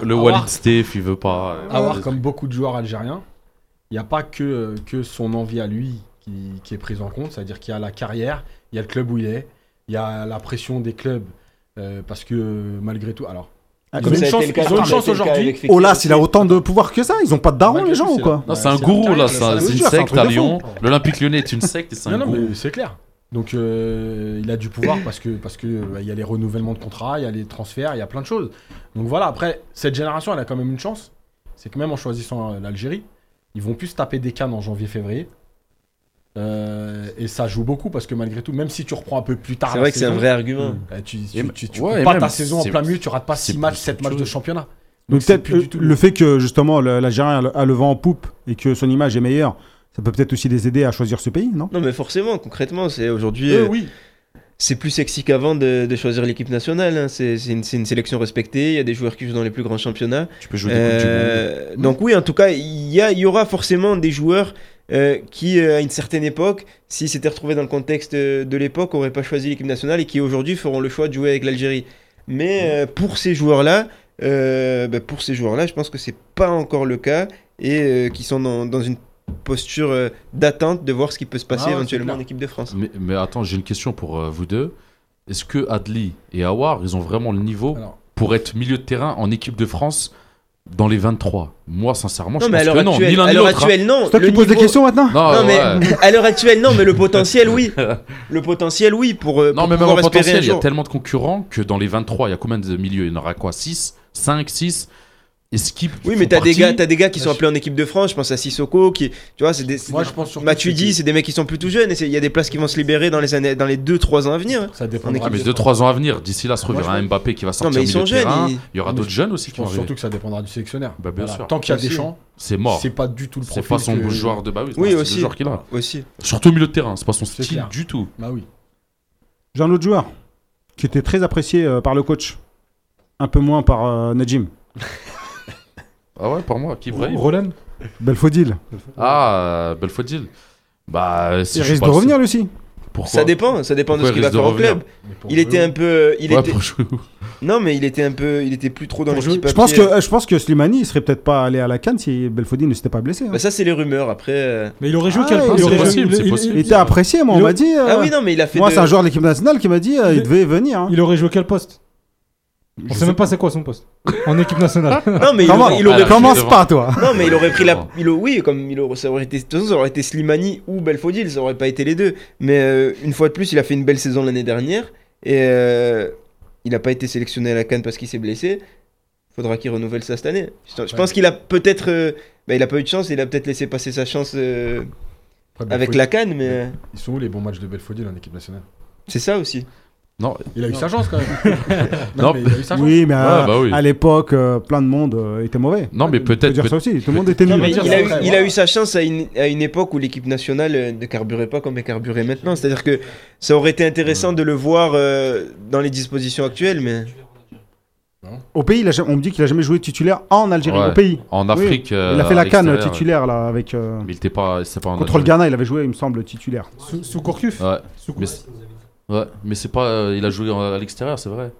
le Walid Steph, il veut pas. euh, à voir des comme beaucoup de joueurs algériens, il n'y a pas que, que son envie à lui qui, qui est prise en compte, c'est-à-dire qu'il y a la carrière, il y a le club où il est, il y a la pression des clubs, euh, parce que euh, malgré tout, alors. Ah, Ils comme ont ça une chance, ils ont une chance aujourd'hui. Olas, il a autant de pouvoir que ça Ils ont pas de daron, les gens, tout, ou quoi Non, c'est un gourou là, carrière, c'est une secte à Lyon. L'Olympique lyonnais est une secte et c'est Non, un non, gourou. mais c'est clair. Donc euh, il a du pouvoir parce que parce que bah, il y a les renouvellements de contrats, il y a les transferts, il y a plein de choses. Donc voilà, après cette génération, elle a quand même une chance, c'est que même en choisissant euh, l'Algérie, ils vont plus se taper des cannes en janvier-février. Euh, et ça joue beaucoup parce que malgré tout, même si tu reprends un peu plus tard, C'est vrai que c'est un vrai argument. euh, tu, tu, Et tu, tu ouais, pas ta saison en plein milieu, tu rates pas c'est 6 matchs, plus 7 matchs de championnat. Donc peut-être euh, le fait que justement l'Algérien a le- vent en poupe et que son image est meilleure, ça peut peut-être aussi les aider à choisir ce pays, non? Non, mais forcément, concrètement, c'est aujourd'hui. Euh, euh, oui, c'est plus sexy qu'avant de, de choisir l'équipe nationale. hein. C'est une, sélection respectée. Il y a des joueurs qui jouent dans les plus grands championnats. Tu peux jouer des coupes du monde. Euh, donc oui, en tout cas, il y, a- il y aura forcément des joueurs euh, qui, euh, à une certaine époque, s'ils s'étaient retrouvés dans le contexte euh, de l'époque, n'auraient pas choisi l'équipe nationale et qui aujourd'hui feront le choix de jouer avec l'Algérie. Mais euh, pour ces joueurs-là, euh, bah, pour ces joueurs-là, je pense que c'est pas encore le cas et euh, qui sont dans, dans une posture euh, d'attente de voir ce qui peut se passer Ah éventuellement en équipe de France. Mais, mais attends, j'ai une question pour euh, vous deux. Est-ce que Adli et Awar, ils ont vraiment le niveau alors, pour être milieu de terrain en équipe de France dans les 23 Moi, sincèrement, Non, je mais à pense l'heure que non. Ni actuelle, l'un à ni l'heure l'autre. hein. actuelle, non. C'est toi Le qui poses des niveau- questions maintenant Non, Non, mais ouais. à l'heure actuelle, non, mais le potentiel, oui. Le potentiel, oui, pour. euh, Non, pour mais même pouvoir en espérer potentiel, il y a jour. tellement de concurrents que dans les 23, il y a combien de milieux Il y en aura quoi? 6 5 6 Qu'ils Oui, mais t'as des gars, t'as des gars qui sont appelés en équipe de France. Je pense à Sissoko, qui, tu vois, c'est des. moi je pense Matuidi, c'est des mecs qui sont plus tout jeunes et c'est- il y a des places qui vont se libérer dans les années, dans les 2-3 ans à venir. ça en dépendra équipe Ah, mais des 2-3 ans à venir, d'ici là, se reverra un Mbappé qui va Non, sortir mais ils sont jeunes. Il y aura d'autres jeunes aussi qui vont surtout que ça dépendra du sélectionneur. Bah, bien sûr. Tant qu'il y a des champs, C'est mort. c'est pas du tout le C'est profil. pas son que- joueur de bah oui, Oui, c'est le aussi. joueur qu'il a. Aussi. Surtout au milieu de terrain, c'est pas son C'est style clair. du tout. Bah oui. J'ai un autre joueur qui était très apprécié euh, par le coach. Un peu moins par euh, Najim. Ah ouais, pour moi, qui Brahim Roland Belfodil. Ah, Belfodil. Bah, si Il risque de le revenir aussi. Pourquoi Ça dépend, ça dépend de ce qu'il il va faire au club. Il était un peu, il Ouais, était, pour jouer où non mais il était un peu, il était plus trop dans Pour jouer- l'équipe. Je pense que, je pense que Slimani il serait peut-être pas allé à la Cannes si Belfodil ne s'était pas blessé. hein. Bah, ça c'est les rumeurs. Après, euh, Mais il aurait joué Ah, quel Il aurait joué- possible, il- possible. Il était apprécié, moi on Il- m'a dit. euh, ah oui non mais il a fait. moi, de- c'est un joueur de l'équipe nationale qui m'a dit euh, il Il- devait venir. hein. Il aurait joué quel poste Je On sait même pas c'est quoi son poste. En équipe nationale. Non mais il Comment aurait, il aurait Commence pas, toi. Non, mais il aurait pris la. Il, a- oui, comme il aurait, ça aurait été. De toute façon, ça aurait été Slimani ou Belfodil, ça aurait pas été les deux. Mais euh, une fois de plus, il a fait une belle saison l'année dernière. Et euh, il n'a pas été sélectionné à la Cannes parce qu'il s'est blessé. Faudra qu'il renouvelle ça cette année. Je, je pense qu'il a peut-être. euh, bah, il a pas eu de chance, il a peut-être laissé passer sa chance euh, Après, avec la Cannes, mais Ils sont où les bons matchs de Belfodil en équipe nationale? C'est ça aussi. Non, Il a eu sa chance quand même. Non, mais il a eu sa chance. Oui, mais euh, bah oui. à l'époque, euh, plein de monde euh, était mauvais. non mais peut peut-être. dire peut- ça aussi. Tout le monde était Non, nul. il, a eu, après, il voilà. a eu sa chance à une, à une époque où l'équipe nationale euh, ne carburait pas comme elle carburait maintenant. C'est-à-dire que ça aurait été intéressant de le voir euh, dans les dispositions actuelles, mais. Au pays, il a jamais- on me dit qu'il a jamais joué titulaire en Algérie. Ouais. Au pays. En Afrique. il euh, a fait à la canne titulaire là avec euh, Mais il était pas. pas en contre le. Ghana. Il avait joué, il me semble, titulaire. Sous, sous Courcuf Ouais. Sous Ouais, mais c'est pas. euh, il a joué en- à l'extérieur, c'est vrai.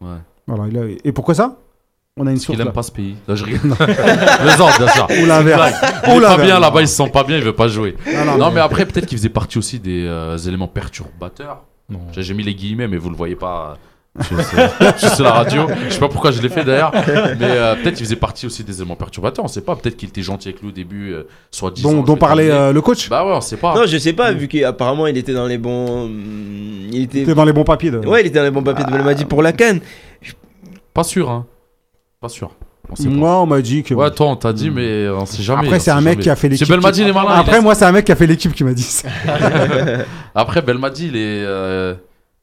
Ouais. Voilà. il a- Et pourquoi ça? On a une source qu'il aime là. pas ce pays. Là, je rigole. Plaisante, bien sûr. Ou l'inverse. Il Ou pas l'inverse. bien là-bas, il se sent pas bien, il veut pas jouer. Non, non, Non, mais après, peut-être qu'il faisait partie aussi des euh, éléments perturbateurs. Non. J'ai j'ai mis les guillemets, mais vous le voyez pas. Je sur la radio. Je sais pas pourquoi je l'ai fait d'ailleurs. Mais euh, peut-être qu'il faisait partie aussi des éléments perturbateurs. On sait pas. Peut-être qu'il était gentil avec lui au début, euh, soit disant. dont, dont parlait euh, le coach. Bah ouais, on sait pas. Non, je sais pas, vu qu'apparemment il était dans les bons. Il était. Dans les bons papiers. De... Ouais, il était dans les bons papiers de Belmadi pour la canne. Pas sûr, hein. Pas sûr. On sait pas. Moi, on m'a dit que. Ouais, toi, on t'a dit, mais on sait jamais. Après, c'est un mec jamais. qui a fait l'équipe. C'est Belmadi, il est malin. il Après, moi, c'est un mec qui a fait l'équipe qui m'a dit ça. Après, Belmadi, il est.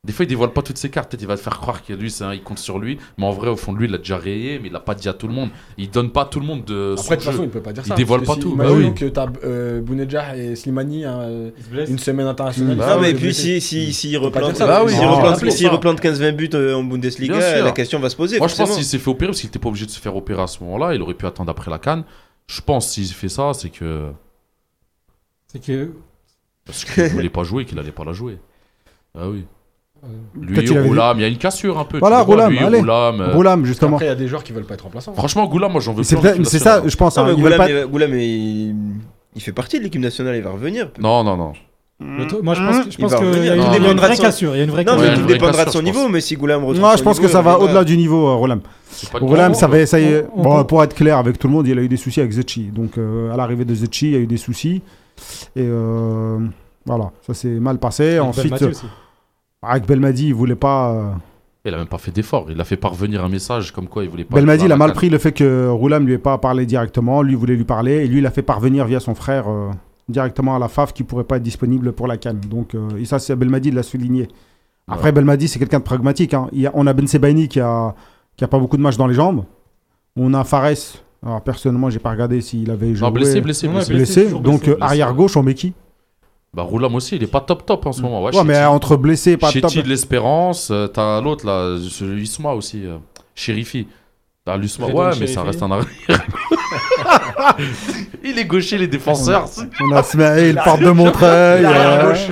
Des fois, il dévoile pas toutes ses cartes. Peut-être il va te faire croire que lui, c'est un- il compte sur lui. Mais en vrai, au fond de lui, il a déjà rayé, mais il l'a pas dit à tout le monde. Il donne pas à tout le monde de. son Après, de toute jeu. façon, il peut pas dire Il ça. dévoile parce que pas si- tout, bah Imaginons oui. que t'as euh, Bounedjah et Slimani hein, euh, une semaine internationale. Bah non, mais puis si, si, pas replante, ça, bah oui, s'il non, replante, rappelez s'il replante 15-20 buts euh, en Bundesliga, Bien sûr. la question va se poser. Moi, je pense forcément. qu'il s'est fait opérer parce qu'il était pas obligé de se faire opérer à ce moment-là. Il aurait pu attendre après la canne. Je pense s'il fait ça, c'est que. C'est que. Parce qu'il voulait pas jouer, qu'il allait pas la jouer. Ah oui. Lui, Roulam, il y a une cassure un peu. Voilà, Roulam. Roulam, euh, Roulam, justement. Après, il y a des joueurs qui veulent pas être remplaçants. Franchement, Goulam, moi j'en veux équipe c'est ça, je pense. Non, hein, Goulam, pas- il- Goulam, il... il fait partie de l'équipe nationale, il va revenir. Non, non, non. Moi, je pense, que- je Il pense va qu'il y a une, Non, il vraie cassure. Il y a une vraie Non, tout vraie dépendra de cassure, son niveau. Mais si Goulam retrouve Non, je pense que ça il va au-delà du niveau, euh, pas Roulam, niveau, ça, va, ça y est. on- Bon, on- pour être clair avec tout le monde, il a eu des soucis avec Zetchi. Donc, euh, à l'arrivée de Zetchi, il y a eu des soucis. Et euh, voilà, ça s'est mal passé. Ensuite. Avec Belmadi, il voulait pas. euh, Il a même pas fait d'effort. Il a fait parvenir un message comme quoi il voulait pas. Belmadi, il a la mal pris le fait que Roulam lui ait pas parlé directement. Lui voulait lui parler. Et lui, il a fait parvenir via son frère euh, directement à la FAF qui pourrait pas être disponible pour la Cannes. Donc, euh, et ça, c'est Belmadi de l'a souligné. Après, Ouais. Belmadi, c'est quelqu'un de pragmatique. hein. Il y a- on a Ben Sebaini qui a, qui a pas beaucoup de matchs dans les jambes. On a Fares. Alors, personnellement, j'ai pas regardé s'il avait joué. Non, blessé, blessé, blessé. blessé. Donc, blessé. arrière gauche, on met qui Bah, Roulam aussi, il est pas top top en ce moment. Ouais, Ouais, mais entre blessé et pas top. Chéti de l'Espérance, euh, t'as l'autre là, ce Usma aussi, euh, Chérifi. Bah, l'Usma, ouais, mais ça reste un arrière. il est gaucher, les défenseurs. On a Smaïl, porte de Montreuil. Gauche.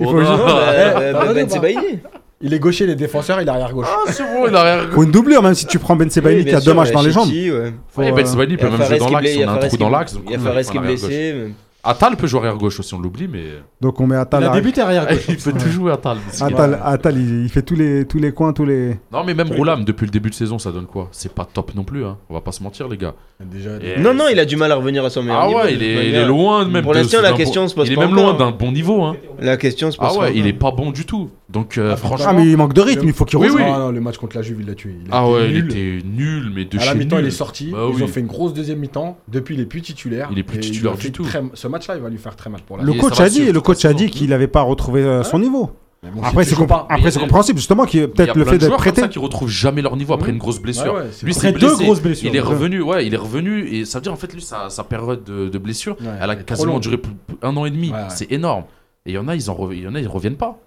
Il faut Sebaini. Est gaucher, les défenseurs, il est arrière gauche. Ah, c'est bon, il a arrière Ou une doublure, même si tu prends Ben Sebaini Oui, qui a deux matchs dans les jambes. Chiti, ouais. Faut, Ouais, Ben y peut même jouer dans l'axe, blesse- il y on a un Fares trou qui- dans l'axe. Il y a Fares qui est gauche. blessé. Atal peut jouer arrière gauche aussi, on l'oublie, mais. Donc on met Il Atal. a arrière- débuté arrière gauche. il peut tout jouer Atal. Atal, Atal, il, il fait tous les, tous les coins, tous les. Non, mais même Roulam, depuis le début de saison, ça donne quoi? C'est pas top non plus, hein. on va pas se mentir, les gars. Déjà, Et- Non, non, il a du mal à revenir à son meilleur Ah niveau. ouais, de il est, il est loin même Pour de- l'instant, la question bon- se pose Il est pas même loin d'un bon niveau, hein. La question se pose Ah ouais, pas il est pas bon du tout. Donc, euh, Ah, franchement. Ah, mais il manque de rythme, il faut qu'il Oui, non, le match contre la Juve, il l'a tué. Il a Ah ouais, il était nul, mais de À la chez mi-temps, nul. il est sorti. Bah Ils oui. ont fait une grosse deuxième mi-temps. Depuis, il est plus titulaire. Il est plus titulaire du tout. très- Ce match-là, il va lui faire très mal pour la Le coach a dit, le coach la a dit qu'il n'avait pas retrouvé euh, son niveau. Bon, Après, c'est compréhensible, justement, y peut-être a le fait de d'être prêté. ça qui retrouvent jamais leur niveau après une grosse blessure. Ouais, ouais, c'est Lui, c'est deux grosses blessures. Il est revenu, ouais, il est revenu et ça veut dire en fait lui sa, sa période de, de blessure, elle a quasiment duré un an et demi. C'est énorme. Et il y en a, ils en rev- il y en a, ils reviennent pas.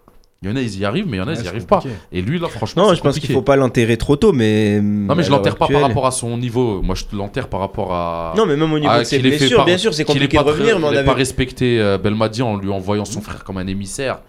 Il y en a, ils y arrivent, mais il y en a, Ouais, ils y arrivent pas. Et lui, là, franchement, Non, je pense qu'il faut pas l'enterrer trop tôt, mais. Non, mais je l'enterre pas par rapport à son niveau. Moi, je l'enterre par rapport à. Non, mais même au niveau de ses blessures, par- bien sûr, c'est compliqué de pas revenir, très- mais on avait. pas respecté euh, Belmadi en lui envoyant son frère comme un émissaire.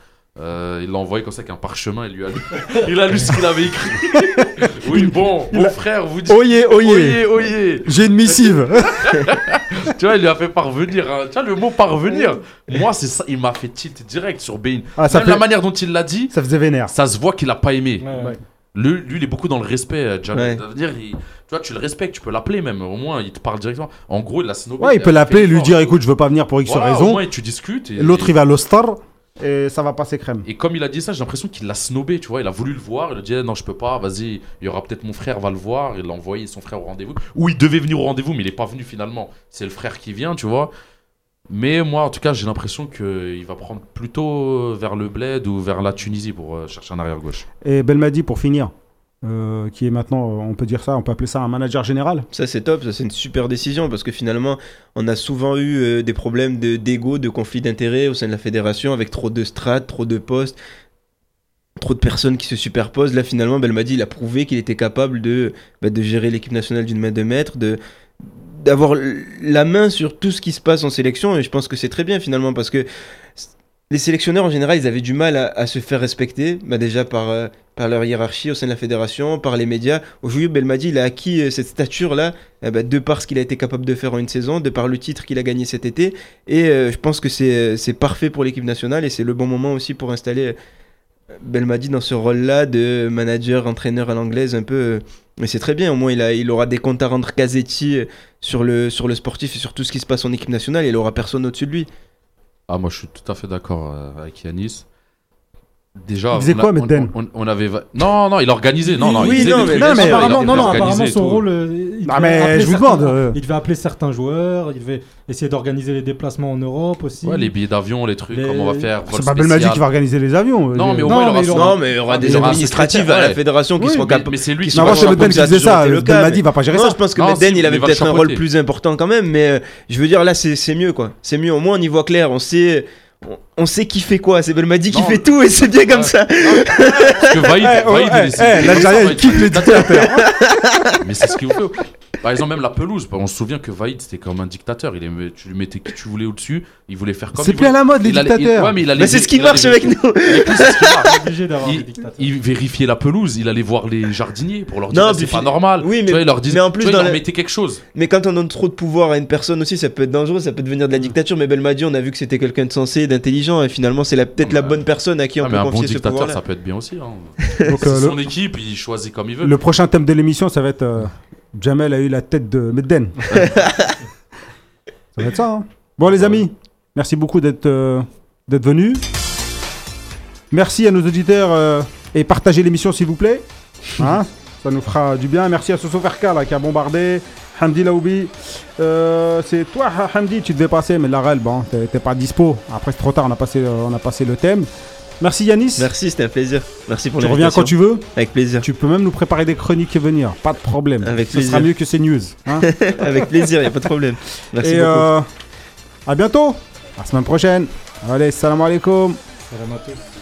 Euh, il l'a envoyé comme ça avec un parchemin. Il lui a lu, il a lu ce qu'il avait écrit. oui, bon, mon frère vous dit. Oyez, oyez, Oyez, oyez. J'ai une missive. Tu vois, il lui a fait parvenir. hein. Tu vois, le mot parvenir. Moi, c'est ça. Il m'a fait tilt direct sur Bein. Ah, ça, Même la manière dont il l'a dit, ça faisait vénère. ça se voit qu'il a pas aimé. Ouais, ouais. Le- lui, il est beaucoup dans le respect, euh, Jared. Ouais. Ça veut dire, il- tu vois, tu le respectes, tu peux l'appeler même. Au moins, il te parle directement. En gros, il a snobé. Ouais, il peut l'appeler, lui l'effort. dire écoute, je veux pas venir pour X Voilà, Au raison. moins, tu discutes. et- L'autre, il va à l'Ostar et ça va passer crème. Et comme il a dit ça, j'ai l'impression qu'il l'a snobé, tu vois. Il a voulu le voir, il a dit non, je peux pas, vas-y, il y aura peut-être mon frère va le voir. Il a envoyé son frère au rendez-vous. Ou il devait venir au rendez-vous, mais il est pas venu finalement. C'est le frère qui vient, tu vois. Mais moi, en tout cas, j'ai l'impression qu'il va prendre plutôt vers le bled ou vers la Tunisie pour euh, chercher un arrière-gauche. Et Belmadi, pour finir, euh, qui est maintenant, euh, on peut dire ça, on peut appeler ça un manager général. Ça c'est top, ça c'est une super décision parce que finalement on a souvent eu euh, des problèmes de- d'ego, de, conflits d'intérêts au sein de la fédération avec trop de strates, trop de postes, trop de personnes qui se superposent. Là finalement Belmadi il a prouvé qu'il était capable de, bah, de gérer l'équipe nationale d'une main de maître, de d'avoir la main sur tout ce qui se passe en sélection et je pense que c'est très bien finalement parce que les sélectionneurs en général ils avaient du mal à, se faire respecter bah, déjà par, euh, par leur hiérarchie au sein de la fédération, par les médias. Aujourd'hui Belmadi il a acquis euh, cette stature là eh ben, de par ce qu'il a été capable de faire en une saison, de par le titre qu'il a gagné cet été et euh, je pense que c'est euh, parfait pour l'équipe nationale et c'est le bon moment aussi pour installer euh, Belmadi dans ce rôle là de manager, entraîneur à l'anglaise un peu... euh, mais c'est très bien, au moins il, aura des comptes à rendre Casetti euh, sur le, sur le sportif et sur tout ce qui se passe en équipe nationale, et il aura personne au-dessus de lui. Ah, moi, je suis tout à fait d'accord euh, avec Yanis. Déjà, Il faisait on a- quoi, on- Medden on, on avait. va- Non, non, il organisait. Non, non, Oui, il faisait non, des mais- non, mais apparemment, organisait non, non, apparemment son rôle. euh, il Ah, devait mais appeler je vous certains- demande, euh. Il devait appeler certains joueurs, il devait essayer d'organiser les déplacements en Europe aussi. Ouais, les billets d'avion, les trucs, Les- comment on va faire. C'est pas Belmadi qui va organiser les avions. euh, Non, les- mais au Non, moins, il aura mais il son- aura- Non, mais il y aura Ah, des aura un administratifs à la fédération qui seront Mais, capables. mais c'est lui qui Ils c'est Pen qui faisait ça. Belmadi va pas gérer Non, ça. je pense que Non, Medden, il avait peut-être un rôle plus important quand même, mais je veux dire, là, c'est c'est mieux, quoi. C'est mieux, au moins, on y voit clair, on sait, on, sait qui fait quoi. C'est Belmadi qui Non. fait tout, et c'est bien comme ça. Parce que Vaïd, Vaïd, il est- l'Algérien, il kiffe les dictateurs. Mais c'est ce qu'il faut. Par exemple, même la pelouse. On se souvient que Vaïd, c'était comme un dictateur. Il aimait- tu lui mettais qui tu voulais au-dessus. Il voulait faire comme C'est plus à la mode, les Il allait- il- dictateurs. ouais, mais il allait- Mais c'est ce qui marche avec nous. Il dictateurs. vérifiait la pelouse, il allait voir les jardiniers pour leur dire Non, puis c'est pas normal. Oui, Tu mais- vois, il leur disait, mais en plus, tu vois, il dans leur la- mettait quelque chose. Mais quand on donne trop de pouvoir à une personne aussi, ça peut être dangereux, ça peut devenir de la dictature. Mais Belmadi, on a vu que c'était quelqu'un de sensé, d'intelligent, et finalement, c'est peut-être la bah, bonne personne à qui on Ah, peut mais un bon confier ce dictateur, pouvoir-là. ça peut être bien aussi. hein. Euh, son équipe, il choisit comme il veut. le prochain thème de l'émission, ça va être euh, Jamel a eu la tête de Medden. ça va être ça. hein. Bon, les amis, merci beaucoup d'être euh, d'être venus. Merci à nos auditeurs euh, et partagez l'émission s'il vous plaît. Hein ça nous fera du bien. Merci à Soso Ferka là, qui a bombardé. Hamdi Laoubi. Euh, c'est toi, Ha- Hamdi, tu devais passer, mais Larel, bon, t'es pas dispo. Après, c'est trop tard, on a passé, on a passé le thème. Merci Yanis. Merci, c'était un plaisir. Merci pour Tu reviens quand tu veux. Avec plaisir. Tu peux même nous préparer des chroniques et venir. Pas de problème. Avec Ce sera plaisir. mieux que ces news. hein. Avec plaisir, y a pas de problème. Merci et beaucoup. euh, à bientôt. À la semaine prochaine. Allez, salam alaikum. Salam à tous.